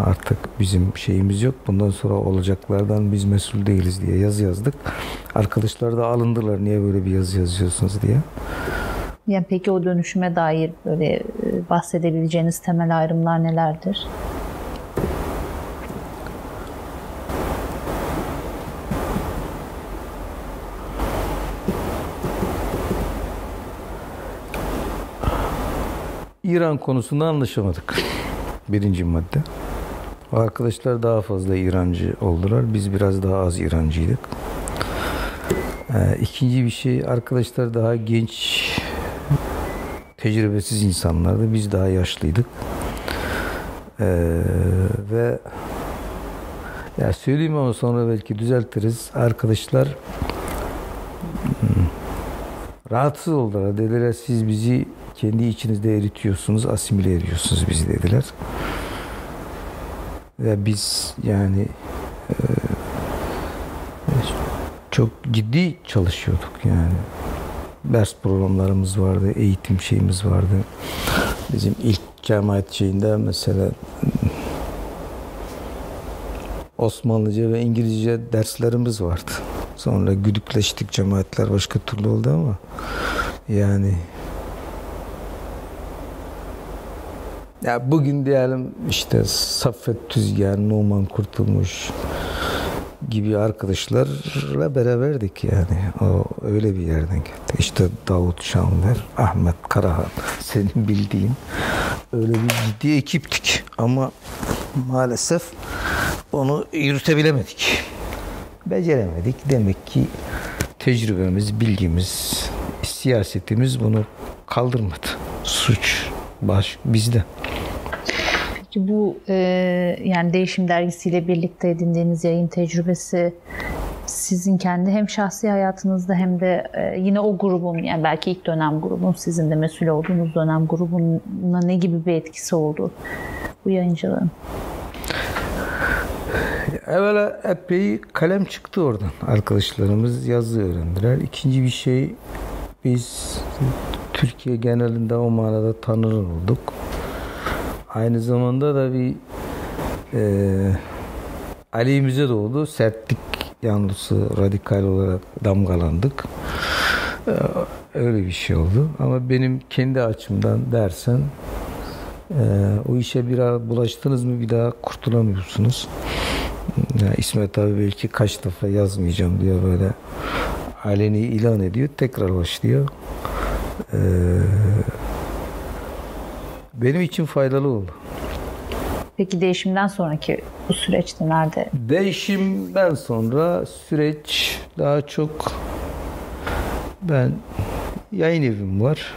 Speaker 2: artık bizim şeyimiz yok. Bundan sonra olacaklardan biz mesul değiliz diye yazı yazdık. Arkadaşlar da alındılar niye böyle bir yazı yazıyorsunuz diye.
Speaker 3: Yani peki o dönüşüme dair böyle e, bahsedebileceğiniz temel ayrımlar nelerdir?
Speaker 2: İran konusunda anlaşamadık. Birinci madde. Arkadaşlar daha fazla İrancı oldular. Biz biraz daha az İrancıydık. Ee, ikinci bir şey arkadaşlar daha genç tecrübesiz insanlardı. Biz daha yaşlıydık. Ee, ve ya söyleyeyim ama sonra belki düzeltiriz. Arkadaşlar hmm, rahatsız oldular. Dediler siz bizi kendi içinizde eritiyorsunuz, asimile ediyorsunuz bizi dediler. Ve biz yani e, çok ciddi çalışıyorduk yani. Ders programlarımız vardı, eğitim şeyimiz vardı. Bizim ilk cemaat şeyinde mesela Osmanlıca ve İngilizce derslerimiz vardı. Sonra güdükleştik cemaatler başka türlü oldu ama yani ya bugün diyelim işte Saffet Tüzgen, Numan Kurtulmuş gibi arkadaşlarla beraberdik yani. O öyle bir yerden geldi. İşte Davut Şanver, Ahmet Karahan, senin bildiğin öyle bir ciddi ekiptik. Ama maalesef onu yürütebilemedik. Beceremedik. Demek ki tecrübemiz, bilgimiz, siyasetimiz bunu kaldırmadı. Suç baş bizde.
Speaker 3: Peki bu e, yani Değişim Dergisi'yle birlikte edindiğiniz yayın tecrübesi sizin kendi hem şahsi hayatınızda hem de e, yine o grubun yani belki ilk dönem grubun sizin de mesul olduğunuz dönem grubuna ne gibi bir etkisi oldu bu yayıncılığın?
Speaker 2: Evvela epey kalem çıktı oradan. Arkadaşlarımız yazı öğrendiler. İkinci bir şey biz Türkiye genelinde o manada tanır olduk. Aynı zamanda da bir e, aleyhimize doğdu. Sertlik yanlısı radikal olarak damgalandık. E, öyle bir şey oldu. Ama benim kendi açımdan dersen e, o işe bir bulaştınız mı bir daha kurtulamıyorsunuz. Ya İsmet abi belki kaç defa yazmayacağım diyor böyle aleni ilan ediyor. Tekrar başlıyor. Ee, benim için faydalı oldu.
Speaker 3: Peki değişimden sonraki bu süreçte nerede?
Speaker 2: Değişimden sonra süreç daha çok ben yayın evim var.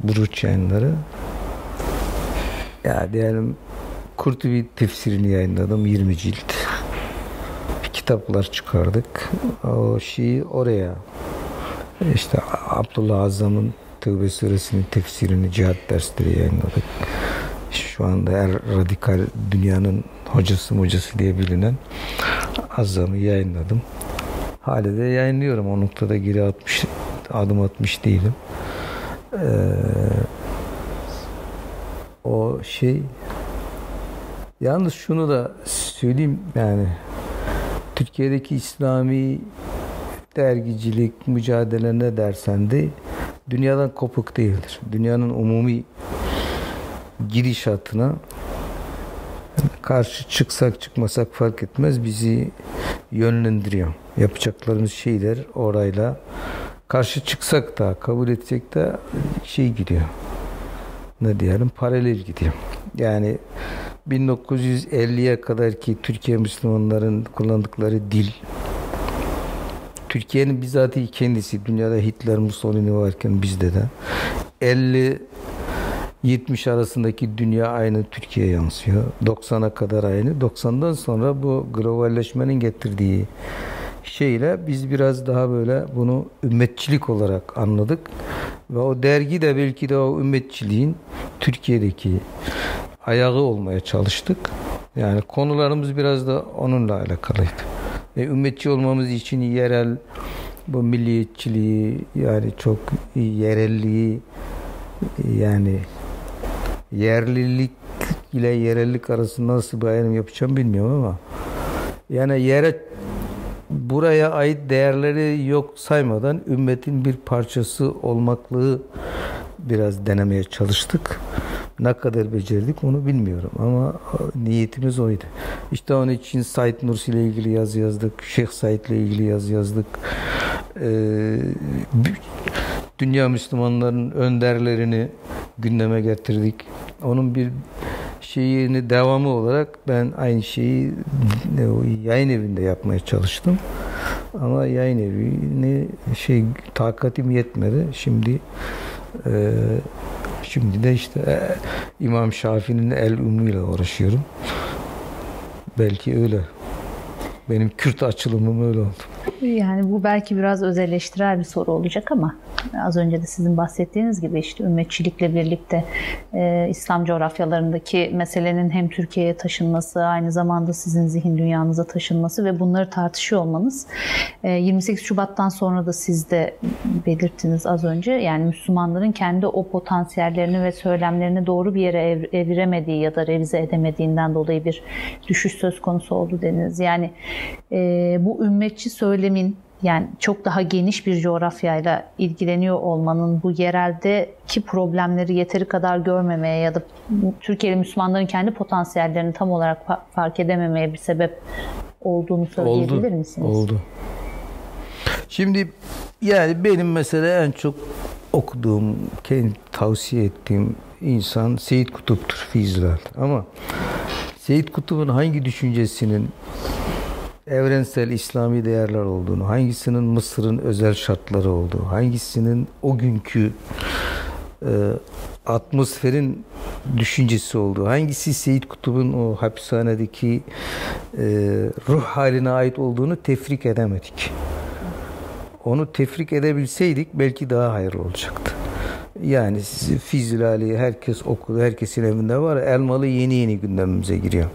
Speaker 2: Buruç yayınları. Ya diyelim Kurtubi tefsirini yayınladım 20 cilt. Kitaplar çıkardık. O şeyi oraya işte Abdullah Azam'ın Tevbe suresinin tefsirini cihat dersleri yayınladık. Şu anda er radikal dünyanın hocası hocası diye bilinen Azam'ı yayınladım. Hala de yayınlıyorum. O noktada geri atmış, adım atmış değilim. Ee, o şey yalnız şunu da söyleyeyim yani Türkiye'deki İslami dergicilik mücadele ne dersen de dünyadan kopuk değildir. Dünyanın umumi gidişatına karşı çıksak çıkmasak fark etmez bizi yönlendiriyor. Yapacaklarımız şeyler orayla karşı çıksak da kabul etsek de şey gidiyor. Ne diyelim paralel gidiyor. Yani 1950'ye kadar ki Türkiye Müslümanların kullandıkları dil Türkiye'nin bizatihi kendisi dünyada Hitler, Mussolini varken bizde de 50 70 arasındaki dünya aynı Türkiye yansıyor. 90'a kadar aynı. 90'dan sonra bu globalleşmenin getirdiği şeyle biz biraz daha böyle bunu ümmetçilik olarak anladık. Ve o dergi de belki de o ümmetçiliğin Türkiye'deki ayağı olmaya çalıştık. Yani konularımız biraz da onunla alakalıydı. Ve ümmetçi olmamız için yerel bu milliyetçiliği yani çok yerelliği yani yerlilik ile yerellik arasında nasıl bir ayrım yapacağım bilmiyorum ama yani yere buraya ait değerleri yok saymadan ümmetin bir parçası olmaklığı biraz denemeye çalıştık. Ne kadar becerdik onu bilmiyorum ama niyetimiz oydu. İşte onun için Said Nursi ile ilgili yazı yazdık. Şeyh Said ile ilgili yazı yazdık. Ee, dünya Müslümanların önderlerini gündeme getirdik. Onun bir şeyini devamı olarak ben aynı şeyi yayın evinde yapmaya çalıştım. Ama yayın evini şey takatim yetmedi. Şimdi e, şimdi de işte e, İmam Şafii'nin el umuyla uğraşıyorum. Belki öyle. Benim Kürt açılımım öyle oldu.
Speaker 3: Yani bu belki biraz özelleştirel bir soru olacak ama az önce de sizin bahsettiğiniz gibi işte ümmetçilikle birlikte e, İslam coğrafyalarındaki meselenin hem Türkiye'ye taşınması aynı zamanda sizin zihin dünyanıza taşınması ve bunları tartışıyor olmanız e, 28 Şubat'tan sonra da siz de belirttiniz az önce yani Müslümanların kendi o potansiyellerini ve söylemlerini doğru bir yere ev, eviremediği ya da revize edemediğinden dolayı bir düşüş söz konusu oldu dediniz. Yani e, bu ümmetçi söylemin yani çok daha geniş bir coğrafyayla ilgileniyor olmanın bu yereldeki problemleri yeteri kadar görmemeye ya da Türkiye'li Müslümanların kendi potansiyellerini tam olarak fark edememeye bir sebep olduğunu söyleyebilir
Speaker 2: oldu,
Speaker 3: misiniz?
Speaker 2: Oldu. Şimdi yani benim mesela en çok okuduğum, kendi tavsiye ettiğim insan Seyit Kutup'tur Fizral. Ama Seyit Kutup'un hangi düşüncesinin evrensel İslami değerler olduğunu, hangisinin Mısır'ın özel şartları olduğu, hangisinin o günkü e, atmosferin düşüncesi olduğu, hangisi Seyit Kutub'un o hapishanedeki e, ruh haline ait olduğunu tefrik edemedik. Onu tefrik edebilseydik belki daha hayırlı olacaktı. Yani Fizilali herkes okudu, herkesin evinde var. Elmalı yeni yeni gündemimize giriyor.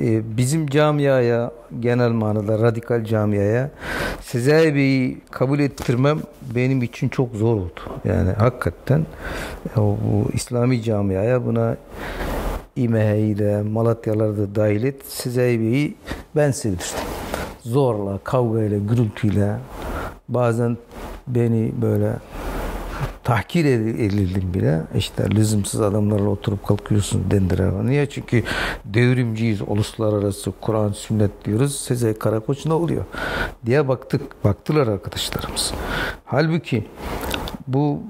Speaker 2: Ee, bizim camiaya, genel manada radikal camiaya Sezai Bey'i kabul ettirmem benim için çok zor oldu. Yani hakikaten bu İslami camiaya buna İMH'yi Malatyaları da dahil et Sezai Bey'i ben sevdirdim. Zorla, kavgayla, gürültüyle bazen beni böyle tahkir edildim bile. İşte lüzumsuz adamlarla oturup kalkıyorsun dendiler. Niye? Çünkü devrimciyiz. Uluslararası Kur'an, sünnet diyoruz. Sezai Karakoç ne oluyor? Diye baktık. Baktılar arkadaşlarımız. Halbuki bu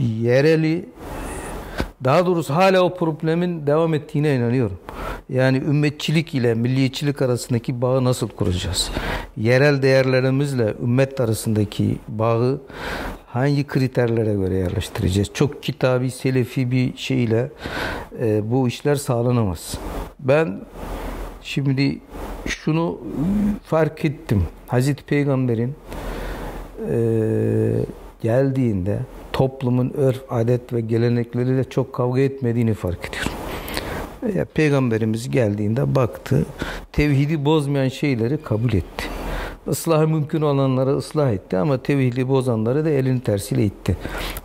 Speaker 2: yereli daha doğrusu hala o problemin devam ettiğine inanıyorum. Yani ümmetçilik ile milliyetçilik arasındaki bağı nasıl kuracağız? Yerel değerlerimizle ümmet arasındaki bağı hangi kriterlere göre yerleştireceğiz? Çok kitabi, selefi bir şeyle e, bu işler sağlanamaz. Ben şimdi şunu fark ettim. Hazreti Peygamber'in e, geldiğinde toplumun örf, adet ve gelenekleriyle çok kavga etmediğini fark ediyorum. Ya, Peygamberimiz geldiğinde baktı, tevhidi bozmayan şeyleri kabul etti. Islah mümkün olanları ıslah etti ama tevhidi bozanları da elini tersiyle itti.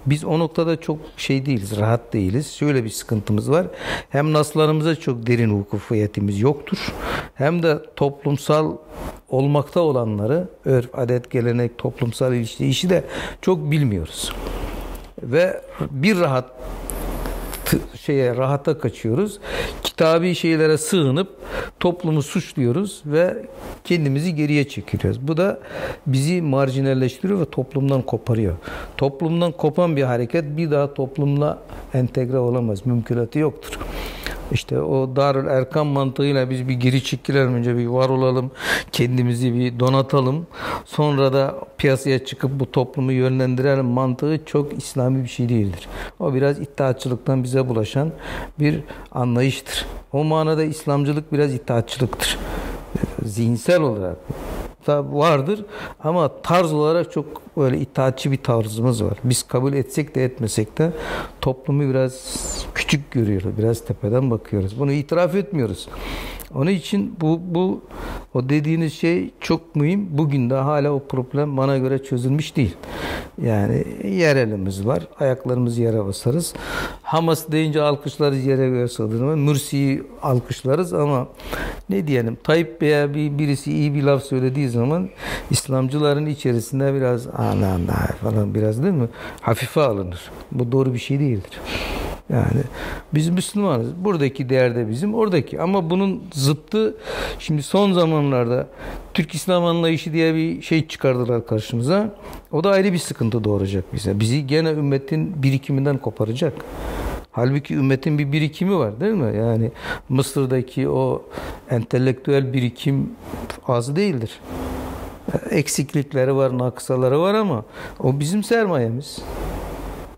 Speaker 2: Biz o noktada çok şey değiliz, rahat değiliz. Şöyle bir sıkıntımız var. Hem naslarımıza çok derin hukufiyetimiz yoktur. Hem de toplumsal olmakta olanları, örf, adet, gelenek, toplumsal ilişki işi de çok bilmiyoruz. Ve bir rahat şeye rahata kaçıyoruz. Kitabi şeylere sığınıp toplumu suçluyoruz ve kendimizi geriye çekiliyoruz. Bu da bizi marjinalleştiriyor ve toplumdan koparıyor. Toplumdan kopan bir hareket bir daha toplumla entegre olamaz. Mümkünatı yoktur. İşte o Darül Erkam mantığıyla biz bir geri çekilelim önce bir var olalım. Kendimizi bir donatalım. Sonra da piyasaya çıkıp bu toplumu yönlendirelim mantığı çok İslami bir şey değildir. O biraz iddiatçılıktan bize bulaşan bir anlayıştır. O manada İslamcılık biraz iddiatçılıktır. Zihinsel olarak da vardır ama tarz olarak çok böyle itaatçı bir tarzımız var. Biz kabul etsek de etmesek de toplumu biraz küçük görüyoruz. Biraz tepeden bakıyoruz. Bunu itiraf etmiyoruz. Onun için bu, bu o dediğiniz şey çok mühim. Bugün de hala o problem bana göre çözülmüş değil. Yani yer elimiz var. Ayaklarımızı yere basarız. Hamas deyince alkışlarız yere göre sığdırma. Mürsi'yi alkışlarız ama ne diyelim Tayyip Bey'e bir, birisi iyi bir laf söylediği zaman İslamcıların içerisinde biraz ana falan biraz değil mi? Hafife alınır. Bu doğru bir şey değildir. Yani biz Müslümanız. Buradaki değer de bizim, oradaki. Ama bunun zıttı şimdi son zamanlarda Türk İslam anlayışı diye bir şey çıkardılar karşımıza. O da ayrı bir sıkıntı doğuracak bize. Bizi gene ümmetin birikiminden koparacak. Halbuki ümmetin bir birikimi var değil mi? Yani Mısır'daki o entelektüel birikim az değildir. Eksiklikleri var, naksaları var ama o bizim sermayemiz.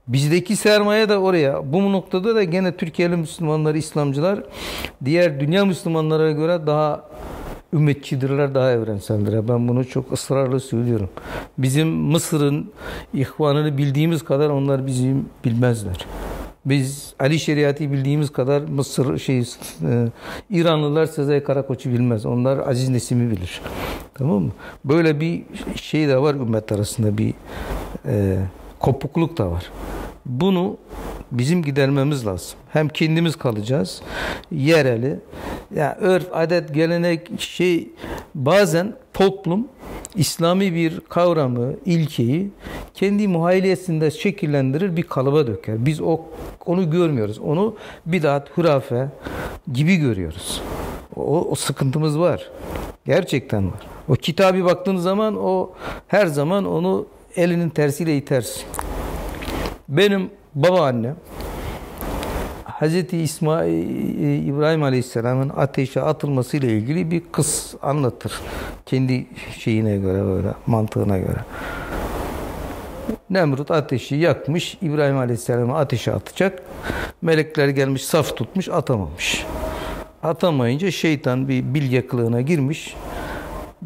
Speaker 2: Bizdeki sermaye de oraya. Bu noktada da gene Türkiye'li Müslümanlar, İslamcılar diğer dünya Müslümanlara göre daha ümmetçidirler, daha evrenseldir. Ben bunu çok ısrarla söylüyorum. Bizim Mısır'ın ihvanını bildiğimiz kadar onlar bizim bilmezler. Biz Ali Şeriat'ı bildiğimiz kadar Mısır şey e, İranlılar Sezai Karakoç'u bilmez. Onlar Aziz Nesim'i bilir. Tamam mı? Böyle bir şey de var ümmet arasında bir e, kopukluk da var. Bunu bizim gidermemiz lazım. Hem kendimiz kalacağız, yereli. Ya yani örf, adet, gelenek şey bazen toplum İslami bir kavramı, ilkeyi kendi muhayyilesinde şekillendirir, bir kalıba döker. Biz o onu görmüyoruz. Onu bidat, hurafe gibi görüyoruz. O, o sıkıntımız var. Gerçekten var. O kitabı baktığın zaman o her zaman onu elinin tersiyle itersin. Benim babaannem Hz. İsmail İbrahim Aleyhisselam'ın ateşe atılması ile ilgili bir kıs anlatır. Kendi şeyine göre böyle mantığına göre. Nemrut ateşi yakmış, İbrahim Aleyhisselam'ı ateşe atacak. Melekler gelmiş, saf tutmuş, atamamış. Atamayınca şeytan bir bilge kılığına girmiş.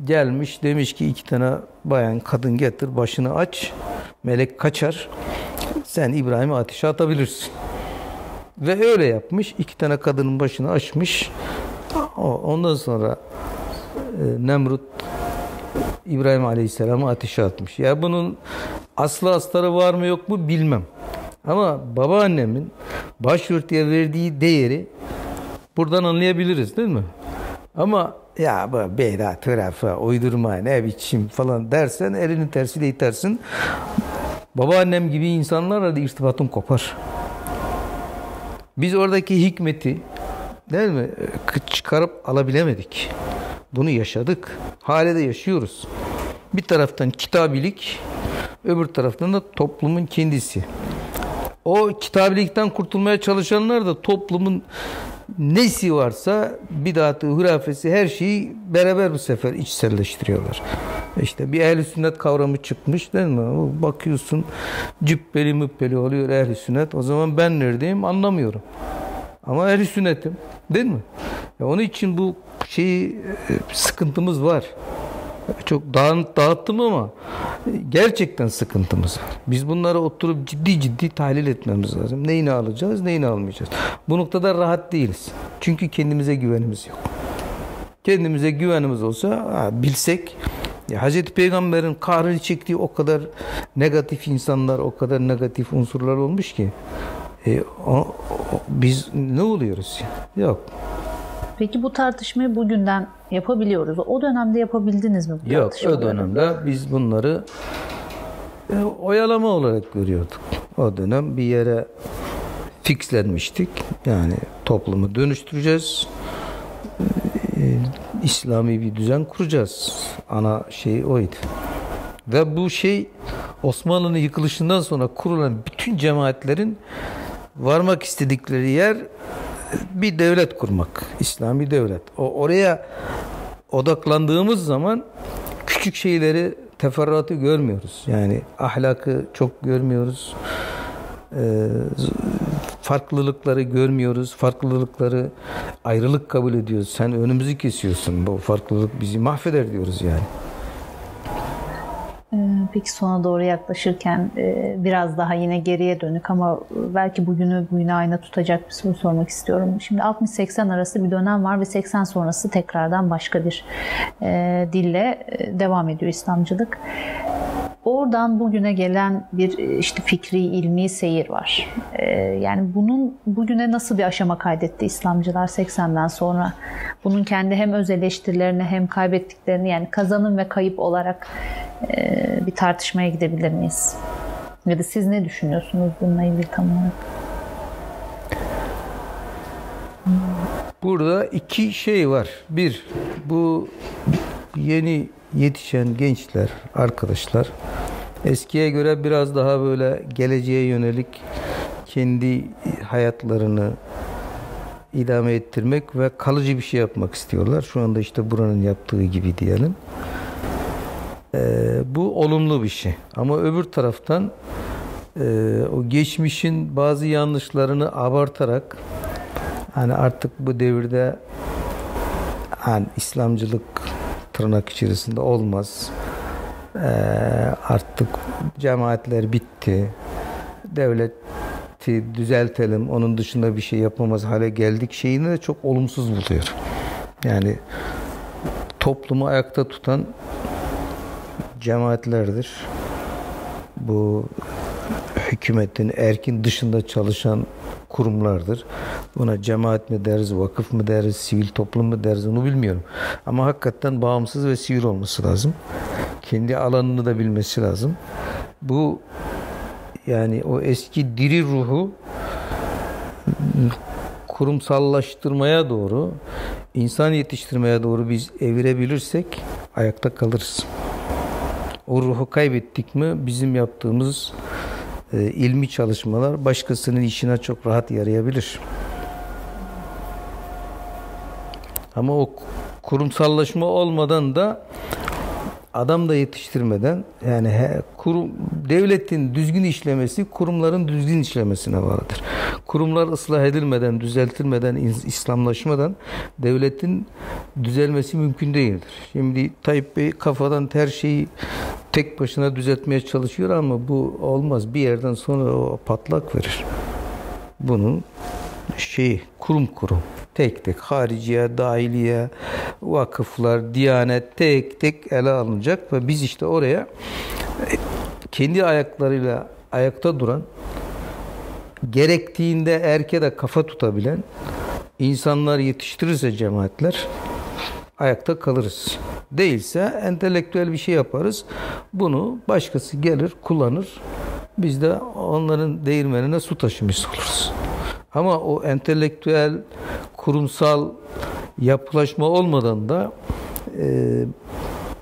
Speaker 2: Gelmiş demiş ki iki tane bayan kadın getir başını aç. Melek kaçar. Sen İbrahim'i ateşe atabilirsin. Ve öyle yapmış. iki tane kadının başını açmış. Ondan sonra e, Nemrut İbrahim Aleyhisselam'ı ateşe atmış. Ya bunun aslı astarı var mı yok mu bilmem. Ama babaannemin başörtüye verdiği değeri buradan anlayabiliriz değil mi? Ama ya bu beyda tarafa uydurma ne biçim falan dersen elini tersiyle itersin. Babaannem gibi insanlarla da irtibatın kopar. Biz oradaki hikmeti değil mi çıkarıp alabilemedik. Bunu yaşadık. Hale yaşıyoruz. Bir taraftan kitabilik, öbür taraftan da toplumun kendisi. O kitabilikten kurtulmaya çalışanlar da toplumun nesi varsa bidatı, hurafesi her şeyi beraber bu sefer içselleştiriyorlar. İşte bir ehl sünnet kavramı çıkmış değil mi? Bakıyorsun cübbeli müppeli oluyor ehl sünnet. O zaman ben neredeyim anlamıyorum. Ama ehl sünnetim değil mi? Ya onun için bu şeyi e, sıkıntımız var. Çok dağıt, dağıttım ama gerçekten sıkıntımız var. Biz bunları oturup ciddi ciddi tahlil etmemiz lazım. Neyini alacağız, neyini almayacağız. Bu noktada rahat değiliz. Çünkü kendimize güvenimiz yok. Kendimize güvenimiz olsa bilsek ya Hazreti Peygamber'in kahrını çektiği o kadar negatif insanlar, o kadar negatif unsurlar olmuş ki e, o, o, biz ne oluyoruz? Yok.
Speaker 3: Peki bu tartışmayı bugünden yapabiliyoruz. O dönemde yapabildiniz mi bu
Speaker 2: Yok o dönemde biz bunları e, oyalama olarak görüyorduk. O dönem bir yere fixlenmiştik. Yani toplumu dönüştüreceğiz. E, İslami bir düzen kuracağız. Ana şey oydu. Ve bu şey Osmanlı'nın yıkılışından sonra kurulan bütün cemaatlerin varmak istedikleri yer bir devlet kurmak. İslami devlet. O oraya odaklandığımız zaman küçük şeyleri teferruatı görmüyoruz. Yani ahlakı çok görmüyoruz. Ee, farklılıkları görmüyoruz. Farklılıkları ayrılık kabul ediyoruz. Sen önümüzü kesiyorsun. Bu farklılık bizi mahveder diyoruz yani.
Speaker 3: Peki sona doğru yaklaşırken e, biraz daha yine geriye dönük ama belki bugünü bugüne ayna tutacak bir soru sormak istiyorum. Şimdi 60-80 arası bir dönem var ve 80 sonrası tekrardan başka bir e, dille e, devam ediyor İslamcılık. Oradan bugüne gelen bir işte fikri, ilmi seyir var. Yani bunun bugüne nasıl bir aşama kaydetti İslamcılar 80'den sonra? Bunun kendi hem öz eleştirilerini hem kaybettiklerini yani kazanım ve kayıp olarak bir tartışmaya gidebilir miyiz? Ya da siz ne düşünüyorsunuz bununla ilgili tam olarak?
Speaker 2: Burada iki şey var. Bir, bu yeni yetişen gençler, arkadaşlar eskiye göre biraz daha böyle geleceğe yönelik kendi hayatlarını idame ettirmek ve kalıcı bir şey yapmak istiyorlar. Şu anda işte buranın yaptığı gibi diyelim. Ee, bu olumlu bir şey. Ama öbür taraftan e, o geçmişin bazı yanlışlarını abartarak hani artık bu devirde hani İslamcılık tırnak içerisinde olmaz. Ee, artık cemaatler bitti. Devleti düzeltelim. Onun dışında bir şey yapamaz hale geldik şeyini de çok olumsuz buluyor. Yani toplumu ayakta tutan cemaatlerdir. Bu hükümetin erkin dışında çalışan kurumlardır. Buna cemaat mi deriz, vakıf mı deriz, sivil toplum mu deriz onu bilmiyorum. Ama hakikaten bağımsız ve sivil olması lazım. Kendi alanını da bilmesi lazım. Bu yani o eski diri ruhu kurumsallaştırmaya doğru, insan yetiştirmeye doğru biz evirebilirsek ayakta kalırız. O ruhu kaybettik mi bizim yaptığımız ee, ilmi çalışmalar başkasının işine çok rahat yarayabilir. Ama o kurumsallaşma olmadan da adam da yetiştirmeden yani he, kurum devletin düzgün işlemesi kurumların düzgün işlemesine bağlıdır. Kurumlar ıslah edilmeden, düzeltilmeden, İslamlaşmadan devletin düzelmesi mümkün değildir. Şimdi Tayyip Bey kafadan her şeyi tek başına düzeltmeye çalışıyor ama bu olmaz. Bir yerden sonra o patlak verir. Bunun şey kurum kurum tek tek hariciye, dahiliye, vakıflar, diyanet tek tek ele alınacak ve biz işte oraya e, kendi ayaklarıyla ayakta duran gerektiğinde erkede kafa tutabilen insanlar yetiştirirse cemaatler ayakta kalırız. Değilse entelektüel bir şey yaparız. Bunu başkası gelir, kullanır. Biz de onların değirmenine su taşımış oluruz. Ama o entelektüel, kurumsal yapılaşma olmadan da e,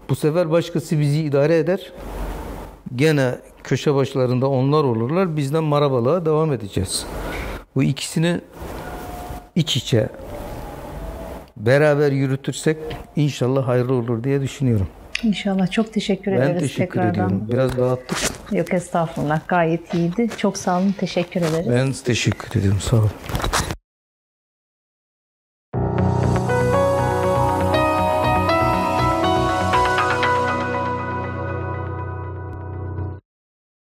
Speaker 2: bu sefer başkası bizi idare eder. Gene köşe başlarında onlar olurlar. Bizden marabalığa devam edeceğiz. Bu ikisini iç içe beraber yürütürsek inşallah hayırlı olur diye düşünüyorum.
Speaker 3: İnşallah. Çok teşekkür
Speaker 2: ben
Speaker 3: ederiz
Speaker 2: Ben teşekkür
Speaker 3: tekrardan.
Speaker 2: ediyorum. Biraz dağıttık.
Speaker 3: Yok estağfurullah. Gayet iyiydi. Çok sağ olun. Teşekkür ederiz.
Speaker 2: Ben teşekkür ediyorum. Sağ olun.